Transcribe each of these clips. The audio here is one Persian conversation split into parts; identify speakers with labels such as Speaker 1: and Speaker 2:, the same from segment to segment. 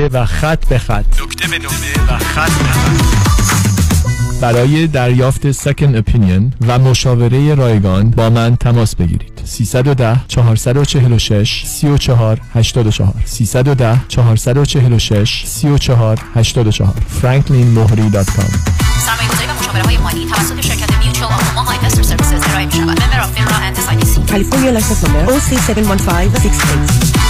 Speaker 1: نکته و خط به خط
Speaker 2: نکته به نکته و خط به خط
Speaker 1: برای دریافت second opinion و مشاوره رایگان با من تماس بگیرید 310 446 34 84 310 446 34 84 franklinmohri.com
Speaker 3: سرمایه‌گذاری و مشاوره های مالی توسط شرکت Mutual of Investor Services ارائه می شود. member of FINRA and SIPC.
Speaker 4: California license number OC71568.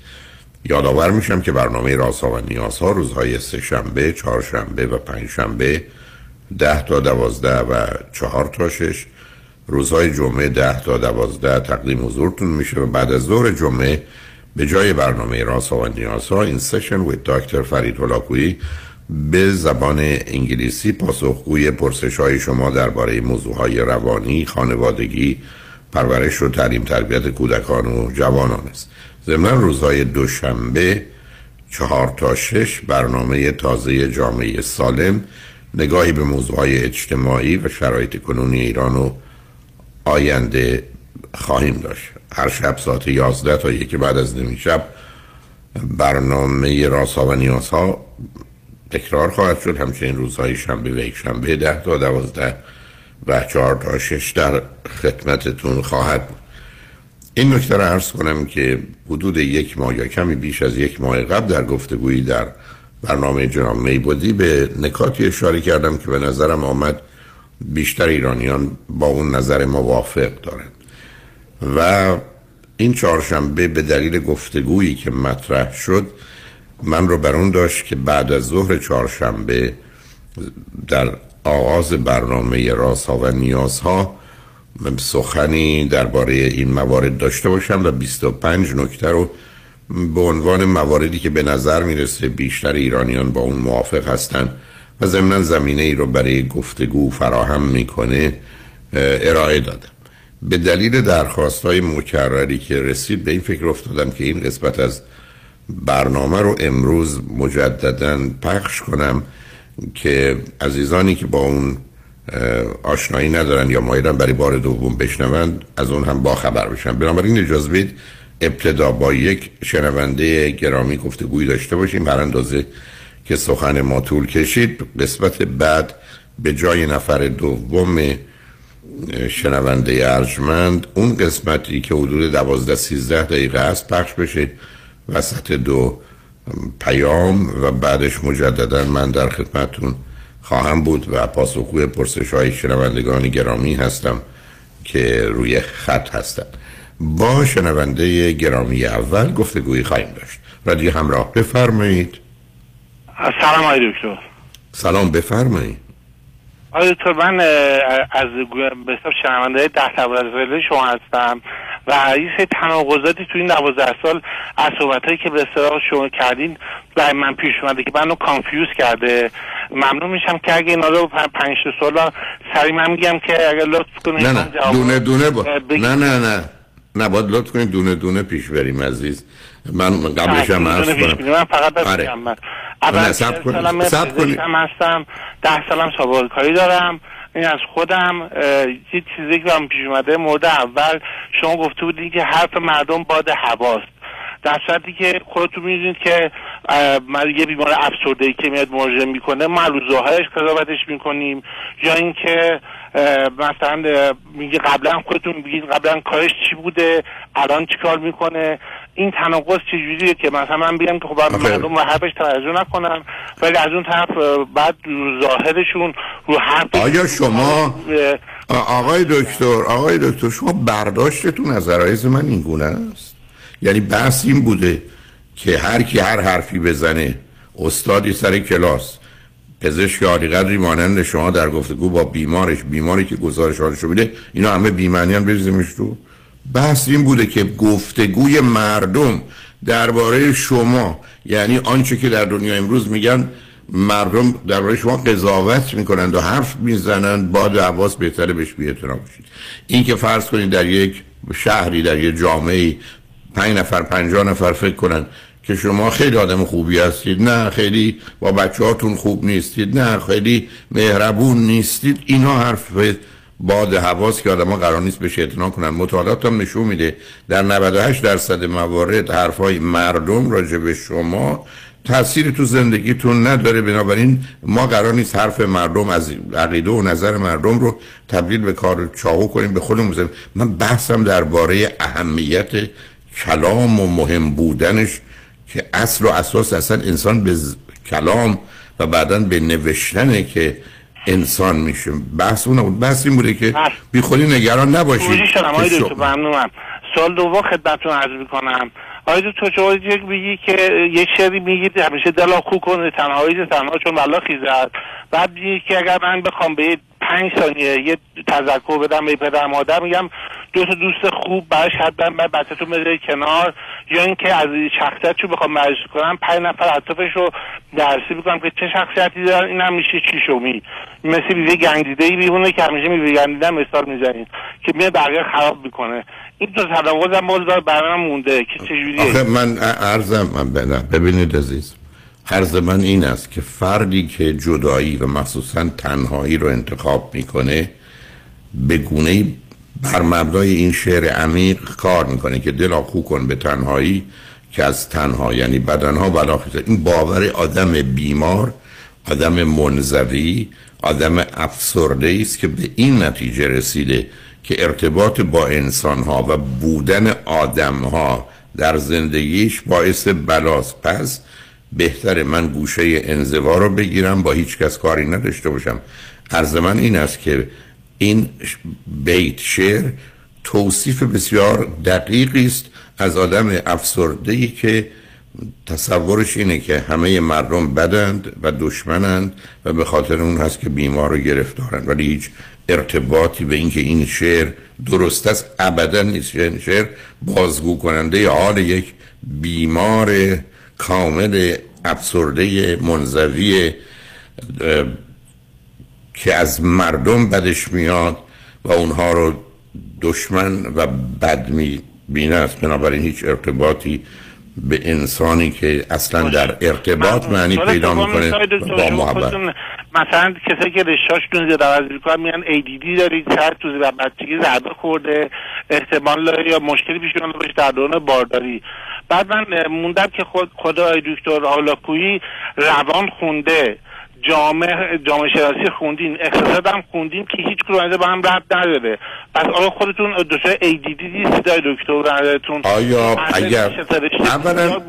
Speaker 5: یادآور میشم که برنامه رازها و نیازها روزهای سه شنبه، چهار شنبه و پنج شنبه ده تا دوازده و چهار تا شش روزهای جمعه ده تا دوازده تقدیم حضورتون میشه و بعد از ظهر جمعه به جای برنامه رازها و نیازها این سشن with دکتر فرید هلاکویی به زبان انگلیسی پاسخگوی پرسش های شما درباره موضوع های روانی، خانوادگی، پرورش و تعلیم تربیت کودکان و جوانان است. ضمن روزهای دوشنبه چهار تا شش برنامه تازه جامعه سالم نگاهی به موضوعهای اجتماعی و شرایط کنونی ایران و آینده خواهیم داشت. هر شب ساعت 11 تا یکی بعد از نمی شب برنامه راسا و نیازها تکرار خواهد شد. همچنین روزهای شنبه و یک شنبه ده تا دوازده و چهار تا شش در خدمتتون خواهد بود این نکته را عرض کنم که حدود یک ماه یا کمی بیش از یک ماه قبل در گفتگویی در برنامه جناب میبودی به نکاتی اشاره کردم که به نظرم آمد بیشتر ایرانیان با اون نظر موافق دارند. و این چهارشنبه به دلیل گفتگویی که مطرح شد من رو بر اون داشت که بعد از ظهر چهارشنبه در آغاز برنامه رازها و نیازها سخنی درباره این موارد داشته باشم و 25 نکته رو به عنوان مواردی که به نظر می‌رسه بیشتر ایرانیان با اون موافق هستن و ضمنا زمینه ای رو برای گفتگو فراهم می‌کنه ارائه دادم. به دلیل درخواست های مکرری که رسید به این فکر افتادم که این قسمت از برنامه رو امروز مجددا پخش کنم که عزیزانی که با اون آشنایی ندارن یا مایلن برای بار دوم بشنوند از اون هم با خبر بشن. بنابراین اجازه بدید ابتدا با یک شنونده گرامی گفتگویی داشته باشیم. هر اندازه که سخن ما طول کشید قسمت بعد به جای نفر دوم شنونده ارجمند اون قسمتی که حدود دوازده سیزده دقیقه است پخش بشه. وسط دو پیام و بعدش مجددا من در خدمتون خواهم بود و پاسخگوی پرسش های شنوندگان گرامی هستم که روی خط هستند. با شنونده گرامی اول گفتگویی خواهیم داشت. رادیو همراه بفرمایید.
Speaker 6: سلام آقای دکتر.
Speaker 5: سلام بفرمایید.
Speaker 6: آقای دکتر من از به حساب شنونده ده تبرز شما هستم. و سری تناقضاتی تو این 12 سال از صحبت که به اصطلاح شما کردین برای من پیش اومده که منو کانفیوز کرده. ممنون میشم که اگه اینا رو پنج سال سری من میگم که اگر لطف کنید
Speaker 5: نه نه. دونه دونه با... نه نه نه. نباید لطف کنید دونه دونه پیش بریم عزیز. من قبلش هم
Speaker 6: نه،
Speaker 5: عرض کنم.
Speaker 6: من فقط
Speaker 5: آره.
Speaker 6: بگم من.
Speaker 5: نه،
Speaker 6: اول چهل
Speaker 5: کنید. صبر کنید.
Speaker 6: هستم. ده سالم سابقه کاری دارم. این از خودم یه چیزی که هم پیش اومده مورد اول شما گفته بودین که حرف مردم باد هواست. در صورتی که خودتون می‌دونید که من یه بیمار افسرده که میاد مراجعه می‌کنه ما روزهایش قضاوتش می‌کنیم. یا اینکه مثلا میگه قبلا خودتون میگید قبلا کارش چی بوده الان چی کار می‌کنه. این تناقض چجوریه که مثلا من بگم که خب مردم رو حرفش توجه نکنن ولی از اون طرف بعد ظاهرشون رو حرف
Speaker 5: آیا شما آقای دکتر آقای دکتر شما برداشتتون از عرایز من این گونه است؟ یعنی بحث این بوده که هر کی هر حرفی بزنه استادی سر کلاس پزشک عالی قدری مانند شما در گفتگو با بیمارش بیماری که گزارش حالشو میده اینا همه بیمعنی هم بریزیمش تو؟ بحث این بوده که گفتگوی مردم درباره شما یعنی آنچه که در دنیا امروز میگن مردم درباره شما قضاوت می‌کنند و حرف می‌زنند با حواس بهتره بهش بی احترام بشید این که فرض کنید در یک شهری در یک جامعه پنج نفر پنجاه نفر فکر کنند که شما خیلی آدم خوبی هستید نه خیلی با بچه هاتون خوب نیستید نه خیلی مهربون نیستید اینا حرف باد حواس که آدم ها قرار نیست بهش اعتنا کنن. مطالعات هم نشون میده. در 98 درصد موارد حرفای مردم راجع به شما تأثیری تو زندگیتون نداره. بنابراین ما قرار نیست حرف مردم از عقیده و نظر مردم رو تبدیل به کار چاهو کنیم به خودمون بزنیم. من بحثم درباره اهمیت کلام و مهم بودنش که اصل و اساس اصلا انسان به کلام و بعدا به نوشتنه که انسان میشه بحث اون بود بحث این بوده که
Speaker 6: بله.
Speaker 5: بی خودی نگران نباشید.
Speaker 6: شدم. آقای دکتر ممنونم. سال دوم خدمتتون عرض می‌کنم. آقای دکتر شما یک میگی که یک شعری میگید همیشه دلا خو کنه تنهایی تنها چون بلا خیزد. بعد میگی که اگر من بخوام به یه پنج ثانیه یه تذکر بدم به پدر مادر میگم دو تا دوست خوب براش حتما من بچه‌تون بذاری کنار. یا اینکه از شخصیتشو بخوام بررسی کنم پنج نفر اطرافش رو درسی می‌کنم که چه شخصیتی دارن این هم میشه چیشومی مثل بیوه گنگیده ای بیونه که همیشه میوه هم مثال می‌زنین که میاد بقیه خراب می‌کنه. این تناقض هم باز برای من مونده که چجوریه
Speaker 5: آخه من عرضم من بدم. ببینید عزیز. عرض من این است که فردی که جدایی و مخصوصا تنهایی رو انتخاب می‌کنه به گونه بر مبنای این شعر عمیق کار می‌کنه که دل خو کن به تنهایی که از تنها یعنی بدنها بلاخیزه این باور آدم بیمار آدم منزوی آدم افسرده است که به این نتیجه رسیده که ارتباط با انسانها و بودن آدمها در زندگیش باعث بلاست پس بهتره من گوشه انزوا رو بگیرم با هیچ کس کاری نداشته باشم. عرض من این است که این بیت شعر توصیف بسیار دقیقی است از آدم افسرده ای که تصورش اینه که همه مردم بدند و دشمنند و به خاطر اون هست که بیمار و گرفتارند. ولی هیچ ارتباطی به اینکه این شعر درست است ابدا نیست. شعر بازگو کننده حال یک بیمار کامل افسرده منزوی که از مردم بدش میاد و اونها رو دشمن و بد می‌بینه. است بنابراین هیچ ارتباطی به انسانی که اصلا در ارتباط معنی پیدا می‌کنه با محبت.
Speaker 6: مثلا کسایی که رشتهاشون زیاد عوض می‌کنن میگن ADD دارید سر تو و بچگی ضربه خورده احتمال داره یا مشکلی پیش اومده باشه در دوران بارداری. بعد من موندم که خود خدای دکتر هالاکویی روان خونده. جامعه جامعه شناسی خوندین اقتصاد هم خوندین که هیچ کدوم با هم ربط نداره. پس آیا خودتون دچار ADD نیستید آقای دکتر نظرتون
Speaker 5: آیا اگر اولا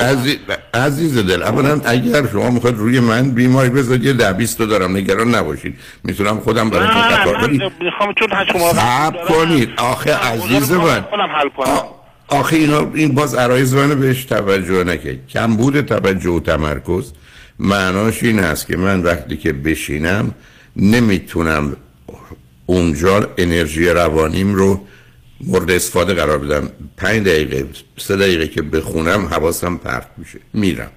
Speaker 5: عزیز؟ عزیز, دل اولا اگر شما می‌خواید روی من بیماری بذارید یه ده بیست دارم نگران نباشید. می‌تونم خودم براتون
Speaker 6: من
Speaker 5: کنید
Speaker 6: می‌خوام چون شما
Speaker 5: صبر کنید. آخه عزیز من.
Speaker 6: خودم حل کنم.
Speaker 5: آخه اینا این باز عرایز منو بهش توجه نکرد. کمبود توجه و تمرکز. معناش این است که من وقتی که بشینم نمی‌تونم اونجا انرژی روانیم رو مورد استفاده قرار بدم. پنج دقیقه سه دقیقه که بخونم حواسم پرت میشه. میرم.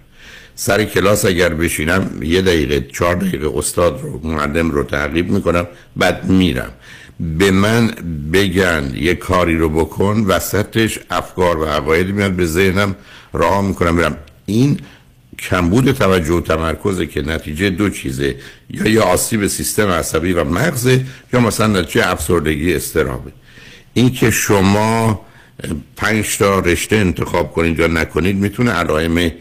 Speaker 5: سر کلاس اگر بشینم یه دقیقه چهار دقیقه استاد رو معلم رو تعقیب می‌کنم بعد میرم. به من بگن یه کاری رو بکن وسطش افکار و عقاید میاد به ذهنم راه می‌کنم برم این کمبود توجه و تمرکزه که نتیجه دو چیزه یا یه آسیب سیستم عصبی و مغزه یا مثلا نتیجه افسردگی استرابه. این که شما پنج تا رشته انتخاب کنید یا نکنید می‌تونه علائم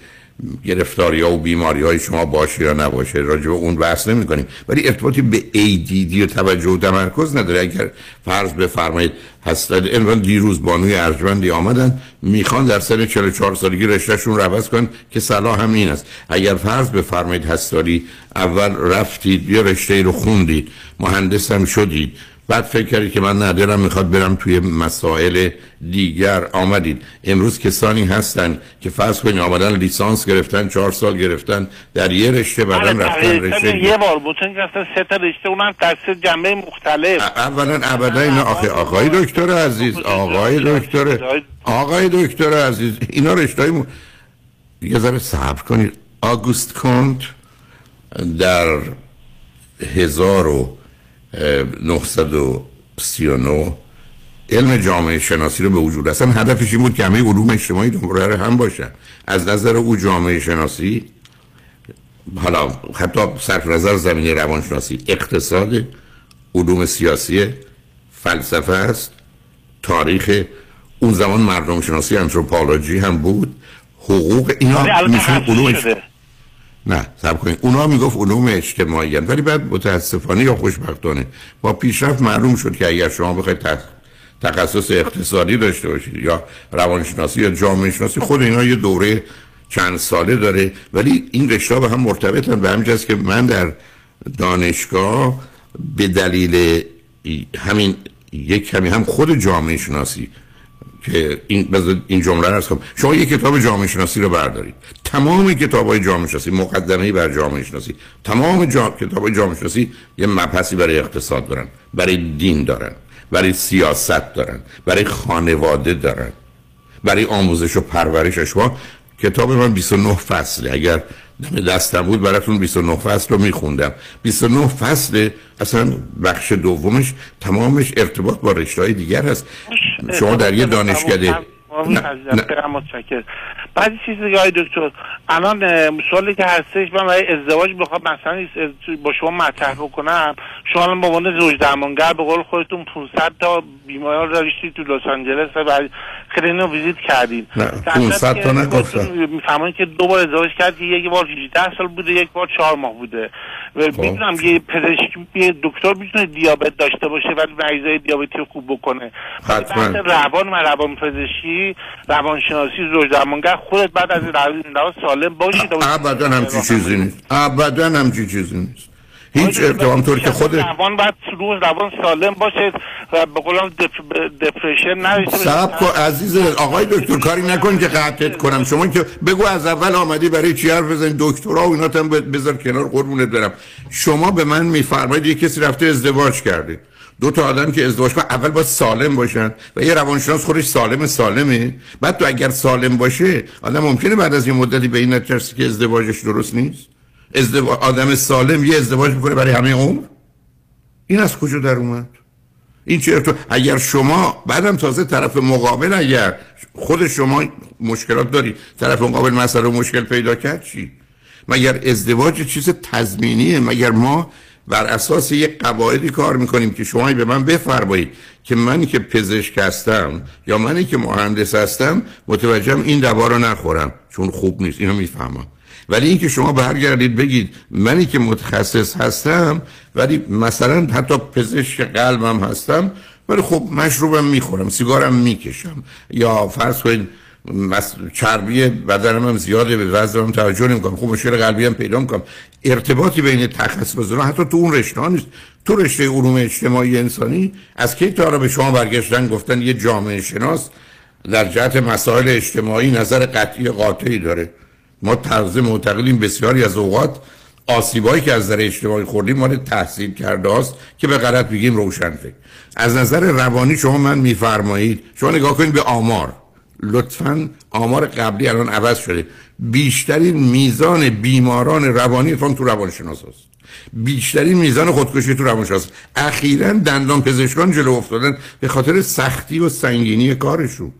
Speaker 5: گرفتاری ها و بیماری های شما باشه یا نباشه راجع به اون بحث نمی کنیم ولی ارتباطی به ADD و توجه و تمرکز نداره. اگر فرض بفرمایید هستند امروز دیروز بانوی ارجمندی آمدن می‌خوان در سن 44 سالگی رشتهشون رو عوض کنن که صلاح هم این است. اگر فرض بفرمایید هستاری اول رفتید یه رشته رو خوندید مهندس هم شدید. بعد فکر کردید که من ندارم می‌خواد برم توی مسائل دیگر. آمدید. امروز کسانی هستن که فرض کنید آمدن لیسانس گرفتن چهار سال گرفتن در یه رشته بعدن
Speaker 6: بله،
Speaker 5: رفتن رشته
Speaker 6: یه بار بوتن گفتن سه تا رشته اونم در سه جنبه مختلف.
Speaker 5: اولا ابدا اینا آخه آقای دکتر عزیز آقای دکتر آقای دکتر عزیز اینا رشته م... یه ذره صبر کنید. آگوست کنت در 1939 علم جامعه شناسی رو به وجود اصلا هدفش این بود که همه علوم اجتماعی دنبال هم باشن. از نظر او جامعه شناسی حالا حتی صرف نظر زمینه روانشناسی اقتصاد علوم سیاسی فلسفه است تاریخ. اون زمان مردم شناسی انتروپولوژی هم بود. حقوق اینا
Speaker 6: الان
Speaker 5: میشن علوم
Speaker 6: شده.
Speaker 5: نه سب کنید اونا می‌گفت علوم اجتماعی هستند. ولی بعد متاسفانه یا خوشبختانه با پیشرفت معلوم شد که اگر شما بخواید تخ- تخصص اقتصادی داشته باشید یا روانشناسی یا جامعه شناسی خود اینا یه دوره چند ساله داره. ولی این رشته به هم مرتبطن. به همین جاست که من در دانشگاه به دلیل همین یک کمی هم خود جامعه شناسی که این این جمله رو کنم. شما یک کتاب جامعه شناسی رو بردارید. تمام کتاب های جامعه شناسی مقدمه بر جامعه شناسی. تمام جا... کتاب های جامعه شناسی یه مبحثی برای اقتصاد دارن برای دین دارن برای سیاست دارن برای خانواده دارن برای آموزش و پرورش. شما کتاب من 29 فصله. اگر دستم بود براتون 29 فصل رو میخوندم. 29 فصل اصلا بخش دومش تمامش ارتباط با رشته های دیگر هست. شما در یه دانشکده.
Speaker 6: متشکر بعد چیز دیگه های دکتر الان سوالی که هستش من برای ازدواج بخوام مثلا با شما مطرح بکنم. شما الان به عنوان زوج درمانگر به قول خودتون 500 تا بیمار داشتید تو لس آنجلس و خیلی اینو ویزیت در
Speaker 5: 500
Speaker 6: صورتی
Speaker 5: تا
Speaker 6: که
Speaker 5: نگفتم.
Speaker 6: می‌فهمید که دو بار ازدواج کرد که یک بار 18 سال بوده یک بار 4 ماه بوده. و
Speaker 5: خب.
Speaker 6: می‌دونم یه پزشک یه دکتر می‌تونه دیابت داشته باشه ولی مریضای دیابتی رو خوب بکنه.
Speaker 5: حتما.
Speaker 6: روان و روان پزشکی روانشناسی زوج درمانگر خودت بعد از این لحاظ سالم باشی.
Speaker 5: ابدا همچی چیزی نیست. ابدا همچی چیزی نیست. هیچ ارتباط طور که خود
Speaker 6: روان باید روح روان سالم باشه و به قولم دپ- دپرشن نرسه.
Speaker 5: سب کن عزیز آقای دکتر کاری نکن که قطعت کنم. شما که بگو از اول آمدی برای چی حرف بزنید دکترا و اینا هم بذار کنار قربونت برم. شما به من میفرمایید یه کسی رفته ازدواج کرده. دو تا آدم که ازدواج کنن اول باید سالم باشن و یه روانشناس خودش سالم سالمه. بعد تو اگر سالم باشه آدم ممکنه بعد از یه مدتی به این نتیجه که ازدواجش درست نیست؟ ازدواج آدم سالم یه ازدواج می‌کنه برای همه عمر؟ این از کجا در اومد؟ این تو اگر شما بعدم تازه طرف مقابل اگر خود شما مشکلات داری طرف مقابل مسئله مشکل پیدا کرد چی؟ مگر ازدواج چیز تضمینیه؟ مگر ما بر اساس یک قواعدی کار می‌کنیم که شما به من بفرمایید که منی که پزشک هستم یا منی که مهندس هستم متوجهم این دوا رو نخورم چون خوب نیست اینو می‌فهمم. ولی اینکه شما برگردید بگید منی که متخصص هستم ولی مثلا حتی پزشک قلبم هستم ولی خب مشروبم می‌خورم سیگارم می‌کشم. یا فرض کنید. چربی بدنم هم زیاده به وزنم توجه نمی‌کنم. خب مشکل قلبی هم پیدا می‌کنم. ارتباطی بین تخصص و حتی تو اون رشته نیست. تو رشته علوم اجتماعی انسانی از کی تا به شما برگشتن گفتن یه جامعه شناس در جهت مسائل اجتماعی نظر قطعی قاطعی داره؟ ما طرز معتقدیم بسیاری از اوقات آسیبایی که از نظر اجتماعی خوردیم مال تحصیل کرده است که به غلط بگیم روشن فکر. از نظر روانی شما من میفرمایید شما نگاه کنید به آمار. لطفا آمار قبلی الان عوض شده. بیشترین میزان بیماران روانی اتفاقا تو روانشناس هست بیشترین میزان خودکشی تو روانشناس اخیرا دندان پزشکان جلو افتادن به خاطر سختی و سنگینی کارشون.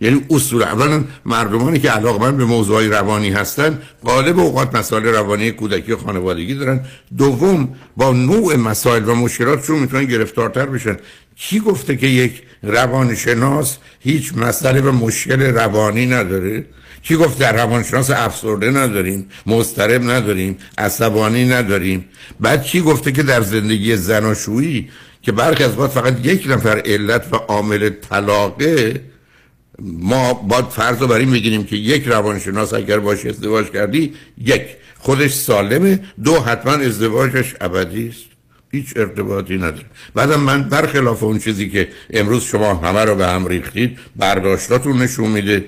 Speaker 5: یعنی اصول اولا مردمانی که علاقمند به موضوعی روانی هستن غالب اوقات مسائل روانی کودکی و خانوادگی دارن. دوم با نوع مسائل و مشکلاتشون می‌تونن گرفتارتر بشن. کی گفته که یک روانشناس هیچ مسئله و مشکل روانی نداره؟ کی گفت در روانشناس افسرده نداریم مضطرب نداریم عصبانی نداریم؟ بعد کی گفته که در زندگی زناشویی که برخی از فقط یک نفر علت و عامل طلاقه ما باید فرض رو بر بگیریم که یک روانشناس اگر باش ازدواج کردی یک. خودش سالمه دو حتما ازدواجش ابدی است. هیچ ارتباطی نداره. بعدم من برخلاف اون چیزی که امروز شما همه رو به هم ریختید برداشتاتون نشون میده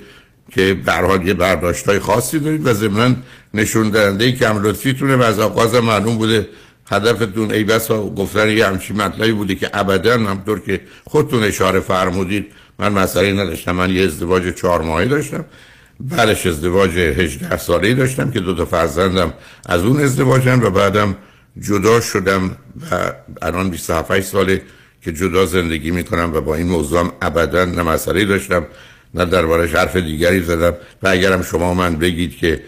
Speaker 5: که در یه برداشتای خاصی دارید و ضمنا نشون دهنده کم لطفیتونه و از آغاز معلوم بوده هدفتون ای بسا گفتن یه همچین مطلبی بوده که ابدا همطور که خودتون اشاره فرمودید من مسئله نداشتم من یه ازدواج چهار ماهی داشتم بعدش ازدواج 18 ساله داشتم که دو تا فرزندم از اون ازدواجم و بعدم جدا شدم و الان 27 ساله که جدا زندگی می‌کنم و با این موضوع هم ابدا نه مسئله داشتم نه دربارش حرف دیگری زدم و اگرم شما من بگید که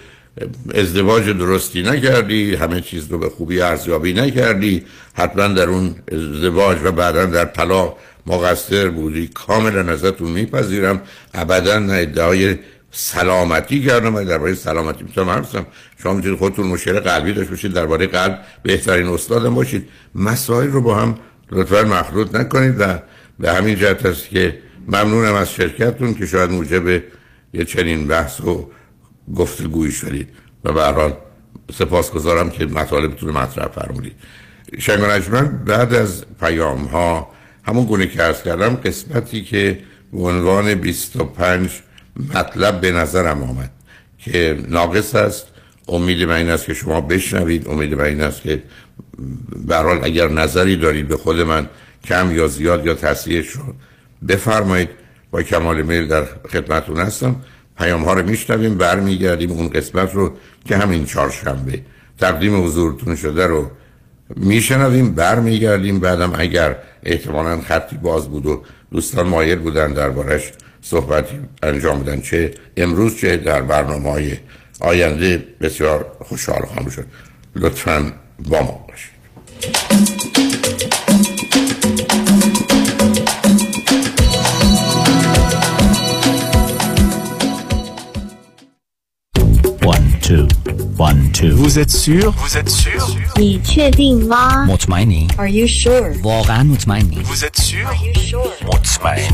Speaker 5: ازدواج درستی نکردی همه چیز رو به خوبی ارزیابی نکردی حتما در اون ازدواج و بعدا در طلاق مقصر بودی. کاملا ازتون میپذیرم. ابدا نه ادعای سلامتی کردم و درباره سلامتی می‌تونم حرفم شما می‌تونید خودتون مشکل قلبی داشت باشید درباره قلب بهترین استادم باشید. مسائل رو با هم لطفا مخلوط نکنید و به همین جهت است که ممنونم از شرکتتون که شاید موجب یه چنین بحث و گفتگویی شدید. و به هر سپاسگزارم که مطالبتون مطرح فرمودید. شنگ بعد از پیام ها همون گونه که ارز کردم قسمتی که به عنوان 25 مطلب به نظرم آمد که ناقص است. امید من این است که شما بشنوید. امید من این است که برحال اگر نظری دارید به خود من کم یا زیاد یا تصحیحش رو بفرمایید. با کمال میل در خدمتون هستم. پیام ها رو میشنویم برمیگردیم اون قسمت رو که همین چهارشنبه تقدیم حضورتون شده رو میشنویم برمیگردیم. بعدم اگر احتمالا خطی باز بود و دوستان مایل بودن دربارش صحبتی انجام بدن چه امروز چه در برنامه های آینده. بسیار خوشحال خواهم شد. لطفا با ما باشید.
Speaker 7: One, two, one, two.
Speaker 8: Vous êtes sûr Vous êtes sûr
Speaker 3: 你确定吗
Speaker 7: مطمئنی؟
Speaker 9: Are you sure?
Speaker 7: واقعا مطمئنی؟
Speaker 8: Vous êtes sûr
Speaker 3: Are you sure
Speaker 7: مطمئن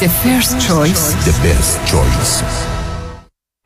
Speaker 10: The first choice.
Speaker 11: The best choice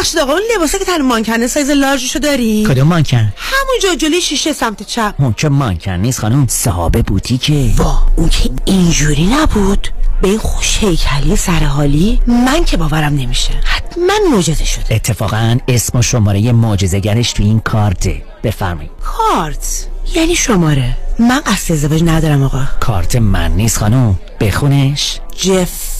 Speaker 4: ببخشید آقا اون لباسه که تن مانکنه سایز large شو داری؟
Speaker 7: کدوم مانکن؟
Speaker 4: همونجا جلوی شیشه سمت چپ.
Speaker 7: اون که مانکن نیست خانم صاحب بوتیکه.
Speaker 4: وا اون که اینجوری نبود؟ به این خوش هیکلی سرحالی من که باورم نمیشه. حتما معجزه شده.
Speaker 7: اتفاقا اسم و شماره معجزه‌گرش تو این کارته. بفرمایید.
Speaker 4: کارت؟ یعنی شماره. من قصد ازدواج ندارم آقا.
Speaker 7: کارت من نیست خانم. بخونش.
Speaker 4: جف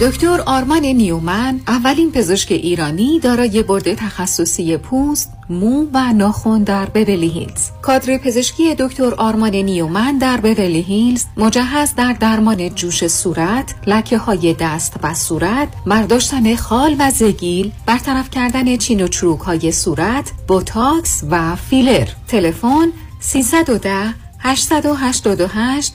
Speaker 12: دکتر آرمان نیومن اولین پزشک ایرانی دارای board تخصصی پوست، مو و ناخن در Beverly Hills. کادر پزشکی دکتر آرمان نیومن در Beverly Hills مجهز در درمان جوش صورت، لکه های دست و صورت، برداشتن خال و زگیل، برطرف کردن چین و چروک های صورت، بوتاکس و فیلر. تلفن 310 888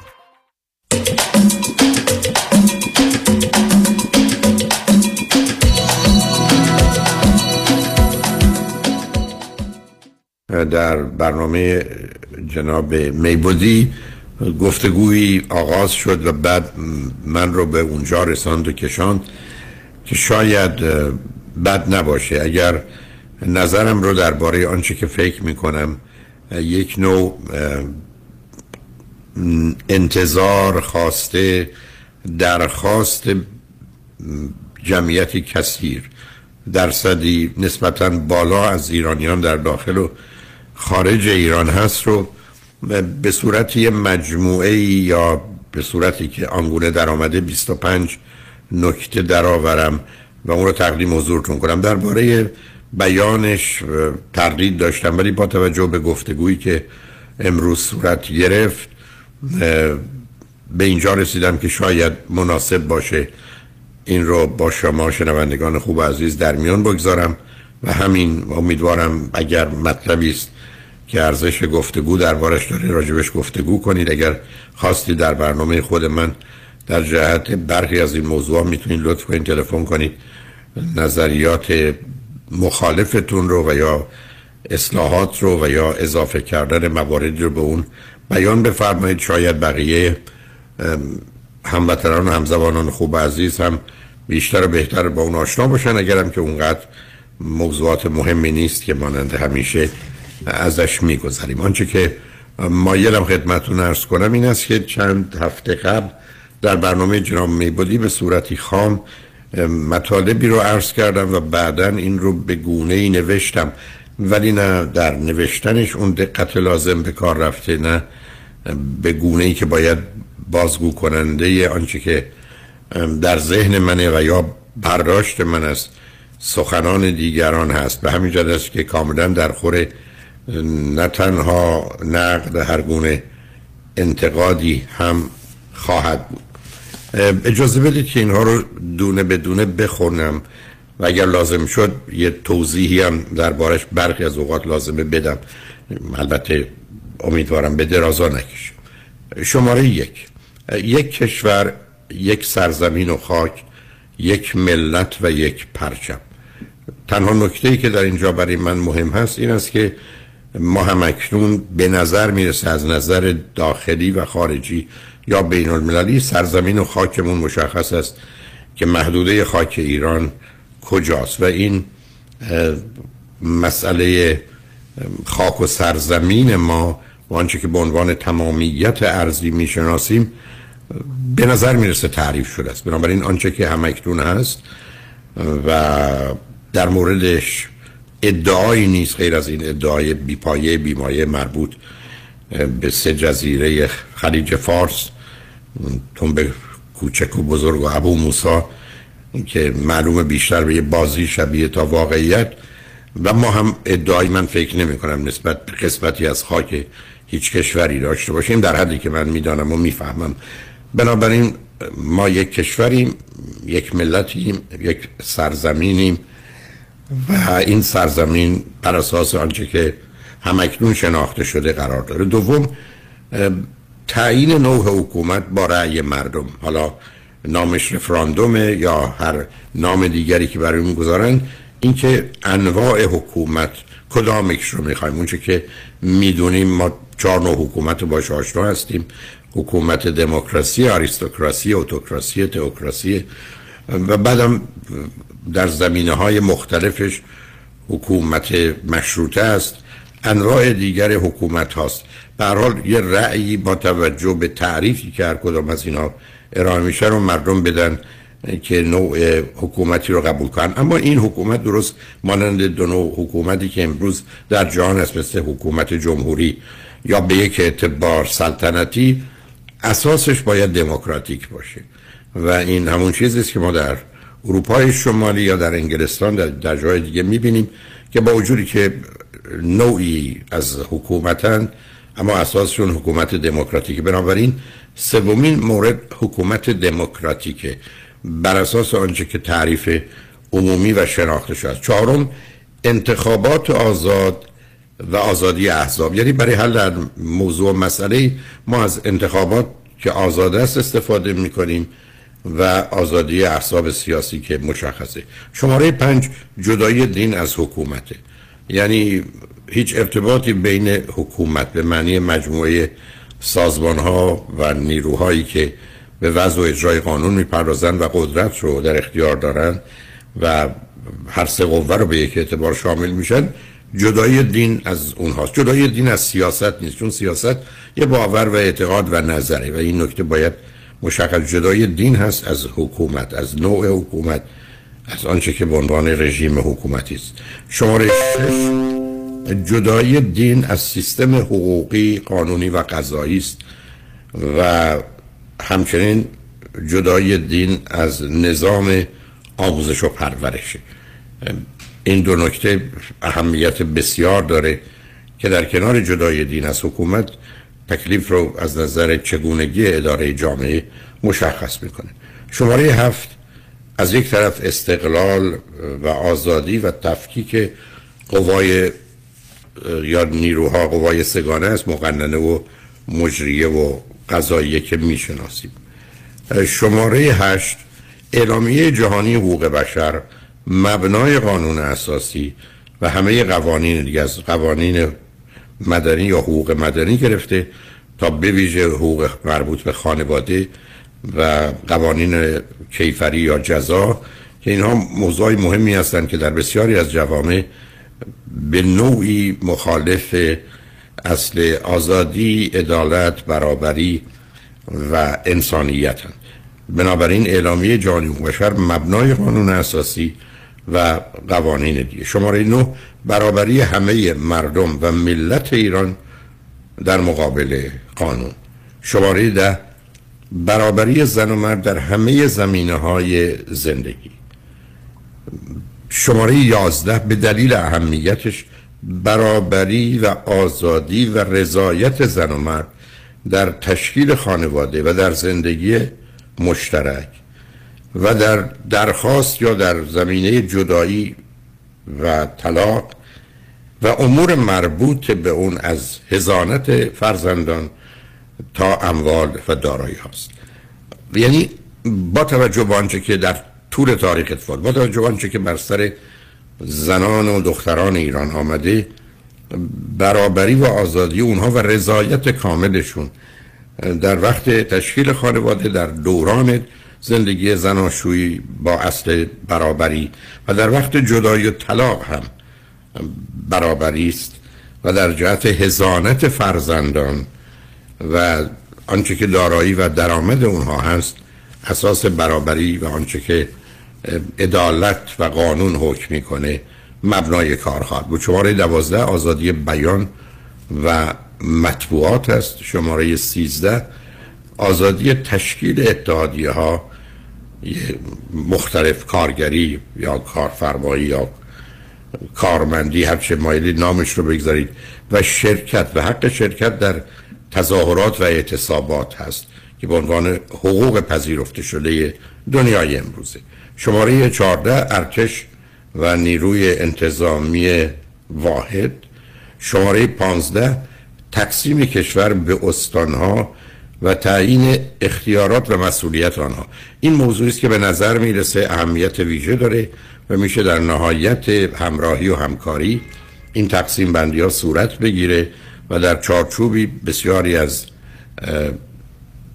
Speaker 5: در برنامه جناب میبودی گفتگویی آغاز شد و بعد من رو به اونجا رساند و کشاند که شاید بد نباشه. اگر نظرم رو درباره آنچه که فکر می‌کنم یک نوع انتظار خواسته درخواست جمعیتی کثیر درصدی نسبتا بالا از ایرانیان در داخل و خارج ایران هست رو به صورت یه مجموعه یا به صورتی که آنگونه در آمده 25 نکته درآورم و اون رو تقدیم حضورتون کنم. درباره بیانش تردید داشتم ولی با توجه به گفتگویی که امروز صورت گرفت به اینجا رسیدم که شاید مناسب باشه این رو با شما شنوندگان خوب و عزیز در میان بگذارم و همین امیدوارم اگر مطلبی است که ارزش گفتگو دربارش داره راجبش گفتگو کنید. اگر خواستی در برنامه خود من در جهت برخی از این موضوع می‌تونید لطف کنید تلفن کنید. نظریات مخالفتون رو و یا اصلاحات رو و یا اضافه کردن مواردی رو به اون بیان بفرمایید. شاید بقیه هموطنان و همزبانان خوب عزیز هم بیشتر و بهتر با اون آشنا باشن. اگرم که اونقدر موضوعات مهمی نیست که مانند همیشه ازش می‌گذاریم آنچه که مایلم خدمتون ارز کنم این است که چند هفته قبل در برنامه جناب میبودی به صورتی خام مطالبی رو عرض کردم و بعدا این رو به گونه ای نوشتم. ولی نه در نوشتنش اون دقت لازم به کار رفته نه به گونه ای که باید بازگو کننده آنچه که در ذهن منه و یا برداشت من از سخنان دیگران هست. به همین است که کاملا در خور نه تنها نقد هر گونه انتقادی هم خواهد بود. اجازه بدید که اینها رو دونه به دونه بخونم و اگر لازم شد یه توضیحی هم دربارش برخی از اوقات لازمه بدم. البته امیدوارم به درازا نکشم. شماره یک. یک کشور یک سرزمین و خاک یک ملت و یک پرچم. تنها نکته ای که در اینجا برای من مهم هست این است که ما هم اکنون به نظر می‌رسه از نظر داخلی و خارجی یا بین المللی سرزمین و خاکمون مشخص است که محدوده خاک ایران کجاست و این مسئله خاک و سرزمین ما و آنچه که به عنوان تمامیت ارزی می‌شناسیم به نظر می‌رسه تعریف شده است. بنابراین آنچه که همکنون هست و در موردش ادعایی نیست غیر از این ادعای بیپایه بیمایه مربوط به سه جزیره خلیج فارس به کوچک و بزرگ و ابو موسا که معلوم بیشتر به یه بازی شبیه تا واقعیت. و ما هم ادعای من فکر نمی کنم نسبت به قسمتی از خاک هیچ کشوری داشته باشیم در حدی که من می‌دانم و می‌فهمم. بنابراین ما یک کشوریم یک ملتیم یک سرزمینیم. و این سرزمین بر اساس آنچه که همکنون شناخته شده قرار داره. دوم تعیین نوع حکومت با رأی مردم. حالا نامش رفراندومه یا هر نام دیگری که برای اون گذارن. اینکه انواع حکومت کدامش رو می‌خوایم؟ اونچه که می‌دونیم ما چهار نوع حکومت باش آشنا هستیم. حکومت دموکراسی آریستوکراسی اوتوکراسی تئوکراسی. و بعدم در زمینه های مختلفش حکومت مشروطه است انواع دیگر حکومت هاست. به حال یه رأیی با توجه به تعریفی که هر کدام از اینا ارائه میشه رو مردم بدن که نوع حکومتی رو قبول کنن. اما این حکومت درست مانند دو نوع حکومتی که امروز در جهان است مثل حکومت جمهوری یا به یک اعتبار سلطنتی اساسش باید دموکراتیک باشه. و این همون چیزی است که ما در اروپای شمالی یا در انگلستان در, در جای دیگه می‌بینیم که با وجودی که نوعی از حکومتن اما اساسشون حکومت دموکراتیک بنابراین سومین مورد حکومت دموکراتیکه. بر اساس آنچه که تعریف عمومی و شناخته شده چهارم انتخابات آزاد و آزادی احزاب. یعنی برای حل در موضوع مسئله ما از انتخابات که آزاد است استفاده می کنیم و آزادی احزاب سیاسی که مشخصه. شماره پنج جدای دین از حکومته. یعنی هیچ ارتباطی بین حکومت به معنی مجموعه سازمان ها و نیروهایی که به وضع و اجرای قانون می‌پردازند و قدرت رو در اختیار دارند و هر سه قوه رو به یک اعتبار شامل میشن جدای دین از اونهاست. جدای دین از سیاست نیست چون سیاست یه باور و اعتقاد و نظره و این نکته باید مشخص جدای دین هست از حکومت از نوع حکومت از آنچه که به عنوان رژیم حکومتی است. شماره شش جدای دین از سیستم حقوقی قانونی و قضایی است و همچنین جدای دین از نظام آموزش و پرورشه این دو نکته اهمیت بسیار داره که در کنار جدای دین از حکومت تکلیف رو از نظر چگونگی اداره جامعه مشخص می‌کنه. شماره هفت از یک طرف استقلال و آزادی و تفکیک قوای یا نیروها قوای سگانه است مقننه و مجریه و قضاییه که می‌شناسیم. شماره هشت اعلامیه جهانی حقوق بشر مبنای قانون اساسی و همه قوانین دیگه از قوانین مدنی یا حقوق مدنی گرفته تا به ویژه حقوق مربوط به خانواده و قوانین کیفری یا جزا که اینها موضوعی مهمی هستند که در بسیاری از جوامع به نوعی مخالف اصل آزادی، عدالت، برابری و انسانیت هستند. بنابراین اعلامیه جهانی بشر مبنای قانون اساسی و قوانین دیگه. شماره نو برابری همه مردم و ملت ایران در مقابل قانون. شماره ده برابری زن و مرد در همه زمینه های زندگی. شماره یازده به دلیل اهمیتش برابری و آزادی و رضایت زن و مرد در تشکیل خانواده و در زندگی مشترک. و در درخواست یا در زمینه جدایی و طلاق و امور مربوط به اون از هزانت فرزندان تا اموال و دارایی هاست. یعنی با توجه به آنچه که در طول تاریخ اتفاق با توجه به آنچه که بر سر زنان و دختران ایران آمده برابری و آزادی اونها و رضایت کاملشون در وقت تشکیل خانواده در دوران زندگی زناشویی با اصل برابری و در وقت جدایی و طلاق هم برابری است و در جهت هزانت فرزندان و آنچه که دارایی و درآمد اونها هست اساس برابری و آنچه که عدالت و قانون حکم می‌کنه مبنای کار خواهد بود شماره دوازده آزادی بیان و مطبوعات است. شماره سیزده آزادی تشکیل اتحادیه ها مختلف کارگری یا کارفرمایی یا کارمندی هر چه مایلی نامش رو بگذارید و شرکت و حق شرکت در تظاهرات و اعتصابات هست که به عنوان حقوق پذیرفته شده دنیای امروزه. شماره 14 ارتش و نیروی انتظامی واحد. شماره 15 تقسیم کشور به استانها و تعیین اختیارات و مسئولیت آنها. این موضوعی است که به نظر می‌رسه اهمیت ویژه داره و میشه در نهایت همراهی و همکاری این تقسیم بندی ها صورت بگیره و در چارچوبی بسیاری از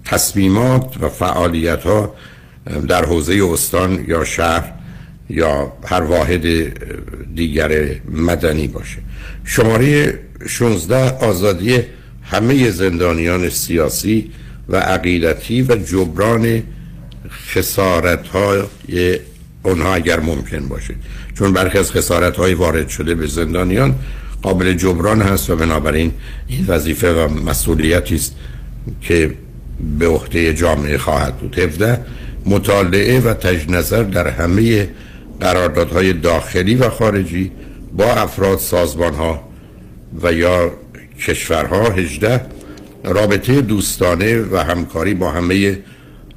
Speaker 5: تصمیمات و فعالیت ها در حوزه استان یا شهر یا هر واحد دیگر مدنی باشه. شماره 16 آزادی همه زندانیان سیاسی و عقیدتی و جبران خسارت های اونها اگر ممکن باشه. چون برخی از خسارت های وارد شده به زندانیان قابل جبران هست و بنابراین این وظیفه و مسئولیتی است که به عهده جامعه خواهد بود. 17 مطالعه و تجنظر در همه قراردادهای داخلی و خارجی با افراد سازمان ها و یا کشورها 18 رابطه دوستانه و همکاری با همه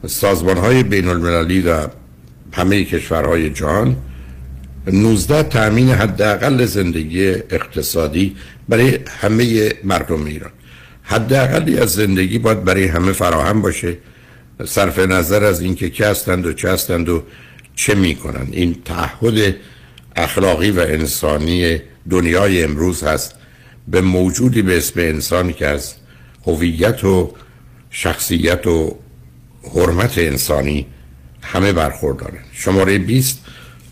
Speaker 5: سازمان های بین المللی و همه کشورهای جهان. 19 تأمین حداقل زندگی اقتصادی برای همه مردم ایران. حداقلی از زندگی باید برای همه فراهم باشه. صرف نظر از اینکه که هستند و چه هستند و چه می‌کنند. این تعهد اخلاقی و انسانی دنیای امروز هست. به موجودی به اسم انسان که از هویت و شخصیت و حرمت انسانی همه برخوردارن. شماره 20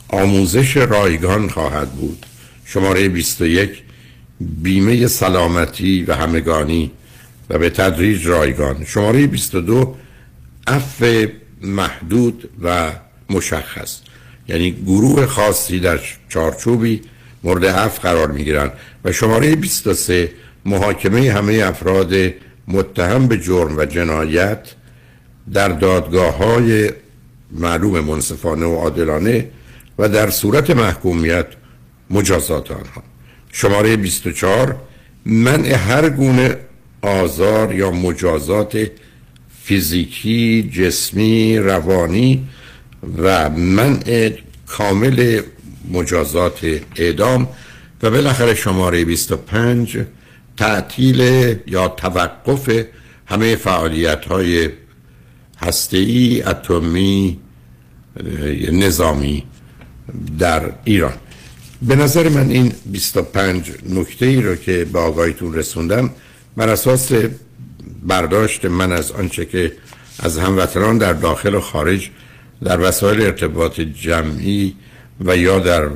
Speaker 5: آموزش رایگان خواهد بود. شماره 21 بیمه سلامتی و همگانی و به تدریج رایگان. شماره 22 عفو محدود و مشخص. یعنی گروه خاصی در چارچوبی مورد عفو قرار می گیرند شماره 23 محاکمه همه افراد متهم به جرم و جنایت در دادگاه های معلوم منصفانه و عادلانه و در صورت محکومیت مجازات آنها. شماره 24 منع هر گونه آزار یا مجازات فیزیکی، جسمی، روانی و منع کامل مجازات اعدام و بالاخره شماره 25 تعطیل یا توقف همه فعالیت های هسته‌ای اتمی نظامی در ایران. به نظر من این 25 نکته ای رو که به آقایتون رسوندم بر اساس برداشت من از آنچه که از هموطنان در داخل و خارج در وسایل ارتباط جمعی و یا در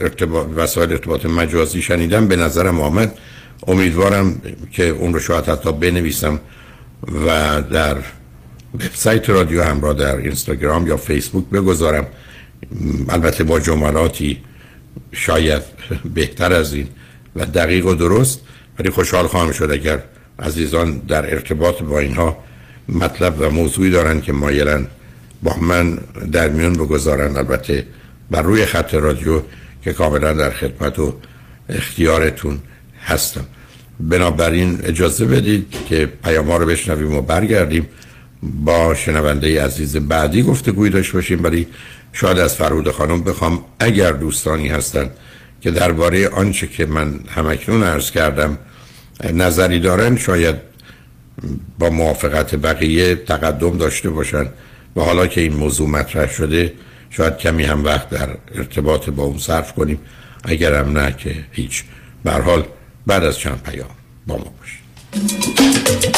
Speaker 5: ارتباط وسایل ارتباط مجازی شنیدم به نظرم آمد. امیدوارم که اون رو شاید حتی بنویسم و در وبسایت رادیو همراه در اینستاگرام یا فیسبوک بگذارم. البته با جملاتی شاید بهتر از این و دقیق و درست ولی خوشحال خواهم شد اگر عزیزان در ارتباط با اینها مطلب و موضوعی دارن که مایلن با من در میون بگذارن البته بر روی خط رادیو که کاملا در خدمت و اختیارتون هستم. بنابراین اجازه بدید که پیام رو بشنویم و برگردیم. با شنونده عزیز بعدی گفته گوی داشت باشیم ولی شاید از فرود خانم بخوام اگر دوستانی هستند که درباره آنچه که من همکنون عرض کردم نظری دارن شاید با موافقت بقیه تقدم داشته باشن. و حالا که این موضوع مطرح شده شاید کمی هم وقت در ارتباط با اون صرف کنیم. اگرم نه که هیچ. حال بعد از چند پیام با ما باشید.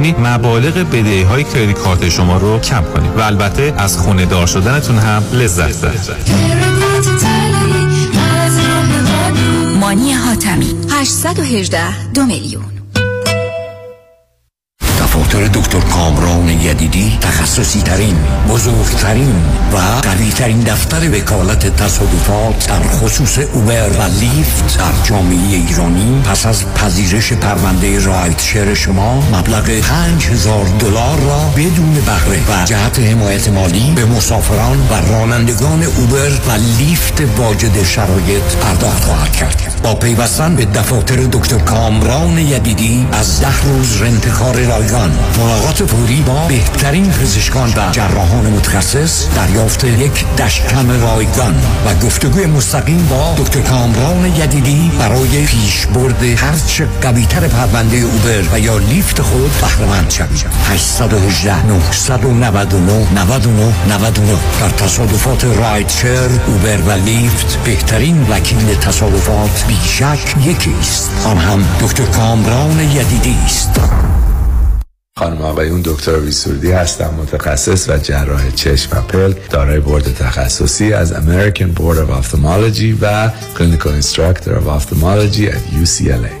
Speaker 13: مبالغ بدهی های کردیت کارت شما رو کم کنیم و البته از خونه دار شدنتون هم لذت ببرید.
Speaker 3: مانی حاتمی 818 دو میلیون.
Speaker 14: دفتر دکتر کامران یدیدی تخصصی ترین بزرگترین و قوی ترین دفتر وکالت تصادفات در خصوص اوبر و لیفت در جامعه ایرانی. پس از پذیرش پرونده رایت شیر شما مبلغ 5000 دلار را بدون بهره و جهت حمایت مالی به مسافران و رانندگان اوبر و لیفت واجد شرایط پرداخت خواهد کرد. با پیوستن به دفاتر دکتر کامران یدیدی از ده روز رنتکار رایگان. ملاقات فوری با بهترین پزشکان و جراحان متخصص دریافت یک دشکم رایگان و گفتگوی مستقیم با دکتر کامران یدیدی برای پیشبرد هرچه قویتر پرونده اوبر و یا لیفت خود بهرهمند شوید. 818 999 99 99 در تصادفات رایدشر اوبر و لیفت بهترین وکیل تصادفات بیشک یکی است. آن هم دکتر کامران یدیدی است.
Speaker 15: خانم آقایون دکتر ویسوردی هستم متخصص و جراح چشم و پلک دارای board تخصصی از American Board of Ophthalmology و Clinical Instructor of Ophthalmology at UCLA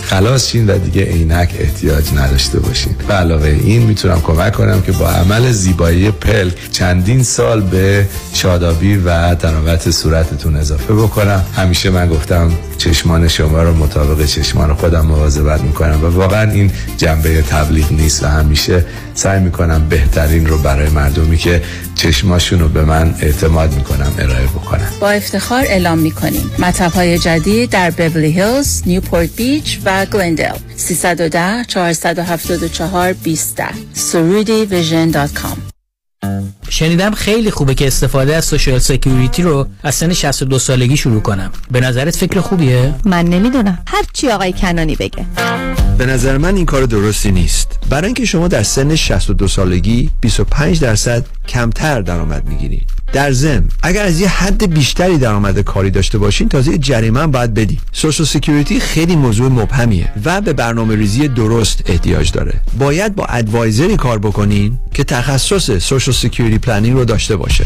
Speaker 15: خلاص شین و دیگه عینک احتیاج نداشته باشین. به علاوه این می‌تونم کمک کنم که با عمل زیبایی پلک چندین سال به شادابی و تناوت صورتتون اضافه بکنم. همیشه من گفتم چشمان شما رو مطابق چشمان خودم مواظبت می‌کنم و واقعا این جنبه تبلیغ نیست و همیشه سعی می‌کنم بهترین رو برای مردمی که چشماشون رو به من اعتماد می‌کنم ارائه بکنم
Speaker 16: با افتخار اعلام می‌کنیم. مطب های جدید در Beverly Hills، Newport Beach و گلندل. 310 474 20 سرودی vision dot com.
Speaker 17: شنیدم خیلی خوبه که استفاده از Social Security رو از سن 62 سالگی شروع کنم. به نظرت فکر خوبیه؟
Speaker 18: من نمی‌دونم. هر چی آقای کنانی بگه.
Speaker 19: به نظر من این کار درستی نیست. برای اینکه شما در سن 62 سالگی 25 درصد کمتر درآمد می‌گیرید در ضمن اگر از یه حد بیشتری درآمد کاری داشته باشین تازه جریمه باید بدی Social Security خیلی موضوع مبهمیه و به برنامه ریزی درست احتیاج داره. باید با advisor ی کار بکنین که تخصص Social Security planning رو داشته باشه.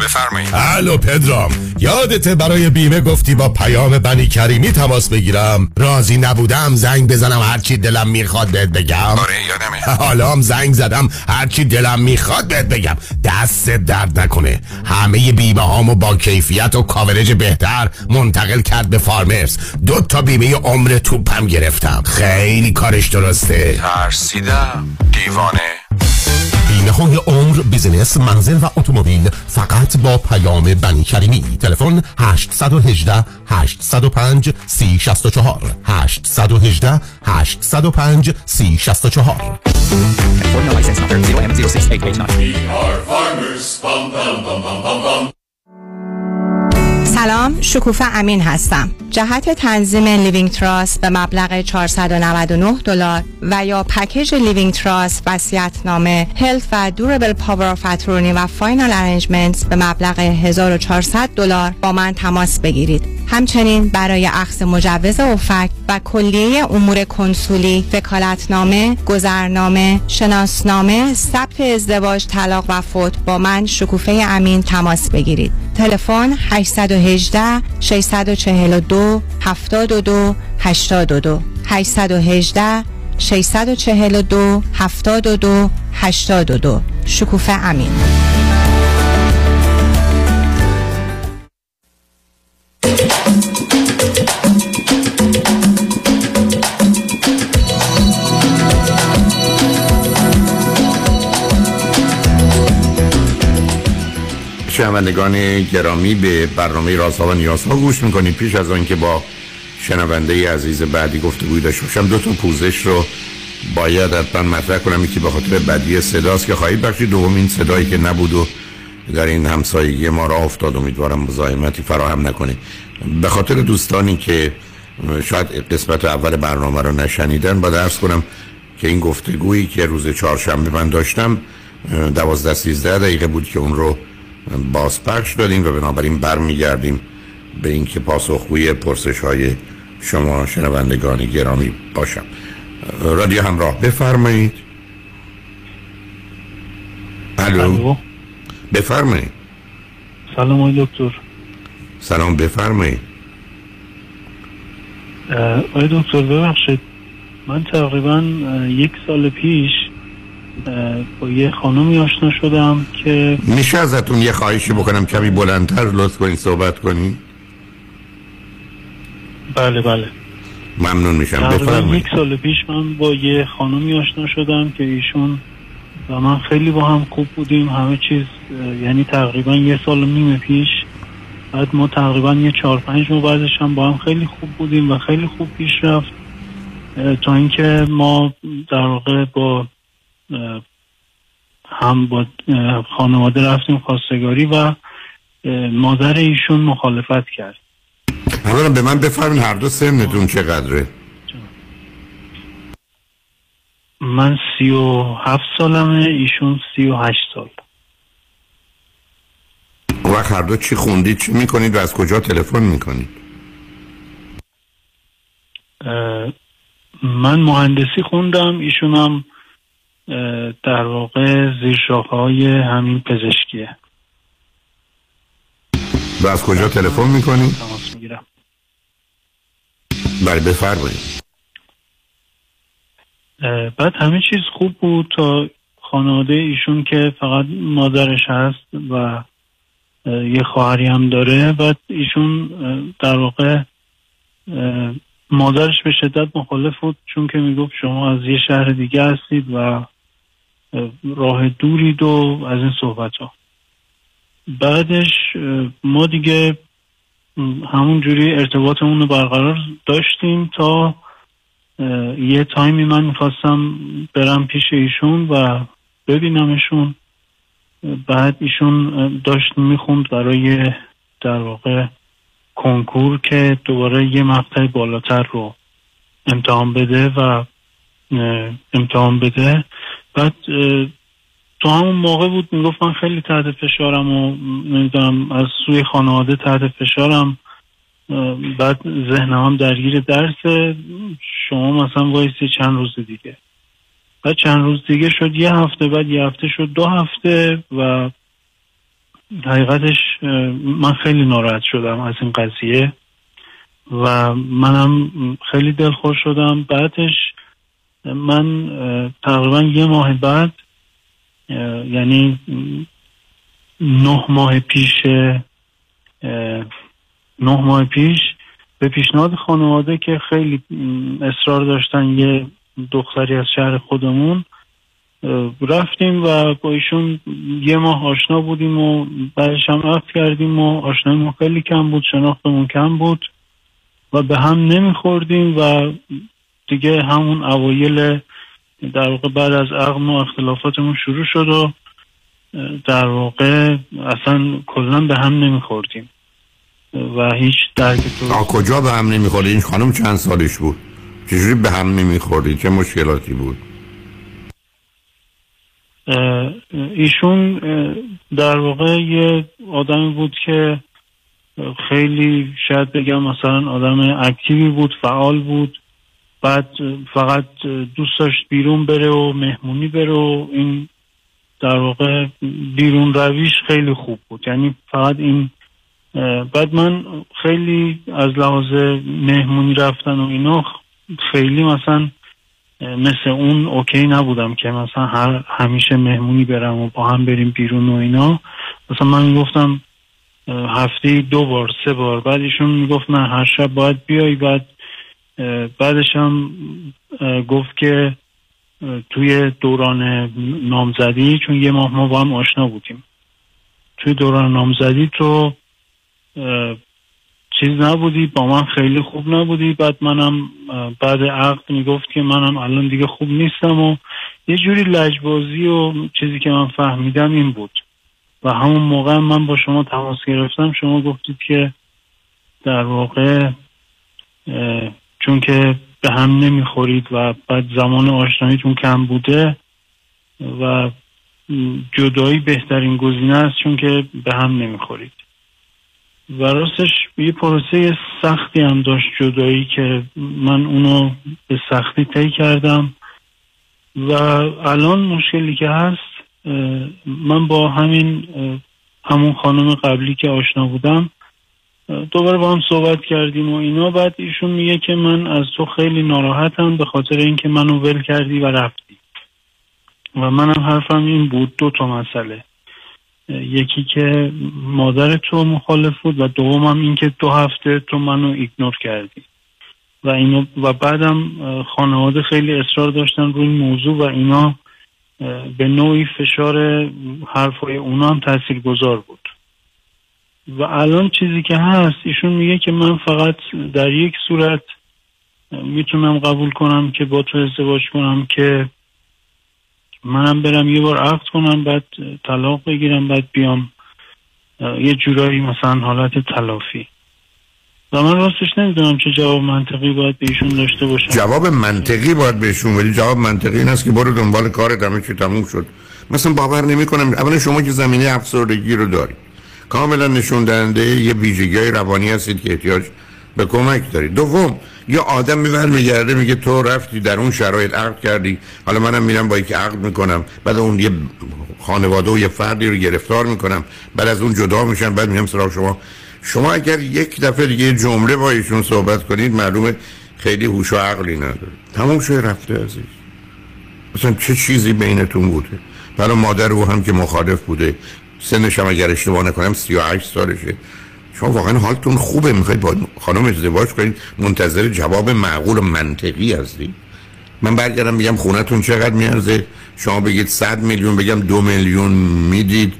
Speaker 20: بفرمایید.
Speaker 11: الو پدرام یادت برای بیمه گفتی با پیام بنی کریمی تماس بگیرم. راضی نبودم زنگ بزنم هرچی دلم می‌خواد بهت بگم.
Speaker 20: آره یادمه.
Speaker 11: حالا هم زنگ زدم هرچی دلم می‌خواد بهت بگم. دست درد نکنه. همه بیمه هامو با کیفیت و کاورج بهتر منتقل کرد به فارمرز. دو تا بیمه عمر توپم گرفتم. خیلی کارش درسته.
Speaker 20: ترسیدم. دیوانه.
Speaker 11: بیمه های عمر business منزل و اتومبیل فقط با پیام بنی کریمی تلفن 818 805 3064 818 805 3064
Speaker 21: farmers. Bum, bum, bum, bum, bum, bum.
Speaker 18: سلام شکوفه امین هستم. جهت تنظیم living trust به مبلغ 499 دلار و یا package living trust وصیت‌نامه health و durable power attorney و final arrangements به مبلغ 1400 دلار با من تماس بگیرید. همچنین برای اخذ مجوز OFAC و کلیه امور کنسولی وکالتنامه گذرنامه شناسنامه ثبت ازدواج طلاق و فوت با من شکوفه امین تماس بگیرید. تلفن 818 642 72 82 818 642 72 82 شکوفه امین.
Speaker 5: شنوندگان گرامی به برنامه رازها و نیازها گوش می‌کنید. پیش از آنکه با شنونده عزیز بعدی گفتگوی داشته باشم دو تا پوزش رو باید حتما مطرح کنم. یکی به خاطر بدی صداست که خواهید بخشید. دومین صدایی که نبود و در این همسایگی ما را افتاد. امیدوارم مزاحمتی فراهم نکنید به خاطر دوستانی که شاید قسمت اول برنامه رو نشنیدن با درس کنم که این گفتگویی که روز چهارشنبه من داشتم دوازده سیزده دقیقه بود که اون رو بازپخش دادیم و بنابراین برمیگردیم به اینکه پاسخگوی پرسش های شما شنوندگان گرامی باشم. رادیو همراه. بفرمایید. الو؟ بفرمایید.
Speaker 22: سلام آقای دکتر.
Speaker 5: سلام بفرمایید.
Speaker 22: آقای دکتر ببخشید. من تقریبا یک سال پیش با یه خانمی آشنا شدم که
Speaker 5: میشه ازتون یه خواهشی بکنم کمی بلندتر لطف کنید صحبت کنید
Speaker 22: بله بله.
Speaker 5: ممنون میشم. بفرمایید.
Speaker 22: یک سال پیش من با یه خانمی آشنا شدم که ایشون و من خیلی با هم خوب بودیم. همه چیز یعنی تقریبا یه سال و نیم پیش. بعد ما تقریبا یه چهار پنج ماه بعدش هم با هم خیلی خوب بودیم و خیلی خوب پیش رفت. تا اینکه ما در واقع با هم با خانواده رفتیم خواستگاری و مادر ایشون مخالفت کرد.
Speaker 5: اولا به من بفرمایید هر دو سنتون چقدره؟
Speaker 22: من سی و هفت سالمه ایشون سی و هشت سال.
Speaker 5: وقت هر دو چی خوندید چی می‌کنید و از کجا تلفن می‌کنید؟
Speaker 22: من مهندسی خوندم ایشون هم در واقع زیر های همین پزشکیه.
Speaker 5: و از کجا تلفن می‌کنید
Speaker 22: تماس می‌گیرم.
Speaker 5: بله بفرمایید.
Speaker 22: بعد همه چیز خوب بود تا خانواده ایشون که فقط مادرش هست و یه خواهری هم داره بعد ایشون در واقع مادرش به شدت مخالف بود چون که می‌گفت شما از یه شهر دیگه هستید و راه دورید و از این صحبت ها. بعدش ما دیگه همون جوری ارتباطمون رو برقرار داشتیم تا یه تایمی من می‌خواستم برم پیش ایشون و ببینمشون. بعد ایشون داشت می‌خوند برای در واقع کنکور که دوباره یه مقطع بالاتر رو امتحان بده و امتحان بده. بعد تو همون موقع بود می‌گفت من خیلی تحت فشارم و نمی‌دونم از سوی خانواده تحت فشارم. بعد ذهنم هم درگیر درس. شما مثلا وایسی چند روز دیگه. بعد چند روز دیگه شد یه هفته بعد یه هفته شد دو هفته و حقیقتش من خیلی ناراحت شدم از این قضیه و منم خیلی دلخور شدم. بعدش من تقریبا یه ماه بعد یعنی نه ماه پیش نه ماه پیش به پیشنهاد خانواده که خیلی اصرار داشتن یه دختری از شهر خودمون رفتیم و با ایشون یه ماه آشنا بودیم و بعدش هم رفت کردیم و آشنایمون خیلی کم بود شناختمون کم بود و به هم نمیخوردیم و دیگه همون اوایل در واقع بعد از عقم و اختلافاتمون شروع شد و در واقع اصلا کلا به هم نمیخوردیم. و هیچ درک تو
Speaker 5: کجا به هم نمی‌خوری این خانم چند سالش بود؟ چجوری به هم نمی‌خوری چه مشکلاتی بود؟
Speaker 22: ایشون در واقع یه آدمی بود که خیلی شاید بگم مثلا آدم اکتیوی بود فعال بود. بعد فقط دوست داشت بیرون بره و مهمونی بره و این در واقع بیرون رویش خیلی خوب بود. یعنی فقط این بعد من خیلی از لحاظ مهمونی رفتن و اینا خیلی مثلا مثل اون اوکی نبودم که مثلا هر همیشه مهمونی برم و با هم بریم بیرون و اینا. مثلا من گفتم هفته دو بار سه بار بعد ایشون می‌گفت نه هر شب باید بیای بعد بعدش هم گفت که توی دوران نامزدی چون یه ماه ما با هم آشنا بودیم. توی دوران نامزدی تو چیز نبودی با من خیلی خوب نبودی. بعد منم بعد عقد می‌گفت که منم الان دیگه خوب نیستم و یه جوری لجبازی و چیزی که من فهمیدم این بود. و همون موقع من با شما تماس گرفتم. شما گفتید که در واقع چون که به هم نمی‌خورید و بعد زمان آشناییتون کم بوده و جدایی بهترین گزینه است چون که به هم نمی‌خورید. و راستش یه پروسه سختی هم داشت جدایی که من اونو به سختی طی کردم. و الان مشکلی که هست من با همین همون خانم قبلی که آشنا بودم دوباره با هم صحبت کردیم و اینا. بعد ایشون میگه که من از تو خیلی ناراحتم به خاطر اینکه منو ول کردی و رفتی. و منم حرفم این بود دو تا مسئله. یکی که مادر تو مخالف بود و دومم این که دو هفته تو منو ایگنور کردی. و اینو و بعدم خانواده خیلی اصرار داشتن روی این موضوع و اینا به نوعی فشار حرفای اونا هم تأثیر گذار بود. و الان چیزی که هست ایشون میگه که من فقط در یک صورت می‌تونم قبول کنم که با تو ازدواج کنم که منم برم یه بار عقد کنم بعد طلاق بگیرم بعد بیام یه جورایی مثلا حالت تلافی. و من راستش نمی‌دونم چه جواب منطقی باید به ایشون داشته باشم.
Speaker 5: جواب منطقی باید بهشون ولی جواب منطقی این است که برو دنبال کارت همه چی تموم شد. مثلا باور نمی کنم اولا شما که زمینه افسردگی رو دارید کاملا نشون دهنده یه ویژگی روانی هستید که احتیاج به کمک دارید. دوم یه آدم میبر میگرده میگه تو رفتی در اون شرایط عقد کردی. حالا منم میرم با یکی عقد می‌کنم. بعد اون یه خانواده و یه فردی رو گرفتار می‌کنم. بعد از اون جدا میشن بعد میام سراغ شما. شما اگر یک دفعه دیگه جمله با ایشون صحبت کنید معلومه خیلی هوش و عقلی نداره. تموم شده رفته عزیز. مثلا چه چیزی بینتون بوده؟ برای مادر او هم که مخالف بوده. سنش هم اگر اشتباه نکنم 38 سالشه. شما واقعا حالتون خوبه. می‌خواید با خانم ازدواج کنید. منتظر جواب معقول و منطقی هستید. من برگردم بگم خونتون چقدر میارزه. شما بگید 100 میلیون بگم دو میلیون می‌دید.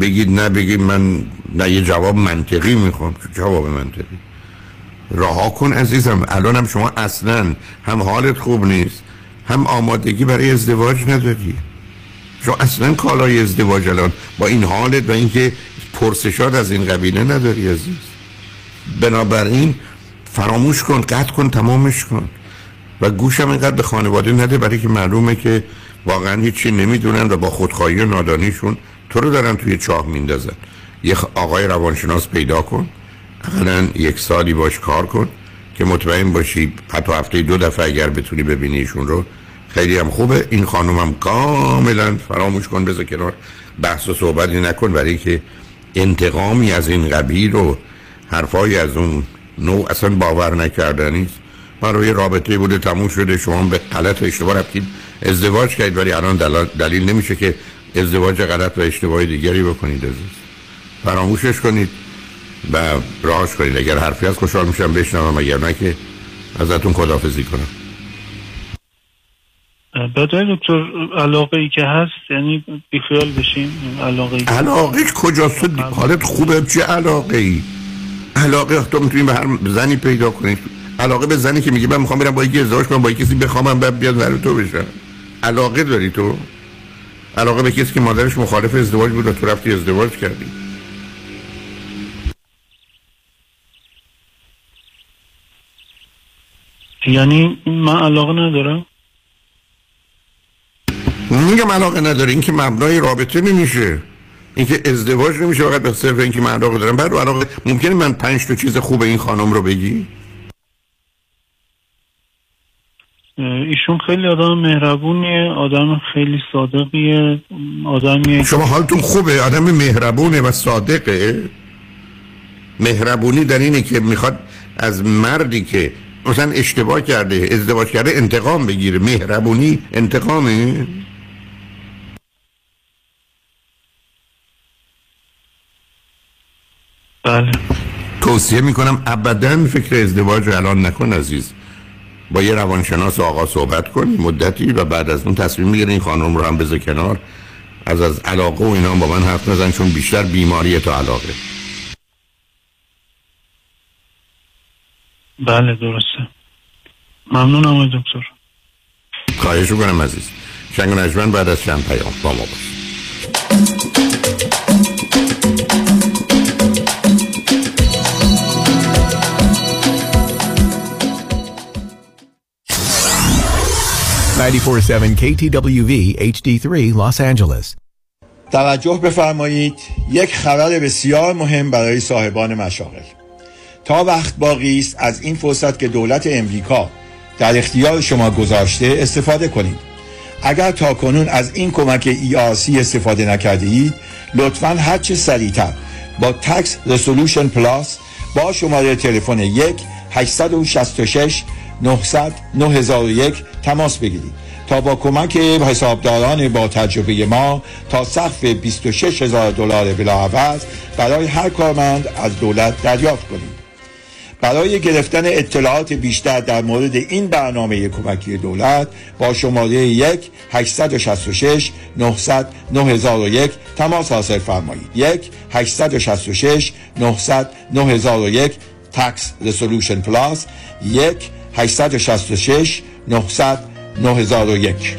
Speaker 5: بگید نه بگید من نه یه جواب منطقی می‌خوام. جواب منطقی. رها کن عزیزم. الان هم شما اصلا هم حالت خوب نیست. هم آمادگی برای ازدواج نداری. شما اصلا کالای ازدواج الان. با این حالت و اینکه پرسشات از این قبیله نداری عزیز. بنابراین فراموش کن قطع کن تمامش کن. و گوشم اینقدر به خانواده نده برای که معلومه که واقعا هیچی نمی‌دونن و با خودخواهی و نادانیشون تو رو دارن توی چاه میندازن. یه آقای روانشناس پیدا کن. اقلا یک سالی باش کار کن که مطمئن باشی حتی هفته دو دفعه اگر بتونی ببینی ایشون رو خیلی هم خوبه. این خانم هم کاملا فراموش کن بذار کنار بحث و صحبتی نکن برای که انتقامی از این قبیل و حرفای از اون نوع اصلا باور نکردنی برای رابطه بوده تموم شده شما به غلط و اشتباه رفتید. ازدواج کردید ولی الان دلیل نمیشه که ازدواج غلط و اشتباه دیگری بکنید عزیز. فراموشش کنید و راهش کنید. اگر حرفی از خوشحال میشم بشنوم. اگر نه که ازتون خدافزی کنم.
Speaker 22: بدای دکتر علاقه ای که هست یعنی بیخیال بشین علاقه ای
Speaker 5: علاقه ای کجاست؟ تو حالت خوبه؟ چه علاقه ای علاقه تو می‌تونی به هر زنی پیدا کنی. علاقه به زنی که میگه من می‌خوام برم با یکی ازدواج کنم با یکی کسی بخوامم بعد بیاد برای تو بشم. علاقه داری تو؟ علاقه به کسی که مادرش مخالف ازدواج بود و تو رفتی ازدواج کردی.
Speaker 22: یعنی من علاقه ندارم؟
Speaker 5: میگم علاقه نداره این که مبنای رابطه نمیشه. اینکه ازدواج نمیشه فقط به صرف اینکه من علاقه دارم. بعد علاقه ممکنه من پنج تا چیز خوب این خانم رو بگی؟
Speaker 22: ایشون خیلی آدم مهربونیه آدم خیلی صادقیه آدمیه
Speaker 5: شما حالتون خوبه. آدم مهربونه و صادقه. مهربونی در اینه که می‌خواد از مردی که مثلا اشتباه کرده ازدواج کرده انتقام بگیره. مهربونی انتقامه؟
Speaker 22: بله.
Speaker 5: توصیه می‌کنم ابدا فکر ازدواج رو الان نکن عزیز. با یه روانشناس آقا صحبت کن مدتی و بعد از اون تصمیم می‌گیره این خانم رو هم بذار کنار. از از علاقه و اینا با من حرف نزن چون بیشتر بیماریه تا علاقه.
Speaker 22: بله درسته. ممنونم آقای دکتر.
Speaker 5: خواهش کنم عزیز. شنگ و بعد از چند پیام با ما باش
Speaker 23: KTWV HD3 Los Angeles.
Speaker 24: توجه بفرمایید یک خبر بسیار مهم برای صاحبان مشاغل. تا وقت باقی است از این فرصت که دولت امریکا در اختیار شما گذاشته استفاده کنید. اگر تا کنون از این کمک ERC استفاده نکرده اید لطفا هرچه سریعتر با تکس رسولوشن پلاس با شماره تلفن 1 866 900 9001 تماس بگیرید. تا با کمک حسابداران با تجربه ما تا سقف 26 هزار دلار بلاعوض برای هر کارمند از دولت دریافت کنید برای گرفتن اطلاعات بیشتر در مورد این برنامه کمکی دولت با شماره 1 866 900 9001 تماس حاصل فرمایید. 1 866 900 9001 تکس رسولوشن پلاس. 1 866 900 9001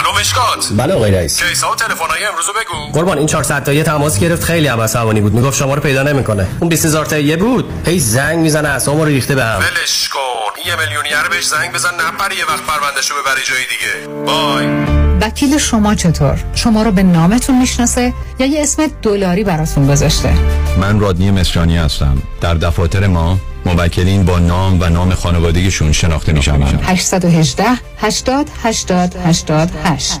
Speaker 25: الو مشکات
Speaker 26: بله آقای رئیس.
Speaker 25: کیسا و تلفن‌های امروز بگو.
Speaker 26: قربان این 400 تایی تماس گرفت خیلی هم عصبانی بود. می‌گفت شما رو پیدا نمی‌کنه. اون 20000 تایی بود. هی زنگ می‌زنه اعصابم رو ریخته بهم
Speaker 25: ولش کن. یه میلیونیر بهش زنگ بزن نپره یه وقت پروندهشو ببری جای دیگه. بای
Speaker 12: وکیل شما چطور؟ شما رو به نامتون می‌شناسه یا یه اسم دلاری براتون گذاشته؟
Speaker 27: من رادنی مصریانی هستم. در دفاتر ما موکلین با نام و نام خانوادگیشون شناخته میشن.
Speaker 12: 818 80 80 88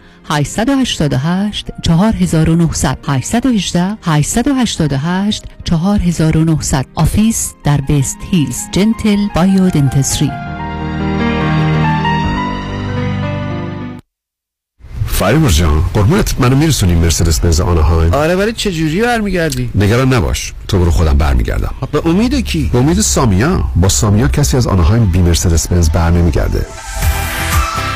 Speaker 28: 888 4900 818 888 4900 office در West Hills Gentle Bio Dentistry
Speaker 29: فریبرز جان قربونت منو میرسونی مرسدس بنز آناهایم؟
Speaker 30: آره ولی چه جوری برمیگردی؟
Speaker 29: نگران نباش تو برو خودم برمیگردم.
Speaker 30: به امید کی؟
Speaker 29: به امید سامیا. با سامیا کسی از آنهایم بی مرسدس بنز بر نمیگرده.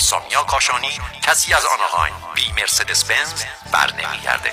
Speaker 23: سامیا کاشانی کسی از آنهایم بی مرسدس بنز بر نمیگرده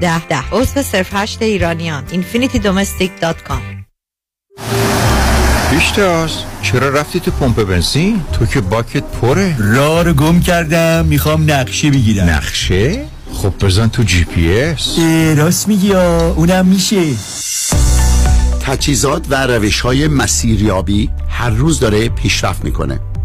Speaker 31: 10 10 عضو صفر هشت ایرانیان. infinitydomestic.com
Speaker 23: پیشتاز چرا رفتی تو پمپ بنزین؟ تو که باکت پره.
Speaker 32: راه رو گم کردم. می‌خوام نقشه بگیرم.
Speaker 23: نقشه؟ خب بزن تو جی پی اس.
Speaker 32: راست میگی ها اونم میشه.
Speaker 29: تجهیزات و روش های مسیریابی هر روز داره پیشرفت می‌کنه.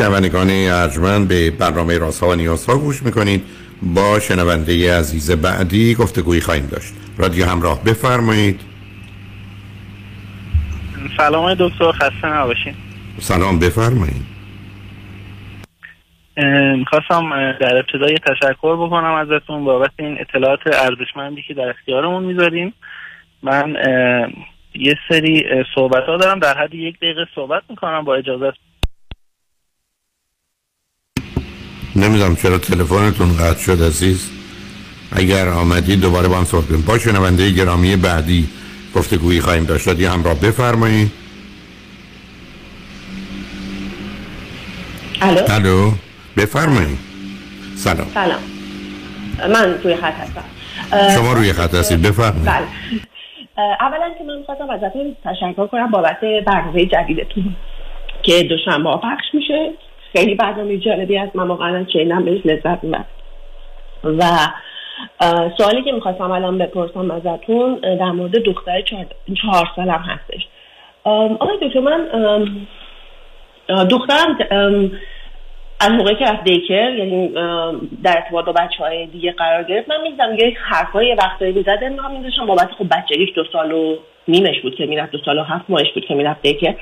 Speaker 5: شنوندگان ارجمند به برنامه رازها و نیازها گوش می‌کنید. با شنونده عزیز بعدی گفتگویی خواهیم داشت. رادیو همراه بفرمایید.
Speaker 22: سلام دکتر خسته نباشین.
Speaker 5: سلام بفرمایید.
Speaker 22: می‌خواستم در ابتدای تشکر بکنم ازتون بابت این اطلاعات ارزشمندی که در اختیارمون می‌ذاریم من یه سری صحبت ها دارم در حد یک دقیقه صحبت می‌کنم. با اجازه
Speaker 5: نمی‌دونم چرا تلفنتون قطع شد عزیز. اگر آمدید دوباره با هم صحبت کنیم. با شنونده گرامی بعدی گفتگویی خواهیم داشت. رادیو همراه بفرمایید.
Speaker 33: الو؟
Speaker 5: الو؟ بفرمایید. سلام.
Speaker 33: سلام. من روی خط هستم.
Speaker 5: شما روی خط هستید. بفرمایید.
Speaker 33: بله. اولا که من می‌خواستم ازتون تشکر کنم بابت برنامه جدیدتون که دوشنبه پخش میشه. خیلی برنامه جالبی از من واقعا شنیدم بهش لذت می‌برم. و سوالی که می‌خواستم الان بپرسم ازتون در مورد دختر چهار, سالم هستش. آقای دکتر من دخترم از موقعی که رفت دیکر یعنی در ارتباط با بچه های دیگه قرار گرفت من می‌دیدم یه حرفای وقتایی می‌زد من میداشتم بابت خب بچگیش دو سال و نیمش بود که می‌رفت دو سال و هفت ماهش بود که می‌رفت دیکر.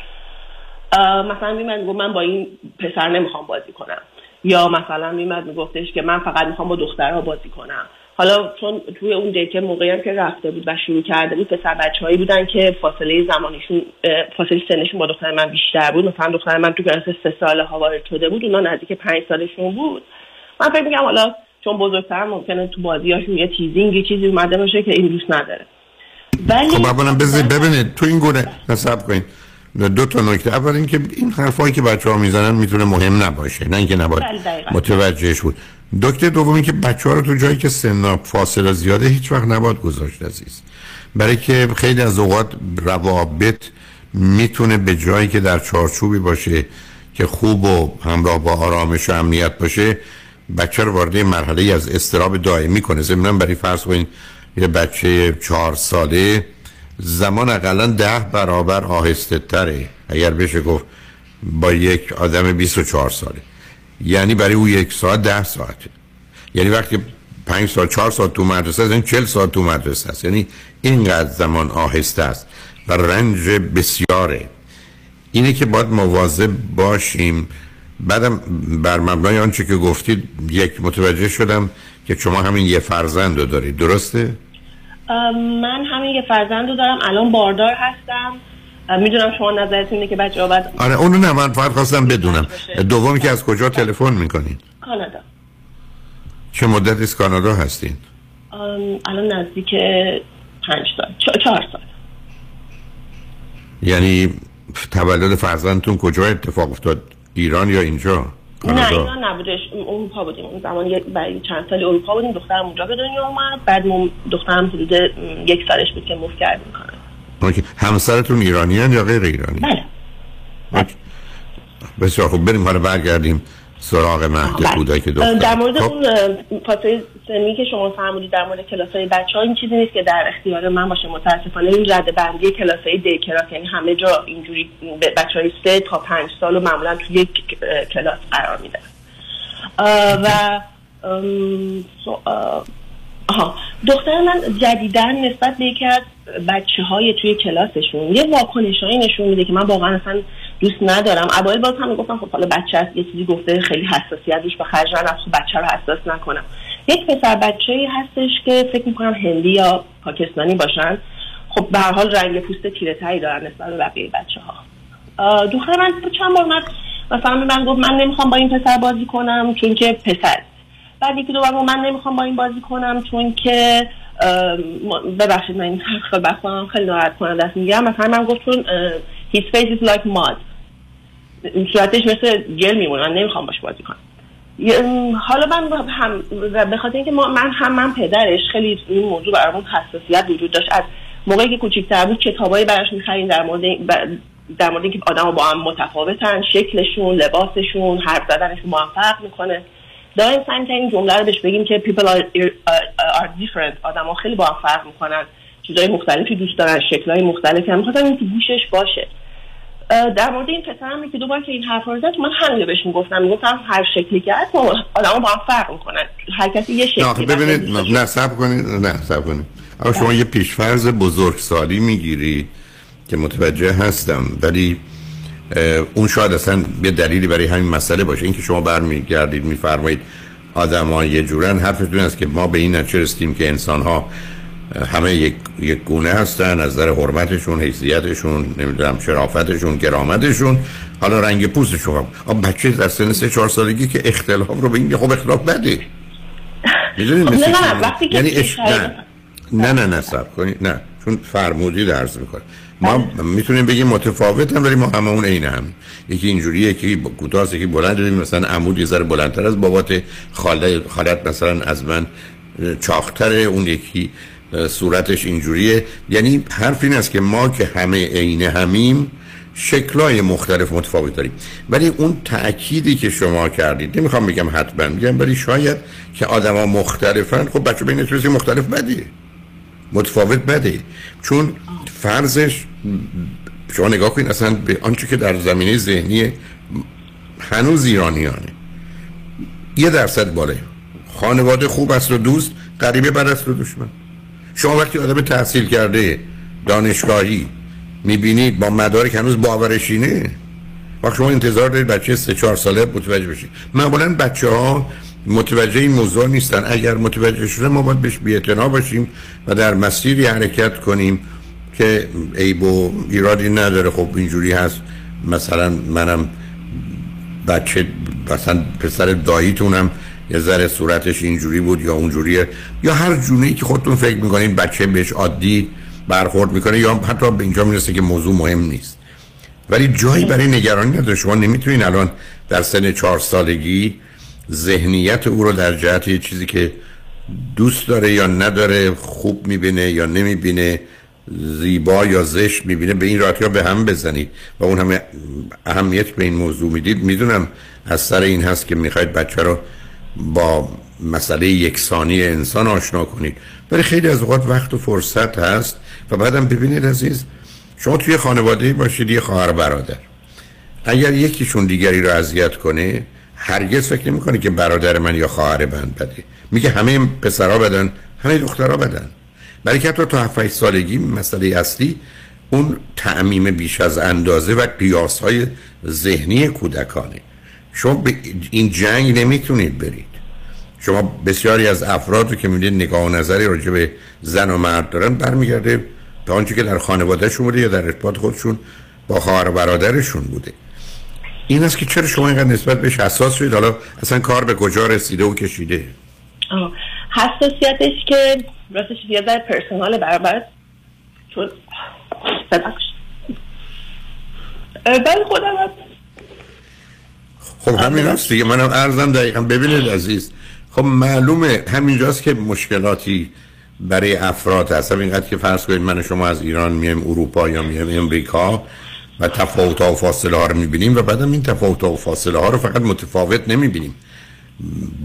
Speaker 33: مثلا میمد می‌گفت من با این پسر نمی‌خوام بازی کنم. یا مثلا میمد میگفتش که من فقط می‌خوام با دخترها بازی کنم. حالا چون توی اون دیکر موقعی هم که رفته بود و شروع کرده بود پسر بچههایی بودن که فاصله زمانشون اه، فاصله سنشون با دختر من بیشتر بود. مثلا دختر من تو کلاس سه ساله ها وارد شده بود اونا نزدیک پنج سالشون بود. من فکر میگم حالا چون بزرگتر ممکنه تو بازیاشون یه تیزینگی چیزی اومده باشه که این دوست نداره. ولی
Speaker 5: خب اولا بذارید ببینید تو این گونه نصب کنید. دو تا نکته. اول اینکه این حرفایی که بچه ها می‌زنن می‌تونه مهم نباشه نه اینکه نباید
Speaker 33: بله، دقیقاً.
Speaker 5: متوجهش بود. دکتر دوم اینکه بچه ها رو تو جایی که سن فاصله زیاده هیچ وقت نباید گذاشت عزیز. برای که خیلی از اوقات روابط می‌تونه به جایی که در چارچوبی باشه که خوب و همراه با آرامش و امنیت باشه بچه رو وارد مرحله از استراب دائمی کنه. ضمنا برای فرض کنید یه بچه چهار ساله زمان اقلا ده برابر آهسته تره. اگر بشه گفت با یک آدم 24 ساله. یعنی برای او یک ساعت ده ساعته یعنی وقتی پنج سال چهار ساعت تو مدرسه است یعنی چل ساعت تو مدرسه است. یعنی اینقدر زمان آهسته است و رنج بسیاره. اینه که باید مواظب باشیم. بعدم بر مبنای آنچه که گفتید یک متوجه شدم که شما همین یه فرزند رو دارید. درسته؟
Speaker 33: من همین یه فرزند رو دارم الان باردار هستم. می‌دونم شما نظرتون اینه که بچه ها باید
Speaker 5: آره اونو نه من فقط خواستم بدونم. دومی که از کجا تلفن می‌کنید
Speaker 33: کانادا.
Speaker 5: چه مدت از کانادا هستین؟
Speaker 33: الان نزدیک پنج سال چهار سال.
Speaker 5: یعنی تولد فرزندتون کجا اتفاق افتاد؟ ایران یا اینجا؟
Speaker 33: نه
Speaker 5: کانادا؟
Speaker 33: ایران نبودش. اروپا بودیم. اون زمان برای چند سال اروپا بودیم. دخترم اونجا به دنیا اومد. بعد دخترم حدود یک سالش بود که موف کانادا
Speaker 5: اوکی. همسرتون ایرانی یا غیر ایرانی؟
Speaker 33: بله.
Speaker 5: بسیار خوب. بریم حالا برگردیم. سراغ مهد
Speaker 33: بله.
Speaker 5: کودک
Speaker 33: اه،
Speaker 5: دختر
Speaker 33: در مورد
Speaker 5: خب،
Speaker 33: اون فاصله سنی که شما فرمودید در مورد کلاس های بچه ها این چیزی نیست که در اختیار من باشه. متاسفانه این رده بندی کلاس های دی کلاس یعنی همه جا اینجوری بچه های سه تا پنج سال و معمولا توی یک کلاس قرار میدن و آها. دختر من جدیدا نسبت به یکی از بچه های توی کلاسشون یه واکنش نشون میده که من واقعا اصلا دوست ندارم. اوایل باز هم گفتم خب حالا بچه هست یه چیزی گفته خیلی حساسیت روش به خرج ندم خب بچه رو حساس نکنم. یک پسر بچه هستش که فکر می‌کنم هندی یا پاکستانی باشن. خب به هر حال رنگ پوست تیره تری دارن نسبت به بقیه بچه ها دختر من چند بار اومد مثلا من گفت من نمی‌خوام با این پسر بازی کنم چون که پسر. بعد یکی دو بار من نمی‌خوام با این بازی کنم چون که ببخشید من این خیلی ناراحت کننده است. میگم مثلا من گفت چون اه، his face is like mud. صورتش مثل گل میمونه. من نمی‌خوام باش بازی کنم. حالا من هم به خاطر اینکه من هم من پدرش خیلی این موضوع برامون حساسیت وجود داشت. از موقعی که کوچیک‌تر بود کتابایی براش می‌خریم در مورد در مورد اینکه آدم با هم متفاوتن شکلشون لباسشون حرف زدنشون فرق می‌کنه. دائم سعی این جمله رو بهش بگیم که people are, are different. آدم ها خیلی با هم فرق می‌کنن. چیزای مختلفی دوست دارن شکلهای مختلفی هم. می‌خواستم این تو گوشش باشه. در مورد این پسرم یکی دو بار که این حرف رو زد من همین رو بهش می‌گفتم می‌گفتم هر شکلی که هست آدم با هم فرق می‌کنن. هر کسی یه شکلی
Speaker 5: ببینید نه سب کنید نه سب کنید. اما شما یه پیشفرز بزرگسالی می‌گیری که متوجه هستم ولی اون شاید اصلا یه دلیلی برای همین مسئله باشه. اینکه شما برمیگردید میفرمایید آدم ها یه جورن حرفتون است که ما به این نتیجه رسیدیم که انسان ها همه یک, یک گونه هستن از نظر حرمتشون حیثیتشون نمی‌دونم شرافتشون گرامتشون. حالا رنگ پوستشون آب بچه در سن سه چهار سالگی که اختلاف رو به این خب اختلاف بده. می‌دونید
Speaker 33: خب،
Speaker 5: مثل
Speaker 33: نه، نه،
Speaker 5: یعنی اش... نه. نه نه نه سب کنید نه چون فرمودی درز می‌کنه ما می‌تونیم بگیم متفاوت هم ولی ما همه اون عین هم. یکی اینجوری یکی کوتاه یکی بلند. مثلا عمود یه ذره بلندتر از بابات خاله خالت مثلا از من اه، چاقتره. اون یکی صورتش اینجوریه. یعنی حرف این است که ما که همه عین همیم شکلای مختلف متفاوت داریم. ولی اون تأکیدی که شما کردید نمی‌خوام بگم حتما میگم ولی شاید که آدما مختلفن خب بچه بین چیزی مختلف بده متفاوت بده چون فرضش شما نگاه کنید اصلا به آنچه که در زمینه ذهنی هنوز ایرانیانه. یه درصد بالای خانواده خوب است و دوست غریبه بد است و دشمن. شما وقتی آدم تحصیل کرده دانشگاهی می‌بینید با مدارک هنوز باورشینه؟ وقتی شما انتظار دارید بچه سه چهار ساله متوجه بشید. معمولا بچه ها متوجه این موضوع نیستن. اگر متوجه شده ما باید بهش بی‌اعتنا باشیم و در مسیری حرکت کنیم که عیب و ایرادی نداره. خب اینجوری هست. مثلا منم بچه مثلا پسر داییتونم. یه ذره صورتش اینجوری بود یا اونجوریه. یا هر جونی که خودتون فکر می‌کنین بچه بهش عادی برخورد می‌کنه یا حتی به اینجا می‌رسه که موضوع مهم نیست. ولی جایی برای نگرانی نداره شما نمی‌تونین الان در سن چهار سالگی ذهنیت او رو در جهت یه چیزی که دوست داره یا نداره خوب می‌بینه یا نمی‌بینه زیبا یا زشت می‌بینه به این راحتی ها به هم بزنید و اون همه اهمیت به این موضوع می‌دید. می‌دونم از سر این هست که می‌خواید بچه رو با مسئله یکسانی انسان آشنا کنید. ولی خیلی از اوقات وقت و فرصت هست و بعدم ببینید عزیز شما توی خانواده باشید یه خواهر برادر. اگر یکیشون دیگری رو اذیت کنه هرگز فکر نمی‌کنه که برادر من یا خواهر من بده. میگه همه پسرها بدن همه دخترها بدن. برای که حتی تا 7 سالگی مسئله اصلی اون تعمیم بیش از اندازه و قیاس های ذهنی کودکانه. شما این جنگ نمی‌تونید برید. شما بسیاری از افراد رو که می‌دید نگاه و نظری راجع به زن و مرد دارن برمیگرده به آنچه که در خانوادهشون بوده یا در ارتباط خودشون با خواهر برادرشون بوده. این است که چرا شما اینقدر نسبت بهش حساس شدید؟ حالا اصلا کار به کجا رسیده و کشیده.
Speaker 33: حساسیتش که راستش یه ذره پرسنال برابر چون ولی خودم هم
Speaker 5: خب همین هست دیگه منم ارزم دقیقا. ببینید عزیز خب معلومه همینجاست که مشکلاتی برای افراد هست. اینقدر که فرض کنید من شما از ایران میایم اروپا یا میایم امریکا و تفاوت و فاصله ها رو می‌بینیم و بعدم این تفاوت و فاصله ها رو فقط متفاوت نمی‌بینیم.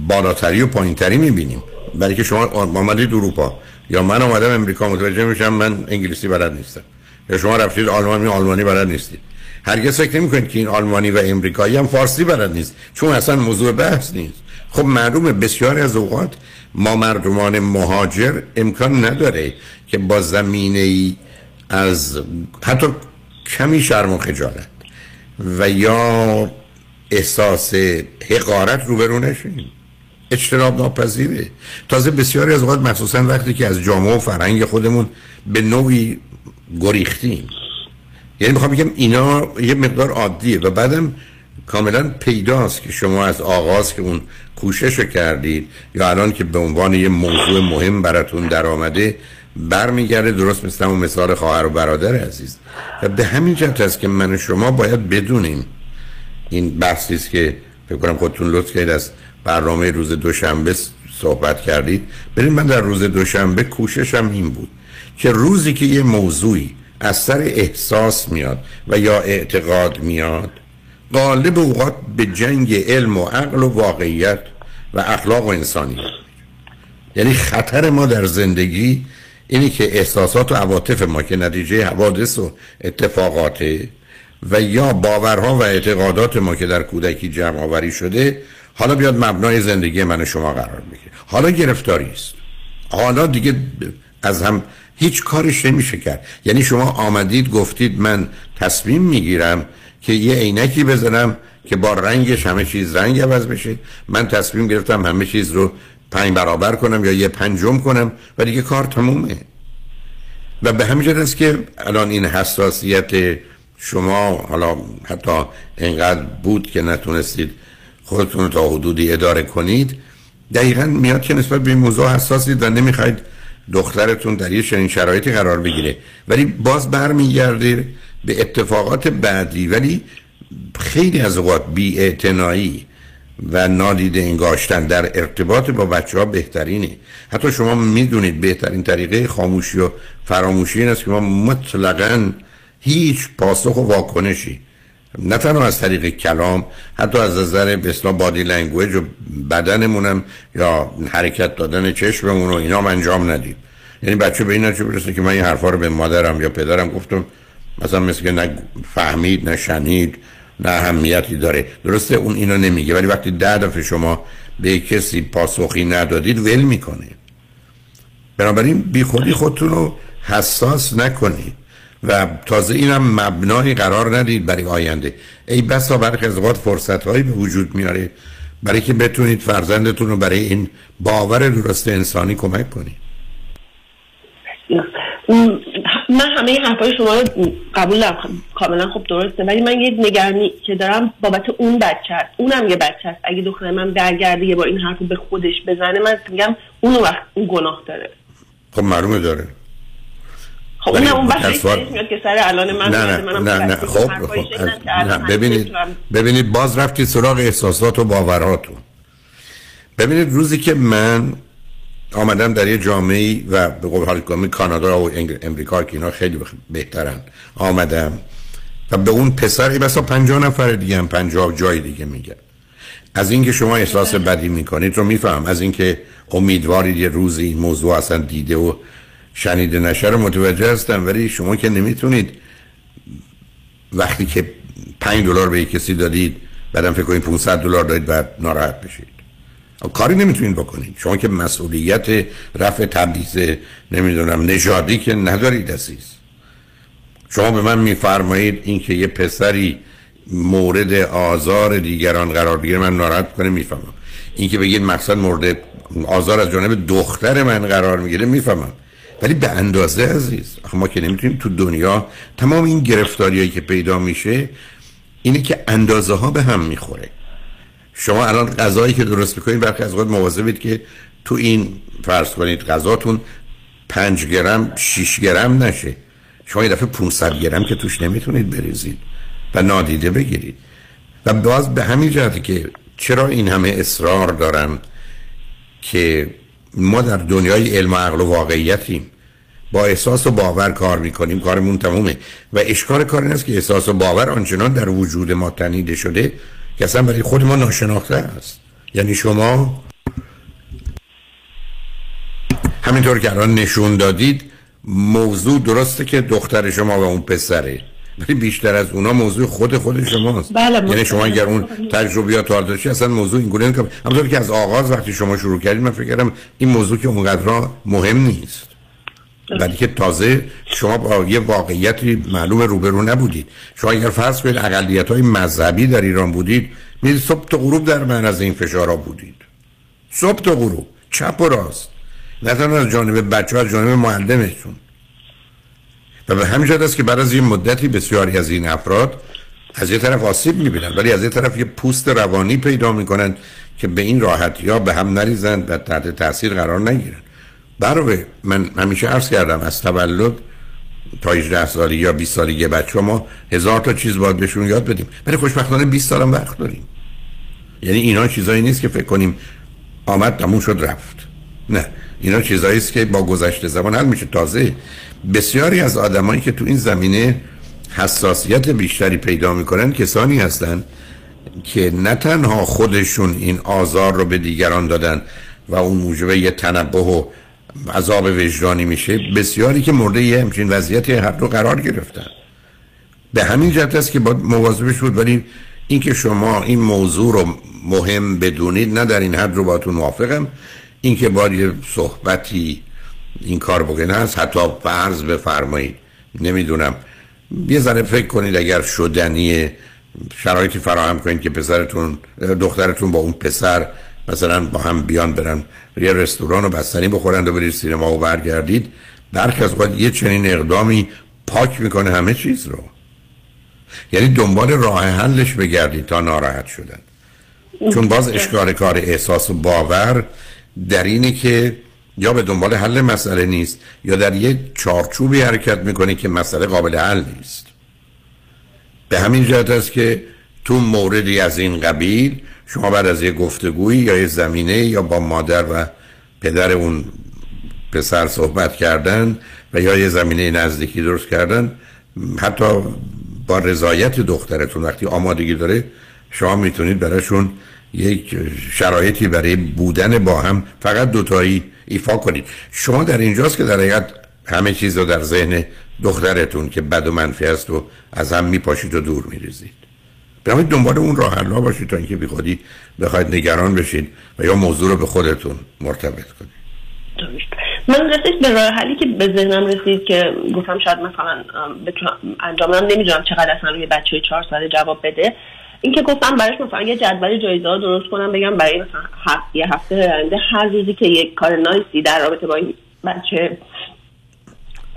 Speaker 5: بالاتری و پایینتری می‌بینیم. برای که شما آمدید اروپا. یا من آمدم امریکا متوجه میشم من انگلیسی بلد نیستم. یا شما رفتید آلمانی آلمانی بلد نیستید. هرگز فکر نمی کنید که این آلمانی و امریکایی هم فارسی بلد نیست. چون اصلا موضوع بحث نیست. خب معلومه بسیاری از اوقات ما مردمان مهاجر امکان نداره که با زمینه ای از حتی کمی شرم و خجالت و یا احساس حقارت روبرو نشیم. اجتناب ناپذیره. تازه بسیاری از اوقات مخصوصا وقتی که از جامعه و فرهنگ خودمون به نوعی گریختیم. یعنی می‌خوام بگم اینا یه مقدار عادیه و بعدم کاملا پیداست که شما از آغاز که اون کوشش رو کردید یا الان که به عنوان یه موضوع مهم براتون در آمده برمیگرده درست مثل اون مثال خواهر و برادر عزیز. و به همین جهت است که من و شما باید بدونیم این بحثی است که فکر کنم خودتون لطف کردید از برنامه روز دوشنبه صحبت کردید. ببین من در روز دوشنبه کوششم این بود که روزی که یه موضوعی از سر احساس میاد و یا اعتقاد میاد. غالب اوقات به جنگ علم و عقل و واقعیت و اخلاق و انسانیت یعنی خطر ما در زندگی اینی که احساسات و عواطف ما که نتیجه حوادث و اتفاقاته و یا باورها و اعتقادات ما که در کودکی جمع آوری شده حالا بیاد مبنای زندگی من و شما قرار بگیره. حالا گرفتاری است. حالا دیگه از هم هیچ کارش نمیشه کرد. یعنی شما آمدید گفتید من تصمیم می‌گیرم که یه عینکی بزنم که با رنگش همه چیز رنگ عوض بشه. من تصمیم گرفتم همه چیز رو پنج برابر کنم یا یه پنجم کنم و دیگه کار تمومه. و به همین است که الان این حساسیت شما حالا حتی انقدر بود که نتونستید خودتون تا حدودی اداره کنید دقیقا میاد که نسبت به این موضوع حساسید و نمی‌خواید دخترتون در یه چنین شرایطی قرار بگیره. ولی باز برمیگرده به اتفاقات بعدی. ولی خیلی از اوقات بی و نادیده انگاشتن در ارتباط با بچه ها بهترینه. حتی شما می‌دونید بهترین طریقه خاموشی و فراموشی این است که ما مطلقا هیچ پاسخ و واکنشی نه تنها از طریق کلام حتی از نظر به body language و بدنمونم یا حرکت دادن چشممون و اینا انجام ندید یعنی بچه به این نتیجه برسه که من این حرفا رو به مادرم یا پدرم گفتم مثلا مثل که نه فهمید نه شنید نه اهمیتی داره. درسته؟ اون اینو نمیگه. ولی وقتی ده دفعه شما به کسی پاسخی ندادید ول می‌کنه بنابراین بی خودی خودتون رو حساس نکنید. و تازه اینم مبنای قرار ندید برای آینده. ای بسا برخی از اوقات فرصت هایی به وجود میاره برای که بتونید فرزندتون رو برای این باور درست انسانی کمک کنید.
Speaker 33: من همه حرفای شما رو قبول دارم. کاملا خب درسته. ولی من یه نگرانی که دارم بابت اون بچه هست اونم یه بچه هست اگه دختر من برگرده یه بار این حرف به خودش بزنه من میگم اون وقت اون گناه داره.
Speaker 5: خب معلومه داره.
Speaker 33: خب اون اون بحث میاد که سر الان من
Speaker 5: نه نه نه, نه. خب, خب. نه. ببینید ببینید باز رفتید سراغ احساسات و باوراتون ببینید روزی که من آمدم در یه جامعه و به قول حال کانادا و امریکا که اینا خیلی بهترن آمدم و به اون پسر ای بسا پنجاه نفر دیگه هم پنجاه جای دیگه میگن از اینکه شما احساس بدی می‌کنید رو میفهم از اینکه امیدوارید یه روزی این موضوع اصلا دیده و شنیده نشه رو متوجه هستم ولی شما که نمی‌تونید وقتی که پنج دلار به کسی دادید بعدم فکر کنید 500 دلار دادید بعد ناراحت بشید. کاری نمی‌تونید بکنید. شما که مسئولیت رفع تبعیض نمی‌دونم نژادی که ندارید عزیز. شما به من میفرمایید اینکه یه پسری مورد آزار دیگران قرار بگیره من ناراحت کنه می‌فهمم. اینکه بگید مقصد مورد آزار از جانب دختر من قرار می‌گیره می‌فهمم. ولی به اندازه عزیز ما که نمی‌تونیم تو دنیا تمام این گرفتاریایی که پیدا میشه اینه که اندازه ها به هم می‌خوره. شما الان غذایی که درست می‌کنید برخی از اوقات مواظبید که تو این فرض کنید غذاتون 5 گرم 6 گرم نشه. شما یه دفعه 500 گرم که توش نمی‌تونید بریزید و نادیده بگیرید. و باز به همین جهتی که چرا این همه اصرار دارم که ما در دنیای علم و عقل و واقعیتیم. با احساس و باور کار می‌کنیم. کارمون تمومه. و اشکال کار این است که احساس و باور آنچنان در وجود ما تنیده شده که اصلا برای خود ما ناشناخته است. یعنی شما همینطور که الان نشون دادید موضوع درسته که دختر شما و اون پسره. ولی بیشتر از اونا موضوع خود خود شماست.
Speaker 33: بله،
Speaker 5: یعنی شما اگر اون تجربیات وارد داشتی اصلا موضوع این گونه نیست همونطور که از آغاز وقتی شما شروع کردید من فکر کردم این موضوع که اونقدر مهم نیست. ولی که تازه شما با یه واقعیتی معلوم روبرو نبودید. شما اگر فرض کنید اقلیت های مذهبی در ایران بودید می‌دید صبح تا غروب در من از این فشارها بودید. صبح تا غروب. چپ و راست. نه تنها از جانب بچه از جانب معلمشون و به همین است که بعد از این مدتی بسیاری از این افراد از یه طرف آسیب می‌بینن ولی از یه طرف یه پوست روانی پیدا می‌کنن که به این راحتی ها به هم نریزن و تحت تاثیر قرار نگیرن. برای من همیشه عرض کردم از تولد تا 18 سالی یا 20 سالگی بچه ما هزار تا چیز باید بهشون یاد بدیم. ولی خوشبختانه 20 سالم وقت داریم. یعنی اینا چیزایی نیست که فکر کنیم آمد تموم شد رفت. نه. اینا چیزایی است که با گذشته زمان حل میشه. تازه بسیاری از آدمایی که تو این زمینه حساسیت بیشتری پیدا می‌کنن کسانی هستند که نه تنها خودشون این آزار رو به دیگران دادن و اون موجب یه تنبه و عذاب وجدانی میشه بسیاری که مورد یه همچین وضعیتی هر دو قرار گرفتن. به همین جهت است که باید مواظبش بود ولی اینکه شما این موضوع رو مهم بدونید نه در این حد رو باتون موافقم. اینکه باید یه صحبتی این کار بکنه هست حتی فرض بفرمایید. نمی‌دونم. یه ذره فکر کنید اگر شدنی شرایطی فراهم کنید که پسرتون دخترتون با اون پسر مثلا با هم بیان برن یه رستوران و بستنی بخورند و برید سینما و برگردید برخی از یه چنین اقدامی پاک می‌کنه همه چیز رو. یعنی دنبال راه حلش بگردید تا ناراحت شدن. چون باز اشکار کار احساس و باور در اینه که یا به دنبال حل مسئله نیست یا در یک چارچوبی حرکت می‌کنه که مسئله قابل حل نیست. به همین جهت است که تو موردی از این قبیل شما بعد از یه گفتگویی یا یه زمینه یا با مادر و پدر اون پسر صحبت کردن و یا یه زمینه نزدیکی درست کردن حتی با رضایت دخترتون وقتی آمادگی داره شما می‌تونید براشون یک شرایطی برای بودن با هم فقط دوتایی ایفا کنید. شما در اینجاست که در حقیقت همه چیز رو در ذهن دخترتون که بد و منفی است و از هم میپاشید و دور میریزید. به دنبال اون راه حل باشید تا اینکه بی خودی بخواید نگران بشید و یا موضوع رو به خودتون مرتبط کنید.
Speaker 33: من رسید به راه حلی که به ذهنم رسید که گفتم شاید مثلا انجام نمی‌دونم چقدر اصلا روی بچه چهار ساله جواب بده. اینکه گفتم براش مثلا یه جدول جایزه ها درست کنم بگم برای مثلا هفت یه هفته آینده هر روزی که یک کار نایسی در رابطه با این بچه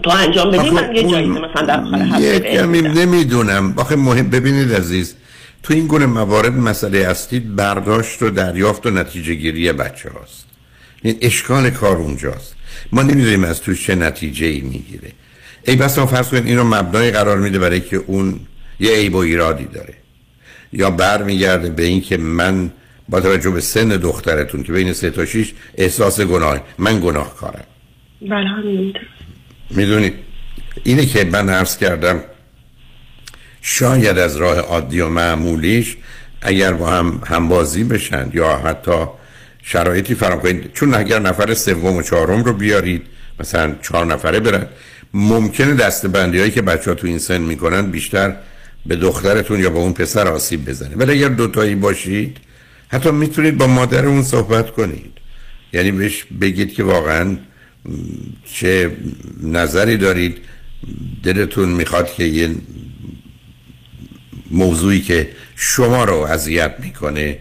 Speaker 33: تو انجام بدی من یه جایزه مثلا در آخر هفته
Speaker 5: نمی‌دونم. آخه مهم ببینید عزیز تو این گونه موارد مسئله اصلی برداشت و دریافت و نتیجه گیری بچه هاست. این اشکال کار اونجاست. ما نمی‌دونیم از توش چه نتیجه ای می‌گیره. ای بسا فرض کنید این رو مبنای قرار میده برای که اون یه عیب و ایرادی داره. یا برمیگرده به این که من با توجه به سن دخترتون که بین سه تا شیش احساس گناه من گناه کارم
Speaker 33: بله
Speaker 5: می‌دونید اینه که من عرض کردم شاید از راه عادی و معمولیش اگر با هم همبازی بشن یا حتی شرایطی فراهم کنید. چون اگر نفر سوم و چهارم رو بیارید مثلا چهار نفره برن ممکنه دستبندی هایی که بچه ها تو این سن می‌کنن بیشتر به دخترتون یا با اون پسر آسیب بزنه. ولی اگر دوتایی باشید حتی می‌تونید با مادر اون صحبت کنید. یعنی بهش بگید که واقعا چه نظری دارید. دلتون می‌خواد که یه موضوعی که شما رو اذیت می‌کنه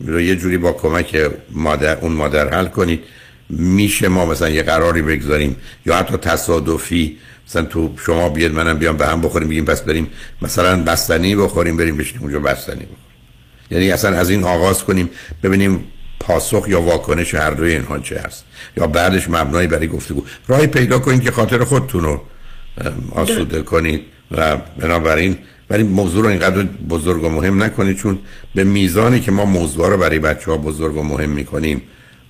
Speaker 5: رو یه جوری با کمک مادر اون مادر حل کنید. میشه ما مثلا یه قراری بگذاریم یا حتی تصادفی مثلا تو شما بیاد منم بیام به هم بخوریم بگیم پس بریم مثلا بستنی بخوریم بریم بشینیم اونجا بستنی بخوریم. یعنی اصلا از این آغاز کنیم ببینیم پاسخ یا واکنش هر دوی اینها چه هست. یا بعدش مبنایی برای گفتگو. راهی پیدا کنید که خاطر خودتون رو آسوده کنید و بنابراین ولی موضوع رو اینقدر بزرگ و مهم نکنید چون به میزانی که ما موضوع رو برای بچه ها بزرگ و مهم می‌کنیم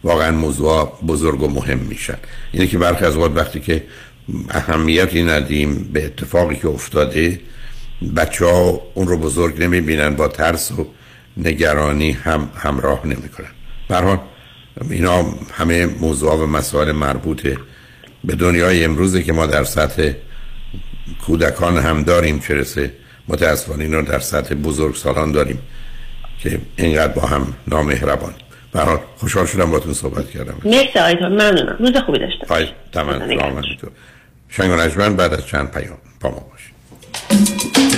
Speaker 5: واقعا موضوع بزرگ و مهم میشن. اینه که برخی از اوقات وقتی که اهمیتی ندیم به اتفاقی که افتاده. بچه ها اون رو بزرگ نمی‌بینن با ترس و نگرانی هم همراه نمی‌کنن. برحال اینا همه موضوع و مسائل مربوط به دنیای امروزه که ما در سطح کودکان هم داریم چه رسه متاسفانه اینا در سطح بزرگ سالان داریم که اینقدر با هم نامهربان. برحال خوشحال شدم باتون صحبت کردم.
Speaker 33: مرسی آیتا ممنونم. روز خوبی داشته
Speaker 5: پای تمام. شنگ و بعد از چند پیام با ما باشید.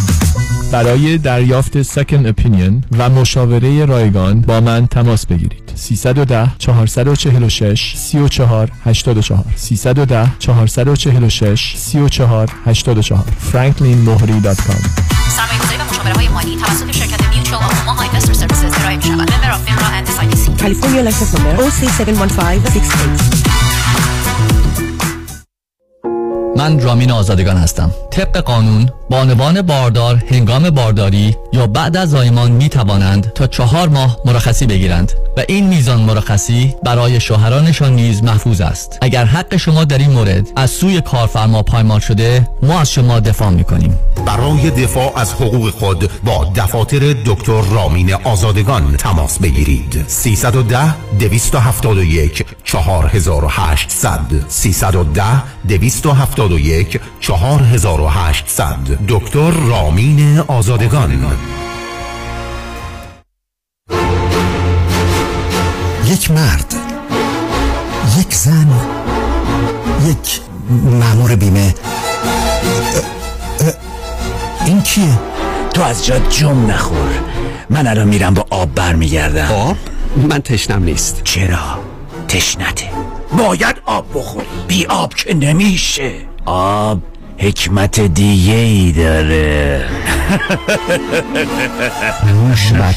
Speaker 34: برای دریافت second opinion و مشاوره رایگان با من تماس بگیرید. 310 446 34 84 310 446 34 84 franklinmohri.com
Speaker 35: سرمایه‌گذاری و مشاوره های مالی توسط شرکت Mutual of Omaha Investor Services ارائه می شود. member of FINRA and SIPC.
Speaker 36: California license number OC71568
Speaker 37: من رامین آزادگان هستم. طبق قانون بانوان باردار هنگام بارداری یا بعد از زایمان می توانند تا چهار ماه مرخصی بگیرند و این میزان مرخصی برای شوهرانشان نیز محفوظ است. اگر حق شما در این مورد از سوی کارفرما پایمال شده ما از شما دفاع می کنیم
Speaker 38: برای دفاع از حقوق خود با دفاتر دکتر رامین آزادگان تماس بگیرید. 310 271 4800 310 271 4800 دکتر رامین آزادگان.
Speaker 39: یک مرد یک زن یک مامور بیمه. این کیه؟
Speaker 7: تو از جا جم نخور. من الان میرم با آب برمیگردم.
Speaker 39: آب؟ من تشنم نیست.
Speaker 7: چرا؟ تشنته. باید آب بخوری. بی آب که نمیشه. آب حکمت دیگه ای داره.
Speaker 39: موش و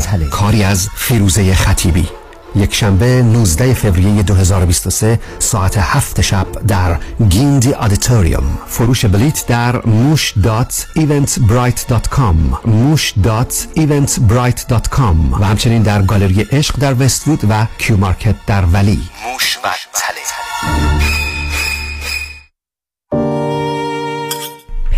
Speaker 39: تله. کاری از فیروزه خطیبی. یک شنبه 19 فوریه 2023 ساعت هفت شب در Gindi Auditorium. فروش بلیت در موش dot Eventbrite dot com. موش dot Eventbrite dot com. و همچنین در گالری عشق در وستوود و کیو مارکت در ولی.
Speaker 7: موش و تله.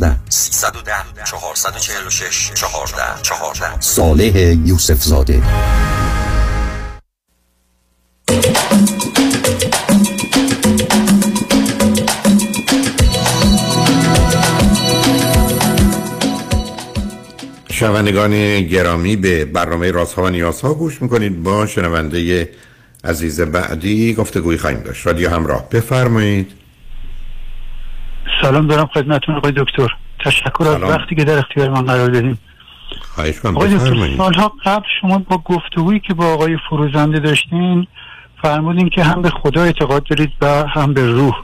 Speaker 23: 14 310 446 14 14 صالح یوسف زاده
Speaker 5: شنوندگان گرامی به برنامه رازها و نیازها گوش می‌کنید. با شنونده عزیز بعدی گفتگوی خواهیم داشت. رادیو همراه. بفرمایید.
Speaker 40: سلام دارم خدمتتون آقای دکتر. تشکر از وقتی که در اختیار من قرار دادیم
Speaker 5: خواهش کنم
Speaker 40: آقای سالها قبل شما با گفتگویی که با آقای فروزنده داشتین فرمودین که هم به خدا اعتقاد دارید و هم به روح.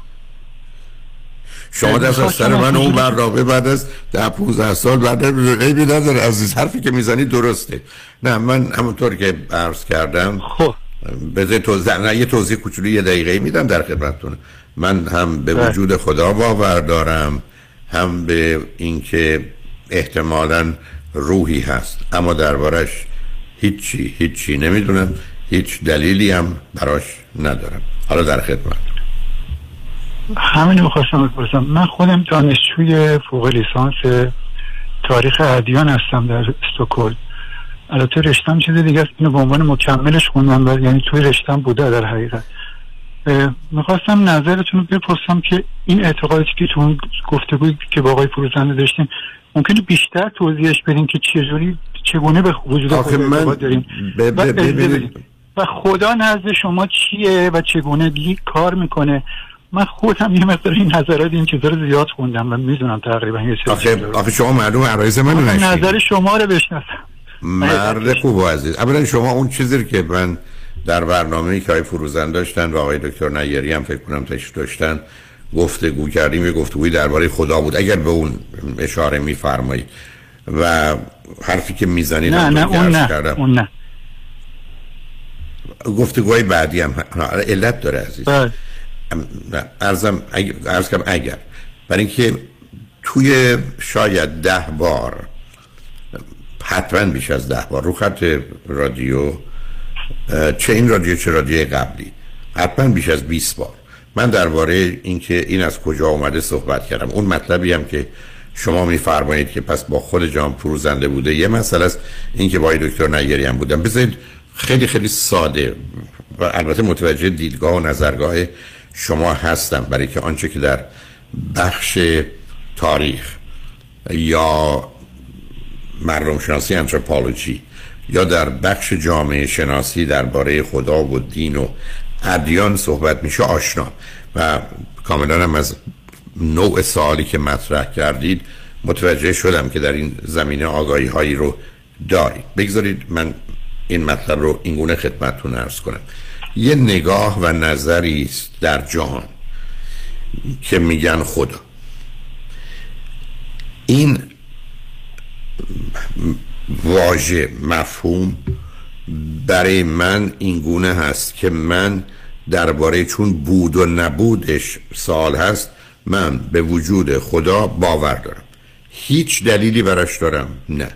Speaker 5: شما دست از سر من اون برنامه بعد از ده 15 سال بعد عیبی نداره. عزیز حرفی که می‌زنی درسته. نه من همونطور که عرض کردم
Speaker 40: خب.
Speaker 5: بذار توضیح نه یه توضیح کوچولو یه دقیقه میدم در خدمتتون. من هم به
Speaker 40: بله.
Speaker 5: وجود خدا باور دارم هم به اینکه احتمالا روحی هست. اما دربارش هیچی هیچی نمی‌دونم هیچ دلیلی هم براش ندارم. حالا در خدمت.
Speaker 40: همین می‌خواستم بپرسم. من خودم دانشجوی فوق لیسانس تاریخ ادیان هستم در استکهلم. البته رشتم چیز دیگه است. اینو به عنوان مکملش خوندم یعنی توی رشتم بوده در حقیقت. می‌خواستم نظرتون رو بپرسم که این اعتقاداتی که تو اون گفتگویی که با آقای فروزنده داشتیم ممکنه بیشتر توضیحش بدین که چجوری چگونه به وجود
Speaker 5: من ب- ب-
Speaker 40: و خدا نزد شما چیه و چگونه لی کار می‌کنه؟ من خودم یه مقدار این نظرات این چیزا رو زیاد خوندم و می‌دونم تقریبا یه
Speaker 5: آخه, آخه شما معلوم عرایز منو
Speaker 40: آخه
Speaker 5: نشید
Speaker 40: نظر شما رو بشناسم.
Speaker 5: مرد خوب و عزیز. اولا شما اون چیزی که من در برنامه که های فروزن داشتن و آقای دکتر نیری هم فکر کنم تشریف داشتن گفتگو کردیم یه گفتگوی درباره خدا بود. اگر به اون اشاره میفرمایید و حرفی که می‌زنید
Speaker 40: نه نه اون نه اون نه.
Speaker 5: گفتگوهای بعدی هم ه- علت داره عزیز.
Speaker 40: بله.
Speaker 5: ارزم اگر ارز کنم اگر. برای اینکه توی شاید ده بار حتما بیش از ده بار رو خط رادیو چه این رادیو چه رادیو قبلی؟ حتما بیش از 20 بار. من درباره اینکه این از کجا اومده صحبت کردم. اون مطلبی هم که شما میفرمایید که پس با خود جان فروزنده بوده یه مسئله است اینکه با دکتر نیری هم بودم. بذارید خیلی خیلی ساده و البته متوجه دیدگاه و نظرگاه شما هستم برای که آنچه که در بخش تاریخ یا مردم شناسی انتروپولوژی یا در بخش جامعه شناسی درباره خدا و دین و ادیان صحبت میشه آشنا. و کاملا هم از نوع سوالی که مطرح کردید متوجه شدم که در این زمینه آگاهی هایی رو دارید. بگذارید من این مطلب رو اینگونه خدمتتون ارز کنم. یه نگاه و نظری است در جهان که میگن خدا. این واژه مفهوم برای من این گونه هست که من درباره چون بود و نبودش سال هست من به وجود خدا باور دارم. هیچ دلیلی براش دارم؟ نه.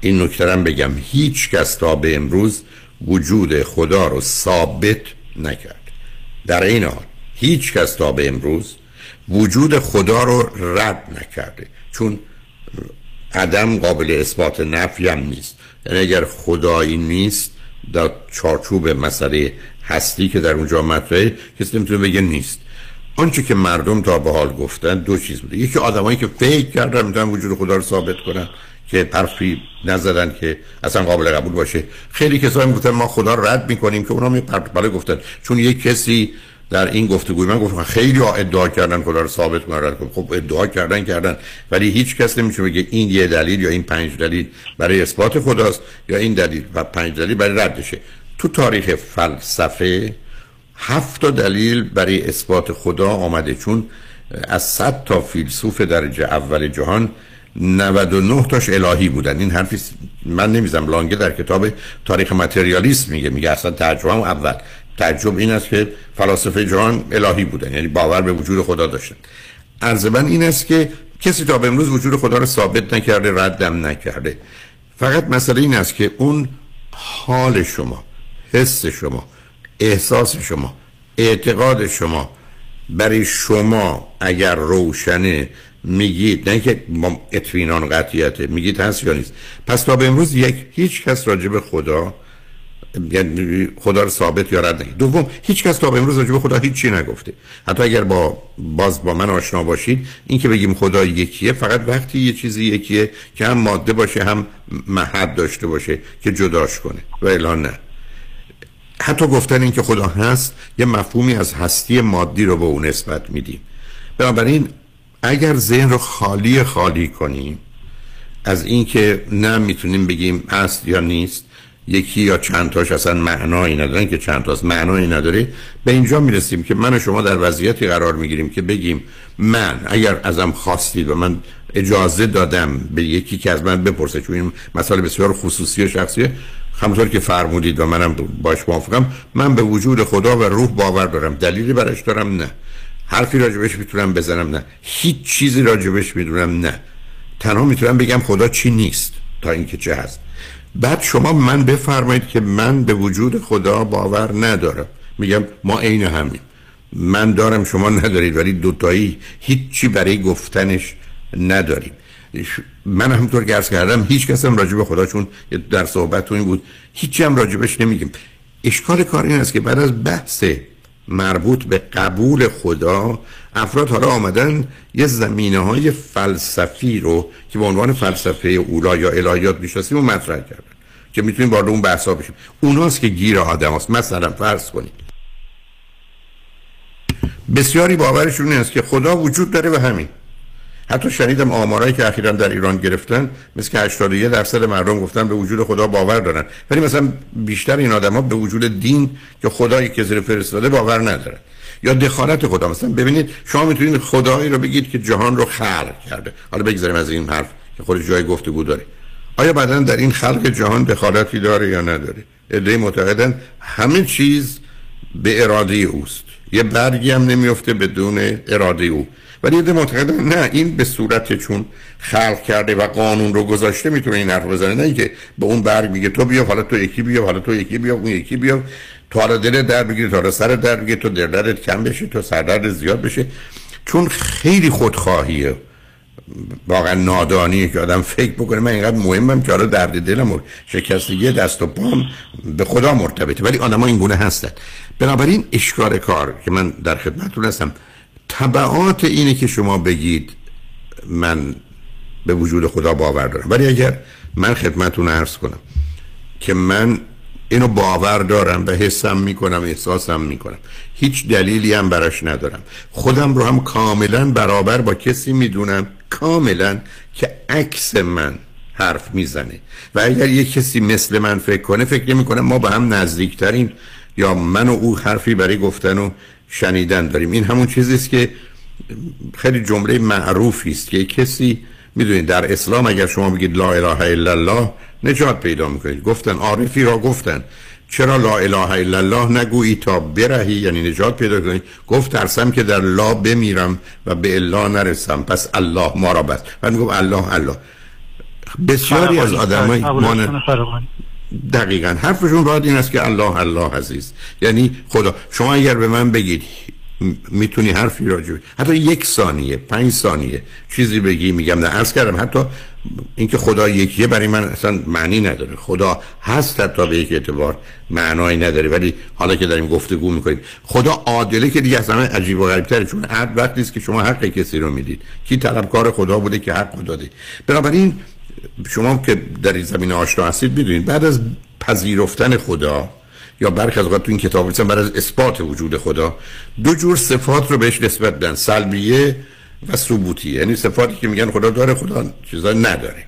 Speaker 5: این نکترم بگم. هیچ کس تا به امروز وجود خدا رو ثابت نکرد. در این حال هیچ کس تا به امروز وجود خدا رو رد نکرده. چون عدم قابل اثبات نفی هم نیست. یعنی اگر خدایی نیست در چارچوب مسئله هستی که در اونجا مطرحه کسی نمی‌تونه بگه نیست. آنچه که مردم تا به حال گفتن دو چیز بوده. یکی آدمایی که فکر کردن می‌تونن وجود خدا رو ثابت کنن که حرفی نزدن که اصلا قابل قبول باشه. خیلی کسایی می‌گفتن ما خدا رو رد می‌کنیم که اونا می بالا گفتن. چون یک کسی در این گفتگوی من گفتم خیلی ها ادعا کردن خدا رو ثابت کنن رد کنن. خب ادعا کردن کردن. ولی هیچ کس نمیشه بگه این یه دلیل یا این پنج دلیل برای اثبات خداست یا این دلیل و پنج دلیل برای ردشه. تو تاریخ فلسفه هفت دلیل برای اثبات خدا آمده چون از صد تا فیلسوف درجه اول جهان 99 تاش الهی بودن. این حرفی من نمیزم لانگه در کتاب تاریخ متریالیست میگه. میگه اصلا ترجمه اول. تعجب این است که فلاسفه جهان الهی بودن یعنی باور به وجود خدا داشتن عرض من این است که کسی تا به امروز وجود خدا رو ثابت نکرده ردم نکرده. فقط مسئله این است که اون حال شما حس شما احساس شما اعتقاد شما برای شما اگر روشنه میگید نه که اطمینان قطعیته میگید هست یا نیست. پس تا به امروز یک هیچ کس راجع به خدا یعنی خدا رو ثابت یا رد نگید دوم هیچ کس تا به امروز راجع به خدا هیچی نگفته. حتی اگر با باز با من آشنا باشید این که بگیم خدا یکیه فقط وقتی یه چیزی یکیه که هم ماده باشه هم محد داشته باشه که جداش کنه و اعلان نه. حتی گفتن این که خدا هست یه مفهومی از هستی مادی رو به اون نسبت میدیم. بنابراین اگر ذهن رو خالی خالی کنیم از اینکه نه می‌تونیم بگیم هست یا نیست یکی یا چند تاش اصلا معنایی ندارن که چند تاست معنایی نداره. به اینجا می‌رسیم که من و شما در وضعیتی قرار می‌گیریم که بگیم من اگر ازم خواستید و من اجازه دادم به یکی که از من بپرسه چون این مسئله بسیار خصوصی و شخصیه همونطور که فرمودید و منم باش موافقم من به وجود خدا و روح باور دارم. دلیلی برش دارم؟ نه. حرفی راجبش می‌تونم بزنم؟ نه. هیچ چیزی راجبش می‌دونم؟ نه. تنها می‌تونم بگم خدا چی نیست تا اینکه چه هست. بعد شما من بفرمایید که من به وجود خدا باور ندارم. میگم ما عین همین. من دارم شما ندارید ولی دوتایی هیچی برای گفتنش نداریم. من همطور که کردم هیچ کس هم راجب خدا چون در صحبت این بود. هیچی هم راجبش نمیگیم. اشکال کار این است که بعد از بحث مربوط به قبول خدا افراد حالا آمدن یه زمینه های فلسفی رو که به عنوان فلسفه اولا یا الهیات می‌شناسیم و مطرح کردن که می‌تونیم وارد اون بحثا بشیم. اوناست که گیر آدم هست مثلا فرض کنید. بسیاری باورشون این است که خدا وجود داره و همین. حتی شنیدم آمارایی که اخیرا در ایران گرفتن مثل که 81 درصد مردم گفتن به وجود خدا باور دارن. ولی مثلا بیشتر این آدما به وجود دین که خدایی که زیر فرستاده باور ندارن. یا دخالت خدا. مثلا ببینید شما می‌تونید خدایی رو بگید که جهان رو خلق کرده. حالا بگذاریم از این حرف که خود جای گفتگو داره. آیا بعدا در این خلق جهان دخالتی داره یا نداره؟ ایده معتقدن همه چیز به اراده اوست. یه برگی هم نمیفته بدون اراده او. ولی ایده معتقدن نه این به صورت چون خلق کرده و قانون رو گذاشته می‌تونه این حرف بزنه. نه اینکه به اون برگ میگه تو بیا حالا تو یکی بیا حالا تو یکی بیا اون یکی بیا. تو حالا دل در بگیری تو حالا سر در بگیری تو دردت کم بشه تو سردرد زیاد بشه. چون خیلی خودخواهیه. واقعا نادانیه که آدم فکر بکنه من اینقدر مهمم که حالا درد دلم و شکستگی دست و پام به خدا مرتبطه. ولی آدم ها این گونه هستن. بنابراین اشکار کار که من در خدمتتون هستم طبعات اینه که شما بگید من به وجود خدا باور دارم. ولی اگر من خدمتون عرض کنم که من اینو باور دارم و حسم می‌کنم احساسم می‌کنم. هیچ دلیلی هم براش ندارم. خودم رو هم کاملا برابر با کسی می‌دونم کاملا که عکس من حرف می‌زنه. و اگر یه کسی مثل من فکر کنه فکر نمی ما به هم نزدیکترین یا من و او حرفی برای گفتن و شنیدن داریم. این همون چیزی است که خیلی جمله معروفی است که کسی می‌دونید در اسلام اگر شما بگید لا اله الا الله نجات پیدا می‌کنید. گفتن عارفی را گفتن. چرا لا اله الا الله نگویی تا برهی؟ یعنی نجات پیدا کنید. گفت ترسم که در لا بمیرم و به الا نرسم. پس الله ما را بست. و میگم الله الله. بسیاری از آدمای دقیقا. حرفشون باید این است که الله الله عزیز. یعنی خدا. شما اگر به من بگید می‌تونی حرفی راجع حتی یک ثانیه پنج ثانیه چیزی بگی میگم نه عرض کردم. حتی اینکه خدا یکیه برای من اصلا معنی نداره. خدا هست حتی به یک اعتبار معنایی نداره. ولی حالا که داریم گفتگو می‌کنیم خدا عادله که دیگه اصلا عجیب و غریب تره چون هر وقتی است که شما حق کسی رو می‌دید. کی طلبکار خدا بوده که حق داده بنابراین شما که در این زمینه آشنا هستید می‌دونید بعد از پذیرفتن خدا یا برخی از تو این کتاب هستن بعد از اثبات وجود خدا دو جور صفات رو بهش نسبت دادن سلبیه و ثبوتیه. یعنی صفاتی که میگن خدا داره خدا چیزا نداره.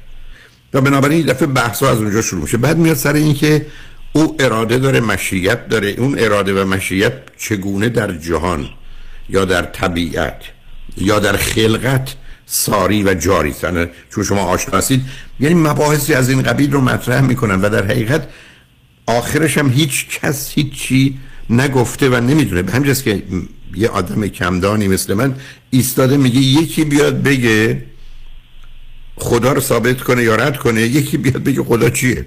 Speaker 5: و بنابراین این دفعه بحث از اونجا شروع میشه. بعد میاد سر این که او اراده داره مشیت داره. اون اراده و مشیت چگونه در جهان یا در طبیعت یا در خلقت ساری و جاری سنه چون شما آشنا هستید. یعنی مباحثی از این قبیل رو مطرح می‌کنن و در حقیقت آخرش هم هیچ کس هیچی نگفته و نمی‌دونه. به همجاست که یه آدم کمدانی مثل من ایستاده میگه یکی بیاد بگه خدا رو ثابت کنه یا رد کنه یکی بیاد بگه خدا چیه؟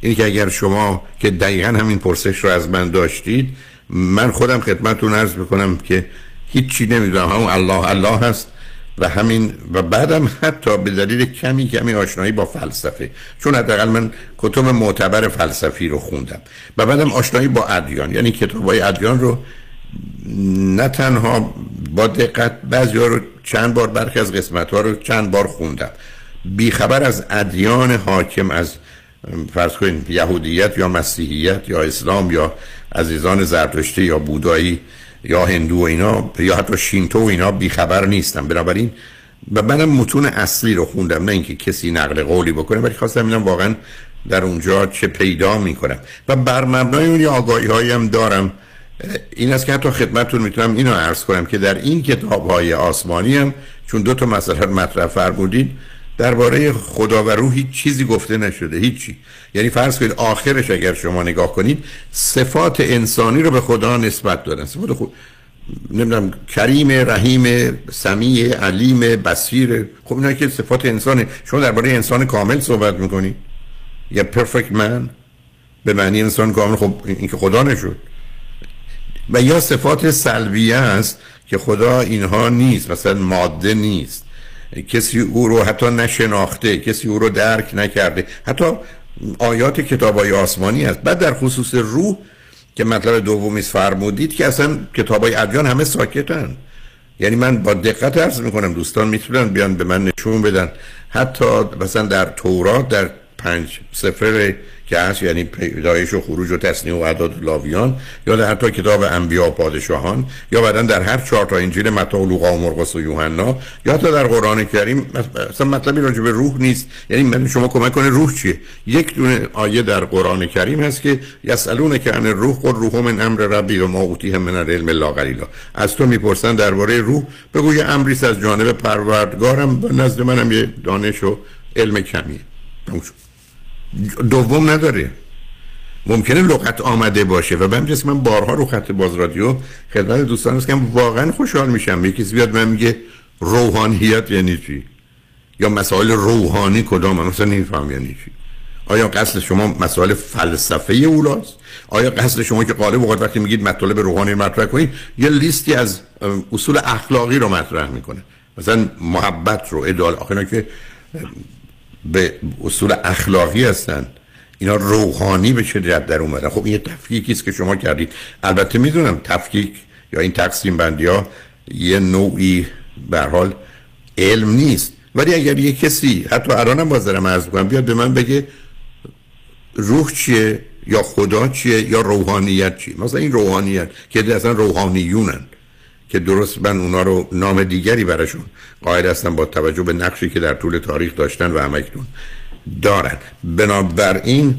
Speaker 5: اینی که اگر شما که دقیقا همین پرسش رو از من داشتید من خودم خدمتتون عرض بکنم که هیچی نمی‌دونم. همون الله الله هست. و همین و بعدم حتی به دلیل کمی کمی آشنایی با فلسفه. چون حداقل من کتب معتبر فلسفی رو خوندم. و بعدم آشنایی با ادیان. یعنی کتاب های ادیان رو نه تنها با دقت بعضی ها رو چند بار برخی از قسمت ها رو چند بار خوندم. بیخبر از ادیان حاکم از فرض کنید یهودیت یا مسیحیت یا اسلام یا عزیزان زرتشتی یا بودایی یا هندو و اینا یا حتی شینتو و اینا بیخبر نیستم بنابراین و منم متون اصلی رو خوندم نه اینکه کسی نقل قولی بکنه ولی خواستم ببینم واقعا در اونجا چه پیدا می‌کنم. و بر مبنای اون آگاهی هایی هم دارم. این است که حتی خدمتتون می‌تونم اینو عرض کنم که در این کتاب های آسمانی هم چون دو تا مسئله مطرح فرمودید درباره خدا و روح هیچ چیزی گفته نشده هیچی. یعنی فرض کنید آخرش اگر شما نگاه کنید صفات انسانی رو به خدا نسبت دادن. صفات خود نمی‌دونم کریم رحیم سمیع علیم بصیر. خب اینا که صفات انسانه. شما درباره انسان کامل صحبت می‌کنید. یا پرفکت من به معنی انسان کامل خب این که خدا نشد. و یا صفات سلبیه است که خدا اینها نیست مثلا ماده نیست. کسی او رو حتی نشناخته کسی او رو درک نکرده. حتی آیات کتاب های آسمانی است بعد در خصوص روح که مطلب دومی فرمودید که اصلا کتاب های ادیان همه ساکتن. یعنی من با دقت عرض می‌کنم دوستان می‌تونن بیان به من نشون بدن. حتی مثلا در تورات در پنج سفر که هست یعنی پیدایش و خروج و تصنیع و اعداد لاویان یا در حتی کتاب انبیا و پادشاهان یا بعدا در هر چهار تا انجیل متی و لوقا و مرقس و یوحنا یا حتی در قرآن کریم. اصلا مطلبی راجع به روح نیست. یعنی من شما کمک کنه روح چیه؟ یک دونه آیه در قرآن کریم هست که یسالون که ان روح قل روح من امر ربی و ما اوتیه من العلم لا قلیلا. از تو می‌پرسن درباره روح. بگو یه امری از جانب پروردگارم. نزد منم یه دانش و علم کمیه. دوم نداره. ممکنه لغت آمده باشه و من من بارها رو خط باز رادیو خدمت دوستان هست که واقعا خوشحال میشم. یکی بیاد من میگه روحانیت یعنی چی؟ یا مسائل روحانی کدام؟ مثلا نمیفهم یعنی چی. آیا قصد شما مسائل فلسفه اولاست؟ آیا قصد شما که قالب وقت وقتی میگید مطالب روحانی مطرح کنید یه لیستی از اصول اخلاقی رو مطرح می‌کنه. مثلا محبت رو ادال آخه که به اصول اخلاقی هستن. اینا روحانی به شدت در اومدن؟ خب این تفکیکی است که شما کردید. البته می‌دونم تفکیک یا این تقسیم بندی ها یه نوعی به حال علم نیست. ولی اگر یه کسی حتی الانم باز دارم عرض کنم بیاد به من بگه روح چیه یا خدا چیه یا روحانیت چیه؟ مثلا این روحانیت که اصلا روحانیونن. که درست من اونا رو نام دیگری براشون قائل هستم با توجه به نقشی که در طول تاریخ داشتن و همکنون دارن. بنابراین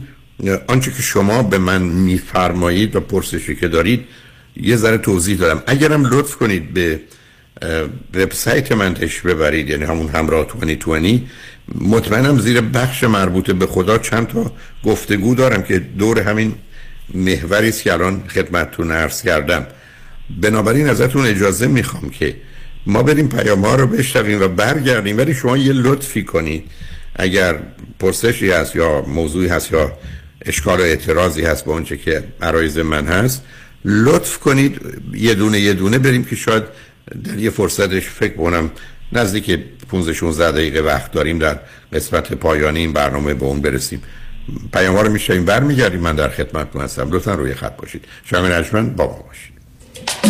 Speaker 5: آنچه که شما به من میفرمایید و پرسشی که دارید یه ذره توضیح دارم اگرم لطف کنید به وبسایت من تش ببرید یعنی همون همراه توانی توانی مطمئنم زیر بخش مربوط به خدا چند تا گفتگو دارم که دور همین محوری است که الان خدمتتون عرض کردم. بنابراین ازتون اجازه می‌خوام که ما بریم پیام ها رو بشنویم و برگردیم. ولی شما یه لطفی کنید. اگر پرسشی هست یا موضوعی هست یا اشکال و اعتراضی هست به اونچه که عرایز من هست لطف کنید. یه دونه یه دونه بریم که شاید در یه فرصتش فکر کنم نزدیک 15 16 دقیقه وقت داریم در قسمت پایانی این برنامه به اون برسیم. پیام ها رو میشنویم. برمیگردیم. من در خدمتتون هستم. لطفا روی خط باشید. شامل اجمن بابا باشید.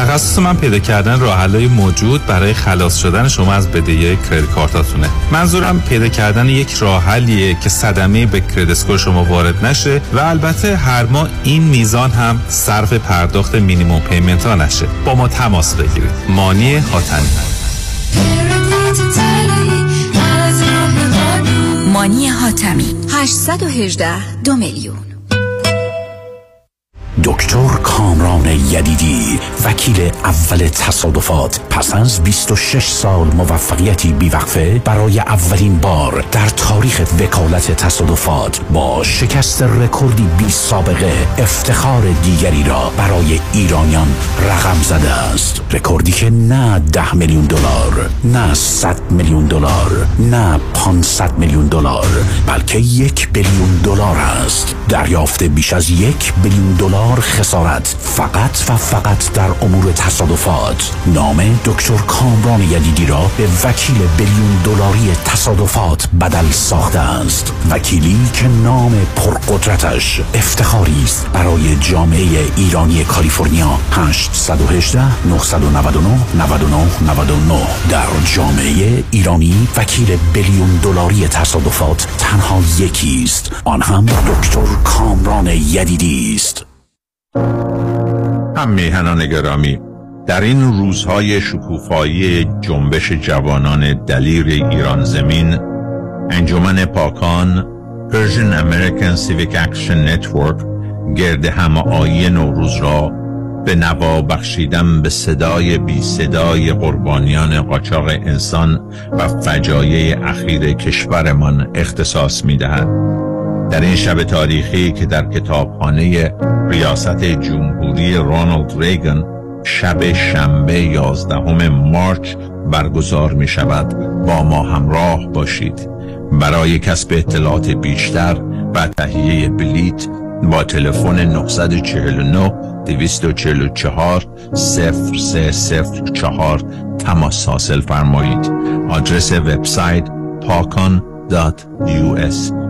Speaker 41: تخصص من پیدا کردن راه موجود برای خلاص شدن شما از بدهی credit card اتونه. منظورم پیدا کردن یک راه حلیه که صدمه به credit score شما وارد نشه و البته هر ماه این میزان هم صرف پرداخت minimum payment ها نشه. با ما تماس بگیرید. مانی حاتمی.
Speaker 42: مانی حاتمی. 818 دو میلیون.
Speaker 43: دکتر کامران یدیدی وکیل اول تصادفات. پس از 26 سال موفقیتی بیوقفه برای اولین بار در تاریخ وکالت تصادفات با شکست رکوردی بی سابقه افتخار دیگری را برای ایرانیان رقم زده است. رکوردی که نه ده میلیون دلار نه 100 میلیون دلار نه 500 میلیون دلار بلکه یک بیلیون دلار است. دریافت بیش از یک بیلیون دلار خسارت فقط و فقط در امور تصادفات. نام دکتر کامران یدیدی را به وکیل بیلیون دلاری تصادفات بدل ساخته است. وکیلی که نام پرقدرتش افتخاری است. برای جامعه ایرانی کالیفرنیا 818 999 99 99 در جامعه ایرانی وکیل بیلیون دلاری تصادفات تنها یکی است. آن هم دکتر کامران یدیدی است.
Speaker 44: هم میهنان گرامی در این روزهای شکوفایی جنبش جوانان دلیر ایران زمین انجمن پاکان Persian American Civic Action Network گرد همایی نوروز را به نوا بخشیدن به صدای بی صدای قربانیان قاچاق انسان و فجایع اخیر کشورمان اختصاص می دهد. در این شب تاریخی که در کتابخانه ریاست جمهوری رونالد ریگن شب شنبه 11 مارچ برگزار می شود با ما همراه باشید. برای کسب اطلاعات بیشتر و تهیه بلیت با تلفن 949 244 0304 تماس حاصل فرمایید. آدرس وبسایت پاکان.us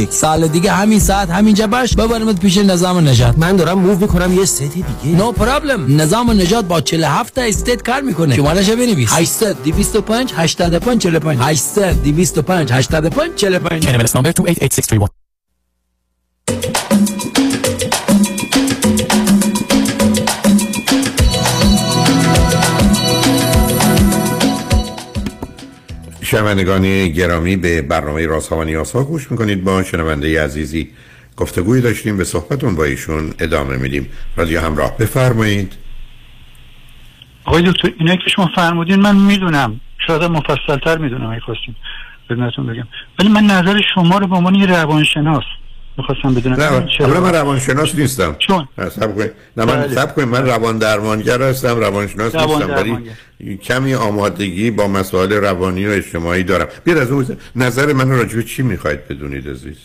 Speaker 45: سال دیگه همین ساعت همینجا باش. ببرمت پیش نظام نجات
Speaker 14: من دارم move می‌کنم یه state دیگه.
Speaker 45: no no problem نظام نجات با 47 تا state کار می‌کنه. شمارهش بنویس. 800 225 85 45 800 225 85 45
Speaker 5: NMLS number 288631
Speaker 44: شنوندگان گرامی به برنامه راست و نیاز ها گوش می‌کنید. با شنونده عزیزی گفتگوی داشتیم به صحبتون با ایشون ادامه میدیم. رادیو همراه بفرمایید.
Speaker 40: آقای دکتر اینایی که شما فرمودین من می‌دونم. شاید مفصلتر می‌دونم اگه خواستین بگم. ولی من نظر شما رو به عنوان یه روانشناس می‌خواستم بدونم
Speaker 44: نه
Speaker 40: چرا.
Speaker 44: من روانشناس نیستم.
Speaker 40: چون.
Speaker 44: سب کنید. نه من
Speaker 40: بله.
Speaker 44: سب کنید. من روان درمانگر هستم روانشناس
Speaker 40: روان
Speaker 44: نیستم ولی کمی آمادگی با مسائل روانی و اجتماعی دارم. بیاد از اون نظر من راجع چی می‌خواید بدونید عزیز؟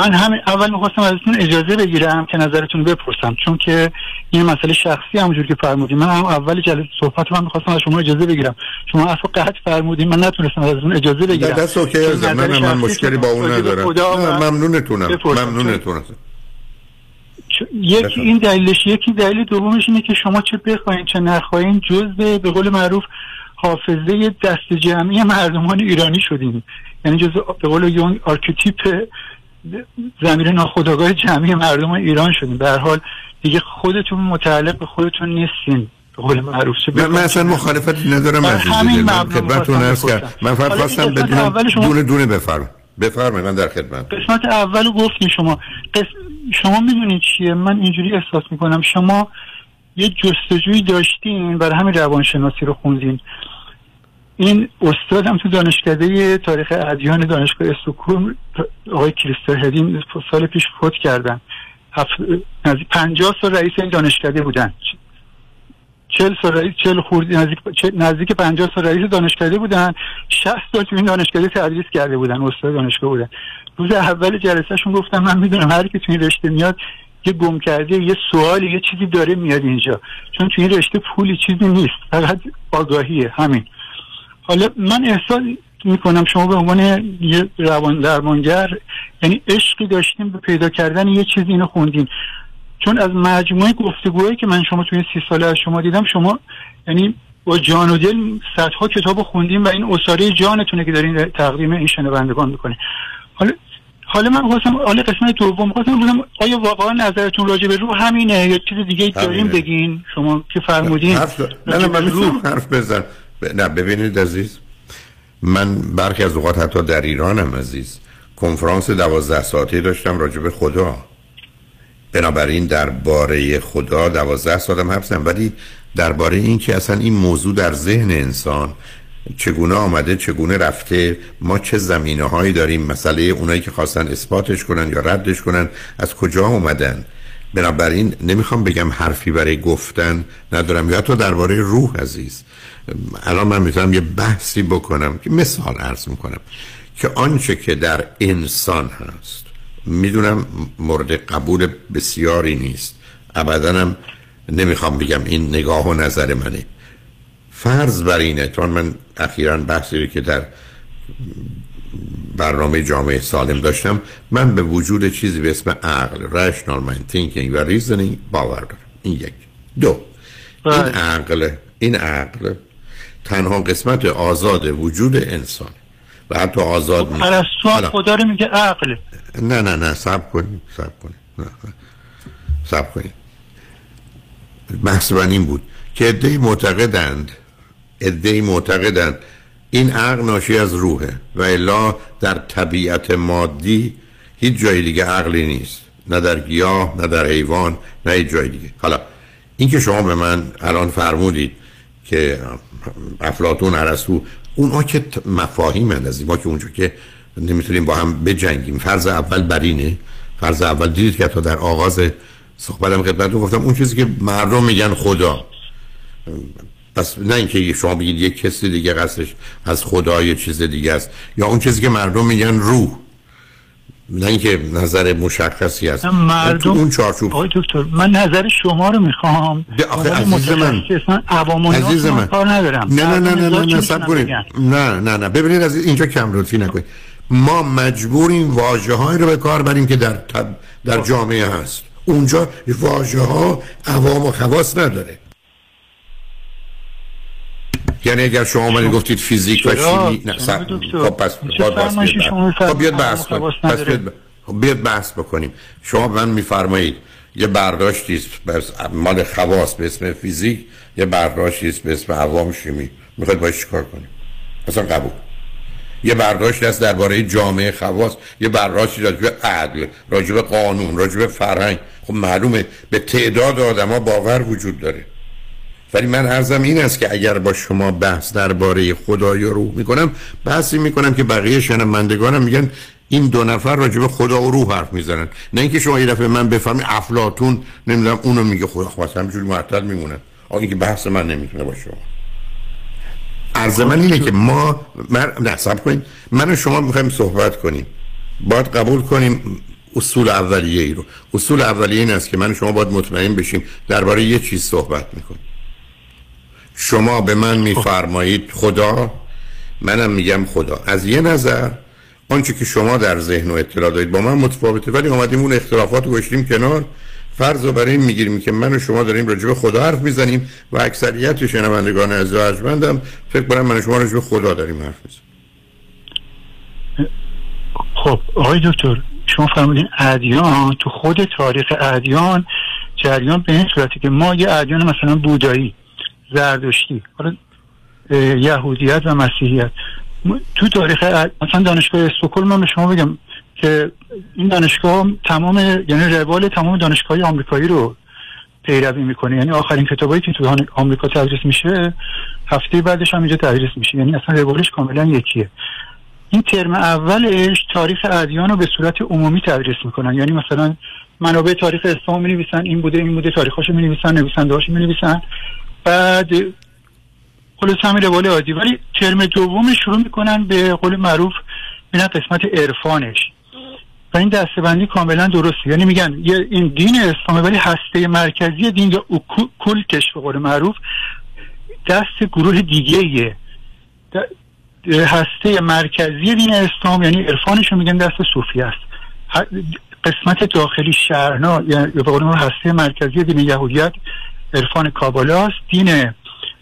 Speaker 40: من همین اول می‌خواستم ازتون اجازه بگیرم که نظرتون رو بپرسم چون که این مسئله شخصی همونجور که فرمودیم من هم اول جلسه صحبت من می‌خواستم از شما اجازه بگیرم. شما اصلا قطع فرمودین من نتونستم ازتون اجازه بگیرم.
Speaker 44: دست اوکی عزیزم. من من مشکلی با اون ندارم. ممنونتونم. ممنونتونم
Speaker 40: یکی این دلیلش یکی دلیل دومش اینه که شما چه بخواین چه نخواین جزء به قول معروف حافظه دست جمعی مردمان ایرانی شدیم یعنی جزء به قول یونگ archetype ضمیر ناخودآگاه جمعی مردم ایران شدیم. به حال دیگه خودتون متعلق به خودتون نیستین. قول معروف
Speaker 44: من, من اصلا
Speaker 40: چه
Speaker 44: مخالفتی ندارم عزیزی
Speaker 40: همین
Speaker 44: خدمتتون عرض. من فقط خواستم بدونم
Speaker 40: شما-
Speaker 44: دونه دونه بفرم بفرمایید من در خدمت
Speaker 40: قسمت اول گفتین شما. قس... شما می‌دونید چیه؟ من اینجوری احساس می‌کنم. شما یه جستجویی داشتین برای همین روانشناسی رو خوندین. این استادم تو دانشکده تاریخ ادیان دانشگاه استکهلم آقای کریستر هدین سال پیش فوت کردن. نزدیک 50 سال رئیس این دانشکده بودن. چل سال رئیس چل خوردی نزدیک نزدیک 50 سال رئیس دانشکده بودن. 60 سال تو این دانشکده تدریس کرده بودن استاد دانشگاه بودن. روز اول جلسهشون گفتم من می‌دونم هر کی تو این رشته میاد یه گم کرده یه سوالی یه چیزی داره میاد اینجا. چون تو این رشته پولی چیزی نیست فقط آگاهیه همین. حالا من احساس می‌کنم شما به عنوان یه روان درمانگر یعنی عشقی داشتیم به پیدا کردن یه چیزی اینو خوندین. چون از مجموعه گفتگوهایی که من شما توی سی ساله از شما دیدم شما یعنی با جان و دل صدها کتاب خوندیم و این اصاره جانتونه که دارین تقدیم این شنوندگان می‌کنه حالا حالا من خواستم حالا قسمت دوم خواستم بودم آیا واقعا نظرتون راجع به روح همینه یا چیز دیگه داریم. بگین؟ شما که فرمودین.
Speaker 5: حرف نه نه
Speaker 40: به
Speaker 5: من
Speaker 40: روح.
Speaker 5: حرف بزن نه ببینید عزیز من برخی از اوقات حتی در ایرانم عزیز. کنفرانس دوازده ساعته داشتم راجع به خدا. بنابراین درباره خدا دوازده ساعتم زدم ولی درباره این که اصلا این موضوع در ذهن انسان چگونه آمده چگونه رفته ما چه زمینه هایی داریم مسئله اونایی که خواستن اثباتش کنن یا ردش کنن از کجا اومدن؟ بنابراین نمی‌خوام بگم حرفی برای گفتن ندارم یا حتی درباره روح عزیز. الان من می‌تونم یه بحثی بکنم که مثال عرض می‌کنم که آنچه که در انسان هست می‌دونم مورد قبول بسیاری نیست. ابدا هم نمی‌خوام بگم این نگاه و نظر منه. فرض بر اینه چون من اخیرا بحثی رو که در برنامه جامعه سالم داشتم من به وجود چیزی به اسم عقل rational mind thinking و reasoning باور دارم. این یک. دو. این عقل این عقل تنها قسمت آزاد وجود انسان و حتی آزاد نیست.
Speaker 40: پرستو خدا رو میگه عقل.
Speaker 5: نه نه نه سب کنیم سب کنیم. سب کنیم بحث من این بود که ادهی معتقدند ادهی معتقدند این عقل ناشی از روحه و الا در طبیعت مادی هیچ جای دیگه عقلی نیست. نه در گیاه نه در حیوان نه هیچ جای دیگه. حالا این که شما به من الان فرمودید که افلاتون ارسطو اونا که مفاهیم اندازی ما که اونجا که نمی‌تونیم با هم بجنگیم. فرض اول بر اینه فرض اول دیدید که تا در آغاز صحبتم خدمتتون گفتم اون چیزی که مردم میگن خدا. پس نه اینکه شما بگید یک کسی دیگه قصدش از خدا یه چیز دیگه است. یا اون چیزی که مردم میگن روح. نه اینکه نظر مشخصی
Speaker 40: نه، مردم
Speaker 5: اون چارچوب
Speaker 40: آقای دکتر من نظر شما رو می‌خوام.
Speaker 5: آخه عزیز من عزیز من
Speaker 40: کار ندارم.
Speaker 5: نه نه نه نه نه, نه سب کنید؟ نه نه نه. ببینید از اینجا کم لطفی نکنید. ما مجبوریم واژه های رو به کار بریم که در در جامعه هست. اونجا واژه ها عوام و خواص نداره. یعنی اگر شما آمدید گفتید فیزیک و؟ شیمی نه
Speaker 40: دکتر.
Speaker 5: خب پس
Speaker 40: چه
Speaker 5: خب بیاد بحث. خب بیاد؟ بحث پس خب بحث بکنیم شما من میفرمایید یه برداشتی است بس مال خواص به اسم فیزیک یه برداشتی است به اسم عوام شیمی می‌خواید باش چیکار کنیم اصلا قبول یه برداشتی هست درباره جامعه خواص یه برداشتی راجع به عدل راجع به قانون راجع به فرهنگ خب معلومه به تعداد آدما باور وجود داره ولی من عرضم این است که اگر با شما بحث درباره خدا یا روح می‌کنم بحثی می‌کنم که بقیه شنوندگانم میگن این دو نفر راجع به خدا و روح حرف می‌زنن. نه اینکه شما یه دفعه من بفهمی افلاطون نمی‌دونم اونو میگه خدا. خواست همینجوری معطل میمونن آقا که بحث من نمی‌تونه با شما. عرض من اینه که ما من نه سب کنیم من و شما می‌خوایم صحبت کنیم. باید قبول کنیم اصول اولیه ای رو. اصول اولیه این است که من و شما باید مطمئن بشیم درباره یه چیز صحبت می‌کنیم. شما به من میفرمایید خدا؟ منم میگم خدا. از یه نظر آنچه که شما در ذهن و اطلاع دارید با من متفاوته ولی آمدیم اون اختلافات رو گشتیم کنار. فرض رو برای این می‌گیریم که من و شما داریم راجع به خدا حرف می‌زنیم و اکثریت شنوندگان از ارجمندم فکر کنم من و شما راجع به خدا داریم حرف می‌زنیم.
Speaker 40: خب آقای دکتر شما فرمودین ادیان. تو خود تاریخ ادیان جریان به این صورتی که ما یه ادیان مثلا بودایی زردشتی. حالا یهودیت و مسیحیت. تو تاریخ مثلا دانشگاه استکهلم من به شما بگم که این دانشگاه تمام یعنی روال تمام دانشگاه آمریکایی رو پیروی می‌کنه. یعنی آخرین کتابایی که تو آمریکا تدریس میشه هفته بعدش هم اینجا تدریس میشه. یعنی اصلا روالش کاملا یکیه. این ترم اولش تاریخ ادیان رو به صورت عمومی تدریس می‌کنن. یعنی مثلا منابع تاریخ اسلام می نویسن این بوده این بوده تاریخاشو می نویسن نویسنده هاشو می نویسن بعد خلاص همین روال عادی. ولی ترم دوم شروع می‌کنن به قول معروف بین قسمت عرفانش. و این دستبندی کاملا درسته. یعنی میگن یه این دین اسلامه ولی هسته مرکزی دین یا کلتش به قول معروف دست گروه دیگه هسته مرکزی دین اسلام یعنی عرفانش رو میگن دست صوفی است. قسمت داخلی شهرنا یا به قول هسته مرکزی دین یهودیت عرفان کابالاست دین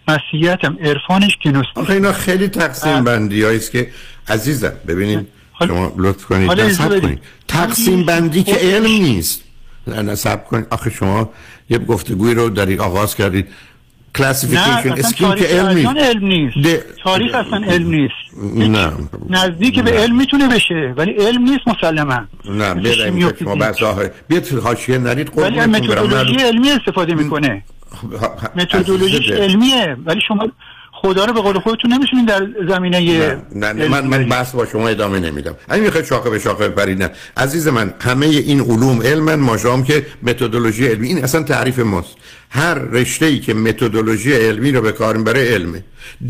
Speaker 40: مسیحیت هم عرفانش گنوستیک
Speaker 5: اینا خیلی تقسیم بندی است که عزیزم ببینید شما لطف کنید نصب کنید. تقسیم بندی که علم نیست. نصب کنید. آخه شما یه گفتگوی رو دارید آغاز کردید. کلاسیفیکیشن اسکیم که علم نیست.
Speaker 40: علم نیست. تاریخ اصلا علم نیست.
Speaker 5: نه.
Speaker 40: نزدیک به علم می‌تونه بشه ولی علم نیست مسلما.
Speaker 5: نه بیاید شما آخه بیاید حاشیه نرید
Speaker 40: ولی متدولوژی علمی استفاده می‌کنه. متدولوژی علمیه ولی شما خدا رو به قول خودتون نمیشونین در زمینه
Speaker 5: نه, نه, من من بحث با شما ادامه نمیدم. اگه می‌خواید شاخه به شاخه برید نه عزیز من همه این علوم علمن ماجام که متدولوژی علمی این اصلا تعریف ماست. هر رشته ای که متدولوژی علمی رو به کار می‌بره علمه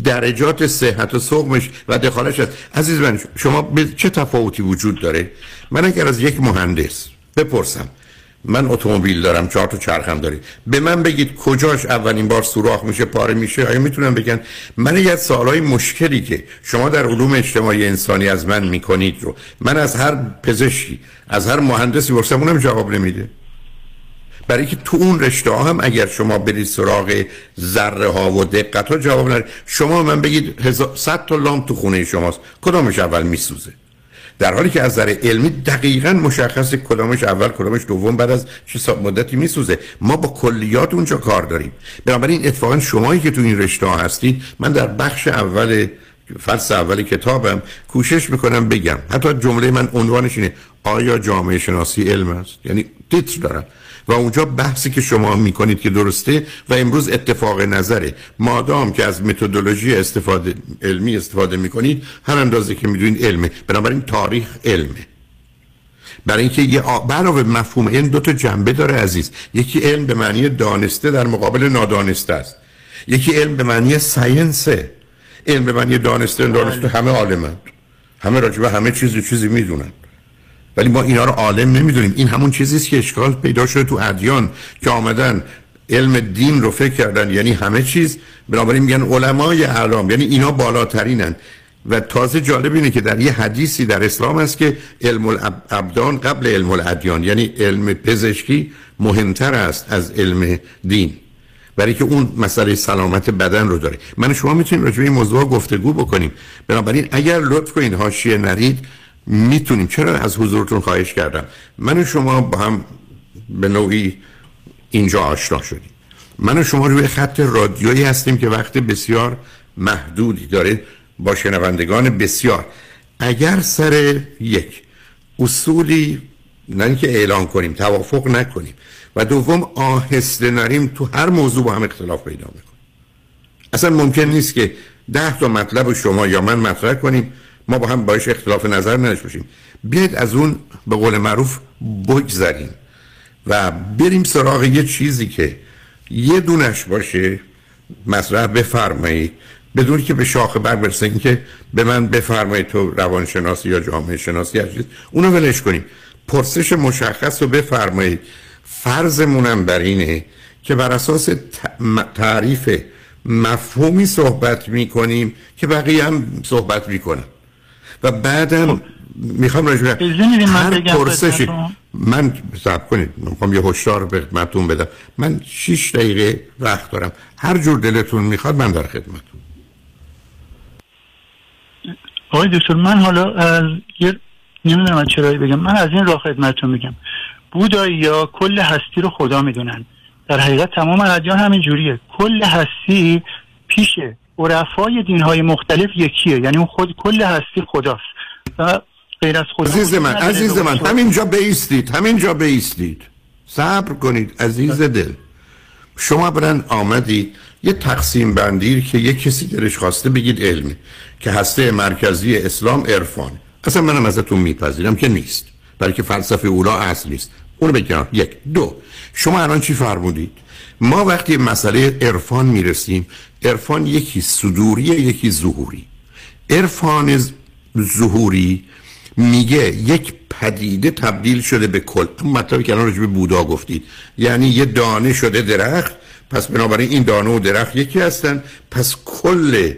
Speaker 5: درجات صحت و سقمش و دخالش هست. عزیز من شما به چه تفاوتی وجود داره؟ من اگر از یک مهندس بپرسم من اتومبیل دارم چهار تا چرخم داری. به من بگید کجاش اولین بار سوراخ میشه پاره میشه؟ آیا می‌تونم بگن؟ من یه سوالای مشکلی که شما در علوم اجتماعی انسانی از من می‌کنید رو من از هر پزشکی از هر مهندسی پرسم اونم جواب نمیده. برای که تو اون رشته هم اگر شما برید سراغ ذره ها و دقت ها جواب ندارید شما من بگید صد تا لام تو خونه شماست. کدامش اول میسوزه؟ در حالی که از نظر علمی دقیقا مشخص کدامش اول کدامش دوم بعد از چه مدتی میسوزه. ما با کلیات اونجا کار داریم. بنابراین اتفاقا شمایی که تو این رشته ها هستید من در بخش اول فصل اول کتابم کوشش می‌کنم بگم. حتی جمله من عنوانش اینه آیا جامعه شناسی علم است؟ یعنی تیتر دارم. و اونجا بحثی که شما می‌کنید که درسته و امروز اتفاق نظره. مادام که از متدولوژی استفاده علمی استفاده می‌کنید هر اندازه که می‌دونید علمه. بنابراین تاریخ علمه. برای اینکه یه علاوه مفهوم علم دو تا جنبه داره عزیز. یکی علم به معنی دانسته در مقابل نادانسته است. یکی علم به معنی ساینسه. علم به معنی دانسته دانسته همه عالمند. همه راجبه همه چیزی چیزی می‌دونن. ولی ما اینا رو عالم نمی‌دونیم. این همون چیزی است که اشکال پیدا شده تو ادیان که آمدن علم دین رو فکر کردن. یعنی همه چیز بنابراین میگن علمای اعلام. یعنی اینا بالاترینن. و تازه جالب اینه که در یه حدیثی در اسلام است که علم الابدان قبل علم الادیان. یعنی علم پزشکی مهمتر است از علم دین. برای که اون مسئله سلامت بدن رو داره. من شما می‌تونیم به این موضوع گفتگو بکنیم. بنابراین اگر لطف کنید حاشیه نرید می‌تونیم. چرا از حضورتون خواهش کردم؟ من و شما با هم به نوعی اینجا آشنا شدیم. من و شما روی خط رادیویی هستیم که وقت بسیار محدودی داره با شنوندگان بسیار. اگر سر یک اصولی نه که اعلان کنیم توافق نکنیم و دوم آهسته نریم تو هر موضوع با هم اختلاف پیدا می‌کنیم. اصلا ممکن نیست که ده تا مطلب شما یا من مطرح کنیم. ما با هم باش اختلاف نظر نداشته باشیم. بیاید از اون به قول معروف بگذریم و بریم سراغ یه چیزی که یه دونش باشه. مطرح بفرمایید. بدون که به شاخه بر برسه این که به من بفرمایید تو روانشناسی یا جامعه شناسی هستید اونو ولش کنیم. پرسش مشخص رو بفرمایید. فرضمونم بر اینه که بر اساس تعریف مفهومی صحبت می‌کنیم که بقیه هم صحبت می‌کنن. و بعدم خب. می‌خوام راجع هر پرسشی من صبر کنید می‌خوام یه هشدار به خدمتتون بدم. من 6 دقیقه وقت دارم. هر جور دلتون می‌خواد من در خدمتتون.
Speaker 40: آقای دکتر من حالا از یه نمی‌دونم چرا بگم. من از این راه خدمتتون میگم. بودایی یا کل هستی رو خدا می‌دونن. در حقیقت تمام ادیان همین جوریه کل هستی پیشه. عرفای دین های مختلف یکیه. یعنی اون خود کل هستی خداست. و غیر از خدا
Speaker 5: عزیز من عزیز من همینجا بیستید همینجا بیستید. صبر کنید عزیز دل. شما برن آمدید یه تقسیم بندی که یه کسی درش خواسته بگید علمه که هسته مرکزی اسلام عرفان. اصلا منم ازتون میپذیرم که نیست برای که فلسفه اولا اصل نیست. اونو بگم. یک. دو. شما الان چی فرمودید؟ ما وقتی مسئله عرفان می‌رسیم عرفان یکی صدوری یکی ظهوری. عرفان ظهوری میگه یک پدیده تبدیل شده به کل. مطلبی که الان راجع به بودا گفتید. یعنی یه دانه شده درخت. پس بنابراین این دانه و درخت یکی هستن. پس کل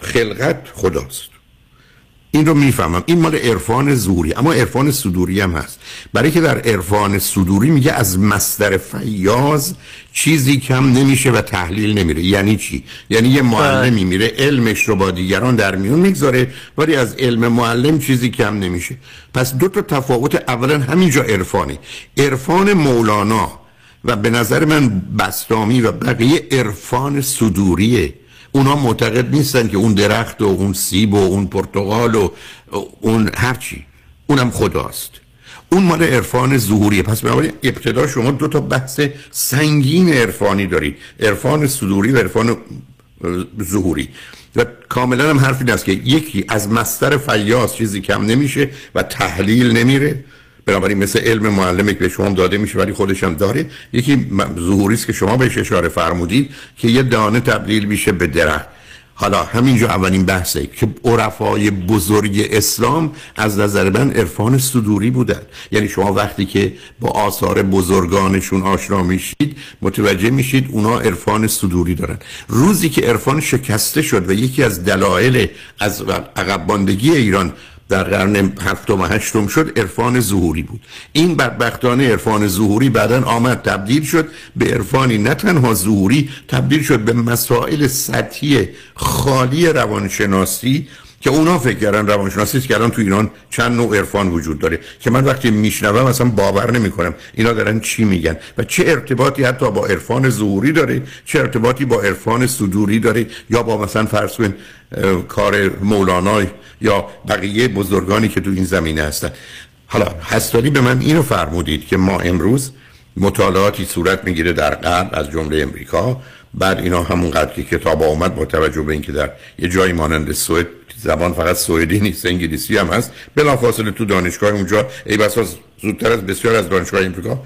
Speaker 5: خلقت خداست. این رو می‌فهمم. این مال عرفان زوری اما عرفان صدوری هم هست. برای که در عرفان صدوری میگه از مصدر فیاض چیزی کم نمیشه و تحلیل نمیره. یعنی چی؟ یعنی یه معلمی میره علمش رو با دیگران در میون می‌گذاره ولی از علم معلم چیزی کم نمیشه. پس دو تا تفاوت اولا همینجا عرفانی عرفان مولانا و به نظر من بستامی و بقیه عرفان صدوریه. اونا معتقد نیستن که اون درخت و اون سیب و اون پرتغال و اون هرچی. اونم خداست. اون مال عرفان ظهوریه. پس بنابراین ابتدا شما دو تا بحث سنگین عرفانی دارید. عرفان صدوری و عرفان ظهوری. و کاملا هم حرفی است که یکی از مستر فیاض چیزی کم نمیشه و تحلیل نمیره. بنابراین مثل علم معلمی که به شما داده میشه ولی خودش هم داره یکی ظهوری است که شما بهش اشاره فرمودید که یه دانه تبدیل میشه به درخت. حالا همینجا اولین بحثه که عرفای بزرگ اسلام از نظر من عرفان صدوری بودن. یعنی شما وقتی که با آثار بزرگانشون آشنا میشید متوجه میشید اونا عرفان صدوری دارن. روزی که عرفان شکسته شد و یکی از دلایل از عقب ایران در قرن هفتم و هشتم شد عرفان ظهوری بود. این بدبختانه عرفان ظهوری بعدا آمد تبدیل شد به عرفانی. نه تنها ظهوری تبدیل شد به مسائل سطحی خالی روانشناسی که اونا فکر کردن روانشناسی که الان تو ایران چند نوع عرفان وجود داره. که من وقتی میشنوم اصلا باور نمی‌کنم اینا دارن چی میگن و چه ارتباطی حتی با عرفان ظهوری داره چه ارتباطی با عرفان صدوری داره یا با مثلا فرض کار مولانا یا بقیه بزرگانی که تو این زمینه هستن. حالا هستاری به من اینو فرمودید که ما امروز مطالعاتی صورت می‌گیره در غرب از جمله امریکا. بعد اینا همونقدر که کتاب آمد با توجه به اینکه در یه جایی مانند سوئد زبان فقط سوئدی نیست انگلیسی هم هست. بلافاصله تو دانشگاه اونجا. ای بسا زودتر از بسیار از دانشگاه امریکا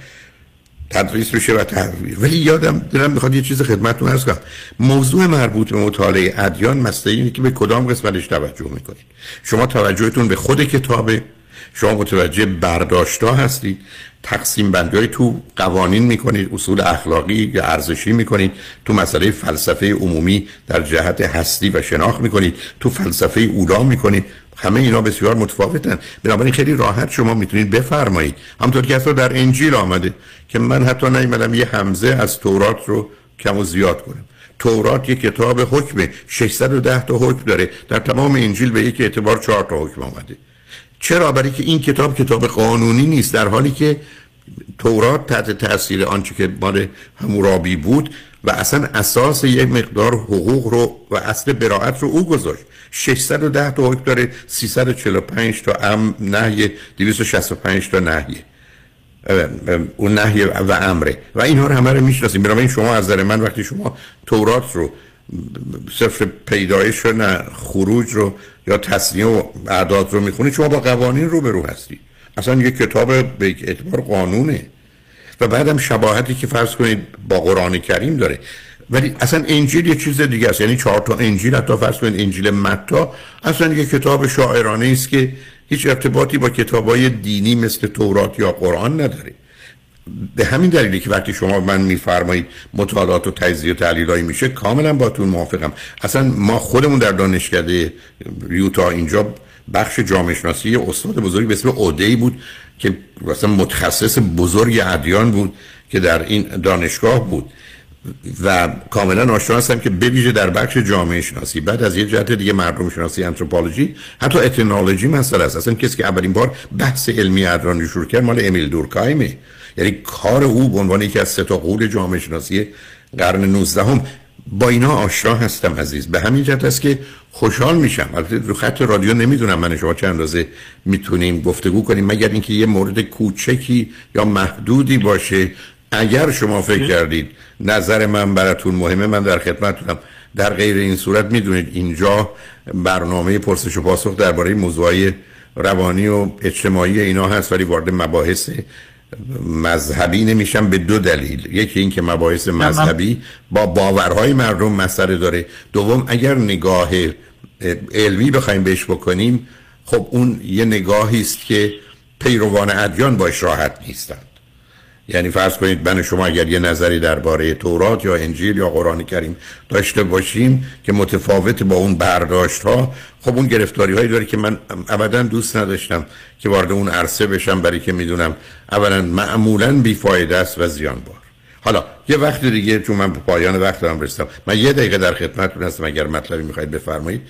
Speaker 5: تدریس بشه و تحویل. ولی یادم دلم می‌خواد یه چیز خدمتتون عرض کنم. موضوع مربوط به مطالعه ادیان مسئله اینه که به کدام قسمتش توجه می‌کنید؟ شما توجهتون به خود کتابه شما متوجه برداشتا هستید. تقسیم بندی تو قوانین می‌کنید اصول اخلاقی یا ارزشی می‌کنید. تو مسئله فلسفه عمومی در جهت هستی و شناخت می‌کنید. تو فلسفه اولا می‌کنید. همه اینا بسیار متفاوتن. بنابراین خیلی راحت شما می‌تونید بفرمایید. همطور که اصلا در انجیل آمده که من حتی نیمدم یه همزه از تورات رو کم و زیاد کنم. تورات یک کتاب حکمه 610 تا حکم داره. در تمام انجیل به یک اعتبار 4 تا حکم آمده. چرا؟ برای که این کتاب کتاب قانونی نیست در حالی که تورات تحت تاثیر آنچه که مال همورابی بود و اصلا اساس یک مقدار حقوق رو و اصل براعت رو او گذاشت. 610 تا حکم داره 345 تا ام نهی 265 تا نهیه اون نهی و امره. و اینها رو همه رو می‌شناسیم. بنابراین شما از نظر من وقتی شما تورات رو صفر پیدایش و نه خروج رو یا تصنیه و اعداد رو می‌خونید شما با قوانین رو به رو هستی. اصلا یک کتاب به اعتبار قانونه. و بعدم شباهتی که فرض کنید با قرآن کریم داره. ولی اصلا انجیل یه چیز دیگه است. یعنی چهار تا انجیل حتی فرض کنید انجیل متا اصلا یه کتاب شاعرانه است که هیچ ارتباطی با کتابای دینی مثل تورات یا قرآن نداره. به همین دلیلی که وقتی شما من میفرمایید مطالعات و تجزیه و تحلیلایی میشه کاملا باتون موافقم. اصلا ما خودمون در دانشکده یوتا اینجا بخش جامعه شناسی استاد بزرگی به اسم اودی بود که مثلا متخصص بزرگ ادیان بود که در این دانشگاه بود. و کاملا آشنا هستم که بویژه در بخش جامعه شناسی بعد از یه جهت دیگه مردم شناسی انتروپولوژی حتی اتنولوژی مسئله است. اصلا کسی که اولین بار بحث علمی ادرانی شروع کرد مال امیل دورکایمه. یعنی کار او به عنوان یکی از سه تا قول جامعه شناسی قرن 19 هم با اینا آشنا هستم عزیز. به همین جهت است که خوشحال میشم. البته رو خط رادیو نمی‌دونم من شما چند اندازه می‌تونیم گفتگو کنیم مگر اینکه یه مورد کوچکی یا محدودی باشه. اگر شما فکر کردید نظر من براتون مهمه من در خدمتتونم. در غیر این صورت می‌دونید اینجا برنامه پرسش و پاسخ درباره موضوعی روانی و اجتماعی اینا هست ولی وارد مباحث مذهبی نمیشم به دو دلیل. یکی این که مباحث مذهبی با باورهای مردم مسئله داره. دوم اگر نگاه علمی بخوایم بهش بکنیم خب اون یه نگاهی است که پیروان ادیان باش راحت نیستند یعنی فرض کنید من شما اگر یه نظری درباره تورات یا انجیل یا قرآن کریم داشته باشیم که متفاوت با اون برداشت ها خب اون گرفتاری هایی داره که من ابدا دوست نداشتم که وارد اون عرصه بشم برای که می‌دونم اولا معمولا بیفایده است و زیان بار حالا یه وقت دیگه چون من پایان وقت دارم رسیدم. من یه دقیقه در خدمتتون هستم اگر مطلبی می‌خواید بفرمایید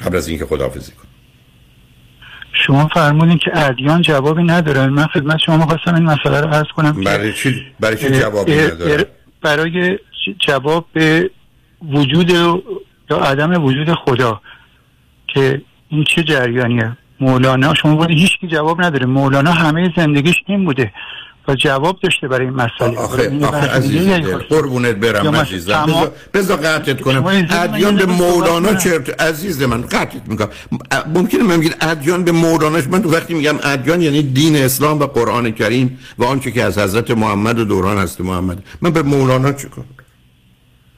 Speaker 5: قبل از اینکه خداحافظی کنم.
Speaker 40: شما فرمودین که ادیان جوابی نداره. من خدمت شما خواستم این مسئله رو عرض کنم
Speaker 5: برای چی برای چی جوابی نداره؟
Speaker 40: برای جواب به وجود یا عدم وجود خدا که این چه جریانیه؟ مولانا شما بود هیچ جواب نداره. مولانا همه زندگیش این بوده. و جواب داشته برای این مسئله.
Speaker 5: آخه, آخه عزیز قربونت برم عزیزم. بذار قطعت کنم. ادیان به مولانا چرت عزیز من قطعت می‌کنم. ممکنه من بگید ادیان به مولاناش من تو وقتی میگم ادیان یعنی دین اسلام و قرآن کریم و آنچه که از حضرت محمد و دوران هست محمد. من به مولانا چیکار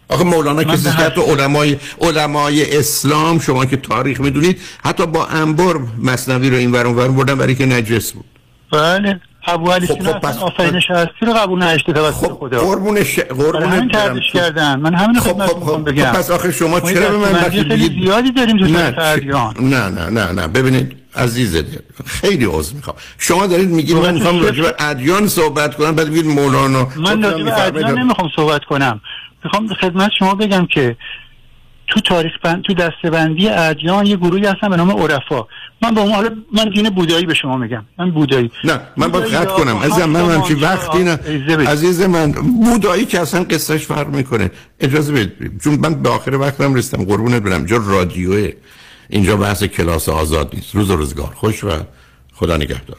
Speaker 5: آخه مولانا کسی که حتی علمای علمای اسلام شما که تاریخ می‌دونید حتی با انبار مصنوی رو این ورون ورون بردن برای که نجس بود.
Speaker 40: بله. ابو علی خب خب پس آفرینش هستی رو قبول نشته توسط
Speaker 5: خب خدا قربونش قربونش
Speaker 40: تردش کردن من همین
Speaker 5: خب خب خب بگم. خب پس آخه شما چرا به من
Speaker 40: وقتی بگید زیادی داریم تو
Speaker 5: نه نه نه نه نه. ببینید عزیز دل. خیلی عذر می‌خوام. شما دارید میگید من می‌خوام راجع به ادیان صحبت کنم بعد میگید مولانا.
Speaker 40: من راجع به ادیان نمی‌خوام صحبت کنم. می‌خوام خدمت شما بگم که تو تاریخ بند تو دستبندی ادیان یه گروهی هستن به نام عرفا. من با اون حالا من دین بودایی به شما میگم. من بودایی.
Speaker 5: نه من باید خط کنم. عزیز من همچی وقتی نه عزیز من بودایی که اصلا قصهش فرق می‌کنه. اجازه بدید چون من به آخر وقتم رسیدم. قربونت برم. جا رادیوه. اینجا بحث کلاس آزاد نیست. روز و روزگار. خوش و خدا نگهدار.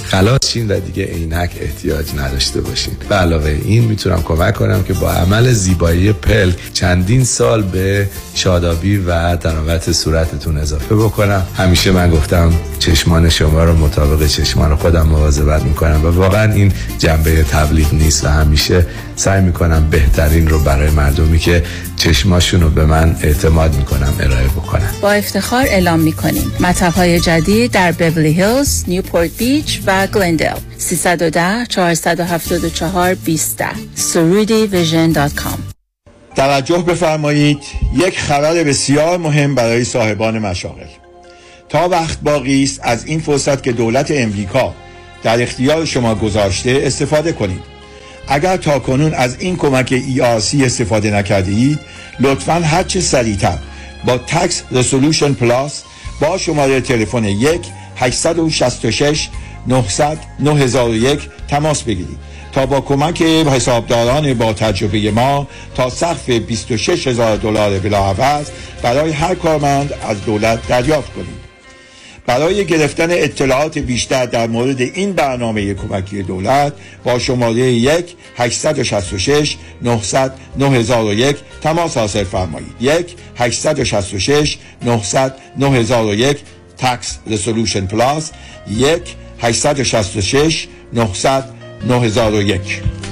Speaker 15: خلاص شین و دیگه عینک احتیاج نداشته باشین. به علاوه این می‌تونم کمک کنم که با عمل زیبایی پلک چندین سال به شادابی و تراوت صورتتون اضافه بکنم. همیشه من گفتم چشمان شما رو مطابق چشمان خودم مواظبت می‌کنم و واقعا این جنبه تبلیغ نیست و همیشه سعی می‌کنم بهترین رو برای مردمی که چشماشون رو به من اعتماد می‌کنم ارائه بکنم
Speaker 46: با افتخار اعلام می‌کنیم. مطب های جدید در بورلی هیلز، نیوپورت بیچ و گلندل 310 474 20 Soroudi vision dot com.
Speaker 24: توجه بفرمایید یک خبر بسیار مهم برای صاحبان مشاغل. تا وقت باقی است از این فرصت که دولت امریکا در اختیار شما گذاشته استفاده کنید. اگر تا کنون از این کمک ERC استفاده نکرده اید لطفا هرچه سریعتر با تکس رسولوشن پلاس با شماره تلفن 1 866 900 9001 تماس بگیرید تا با کمک حسابداران با تجربه ما تا سقف 26 هزار دلار بلاعوض برای هر کارمند از دولت دریافت کنید برای گرفتن اطلاعات بیشتر در مورد این برنامه کمکی دولت با شماره 1 866 900 9001 تماس حاصل فرمایید. 1 866 900 9001 تکس رسولوشن پلاس 1 866 900 9001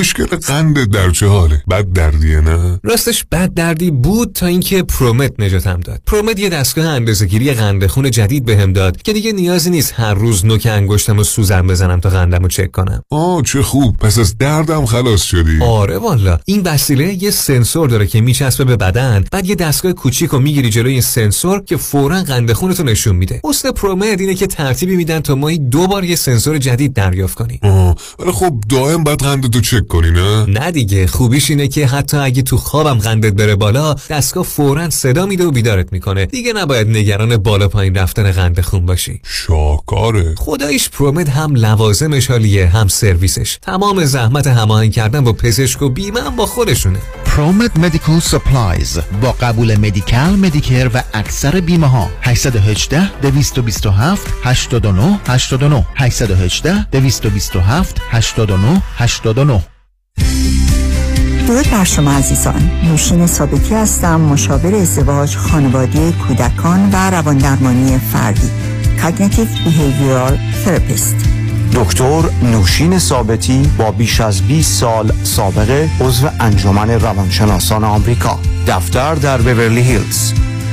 Speaker 47: مشکل قند در چه حاله؟ بد دردیه نه؟
Speaker 48: راستش بد دردی بود تا اینکه پرومت نجاتم داد. پرومت یه دستگاه اندازه‌گیری قند خون جدید بهم داد که دیگه نیازی نیست هر روز نوک انگشتم و سوزن بزنم تا قندم رو چک کنم.
Speaker 47: آه چه خوب. پس از دردم خلاص شدی.
Speaker 48: آره والا این وسیله یه سنسور داره که میچسبه به بدن بعد یه دستگاه کوچیک رو می‌گیری جلوی این سنسور که فورا قند خونتو نشون میده. حسن پرومت اینه که ترتیبی میدن تا ماهی دو بار یه سنسور جدید دریافت کنی.
Speaker 47: آه ولی خب دائم بعد قندتو چک کنی نه
Speaker 48: نه دیگه خوبیش اینه که حتی اگه تو خوابم قندت بره بالا دستگاه فورا صدا میده و بیدارت می‌کنه. دیگه نباید نگران بالا پایین رفتن قند خون باشی.
Speaker 47: شاکاره
Speaker 48: خدایش پرومد هم لوازمش حالیه هم سرویسش. تمام زحمت هماهنگ کردن با پزشک و بیمه هم با خودشونه.
Speaker 49: ProMed Medical Supplies با قبول Medi-Cal Medicare و اکثر بیمه ها 818 227 89 89 818 227 89 89
Speaker 50: درود بر شما عزیزان. نوشین ثابتی هستم مشاور ازدواج خانواده کودکان و رواندرمانی فردی Cognitive Behavioral Therapist.
Speaker 51: دکتر نوشین ثابتی با بیش از 20 سال سابقه عضو انجمن روانشناسان آمریکا. دفتر در بیورلی هیلز.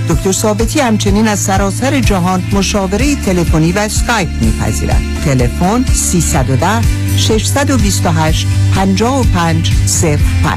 Speaker 52: دکتر ثابتی همچنین از سراسر جهان مشاوره تلفنی و اسکایپ میپذیرد. تلفن 310 628 55 05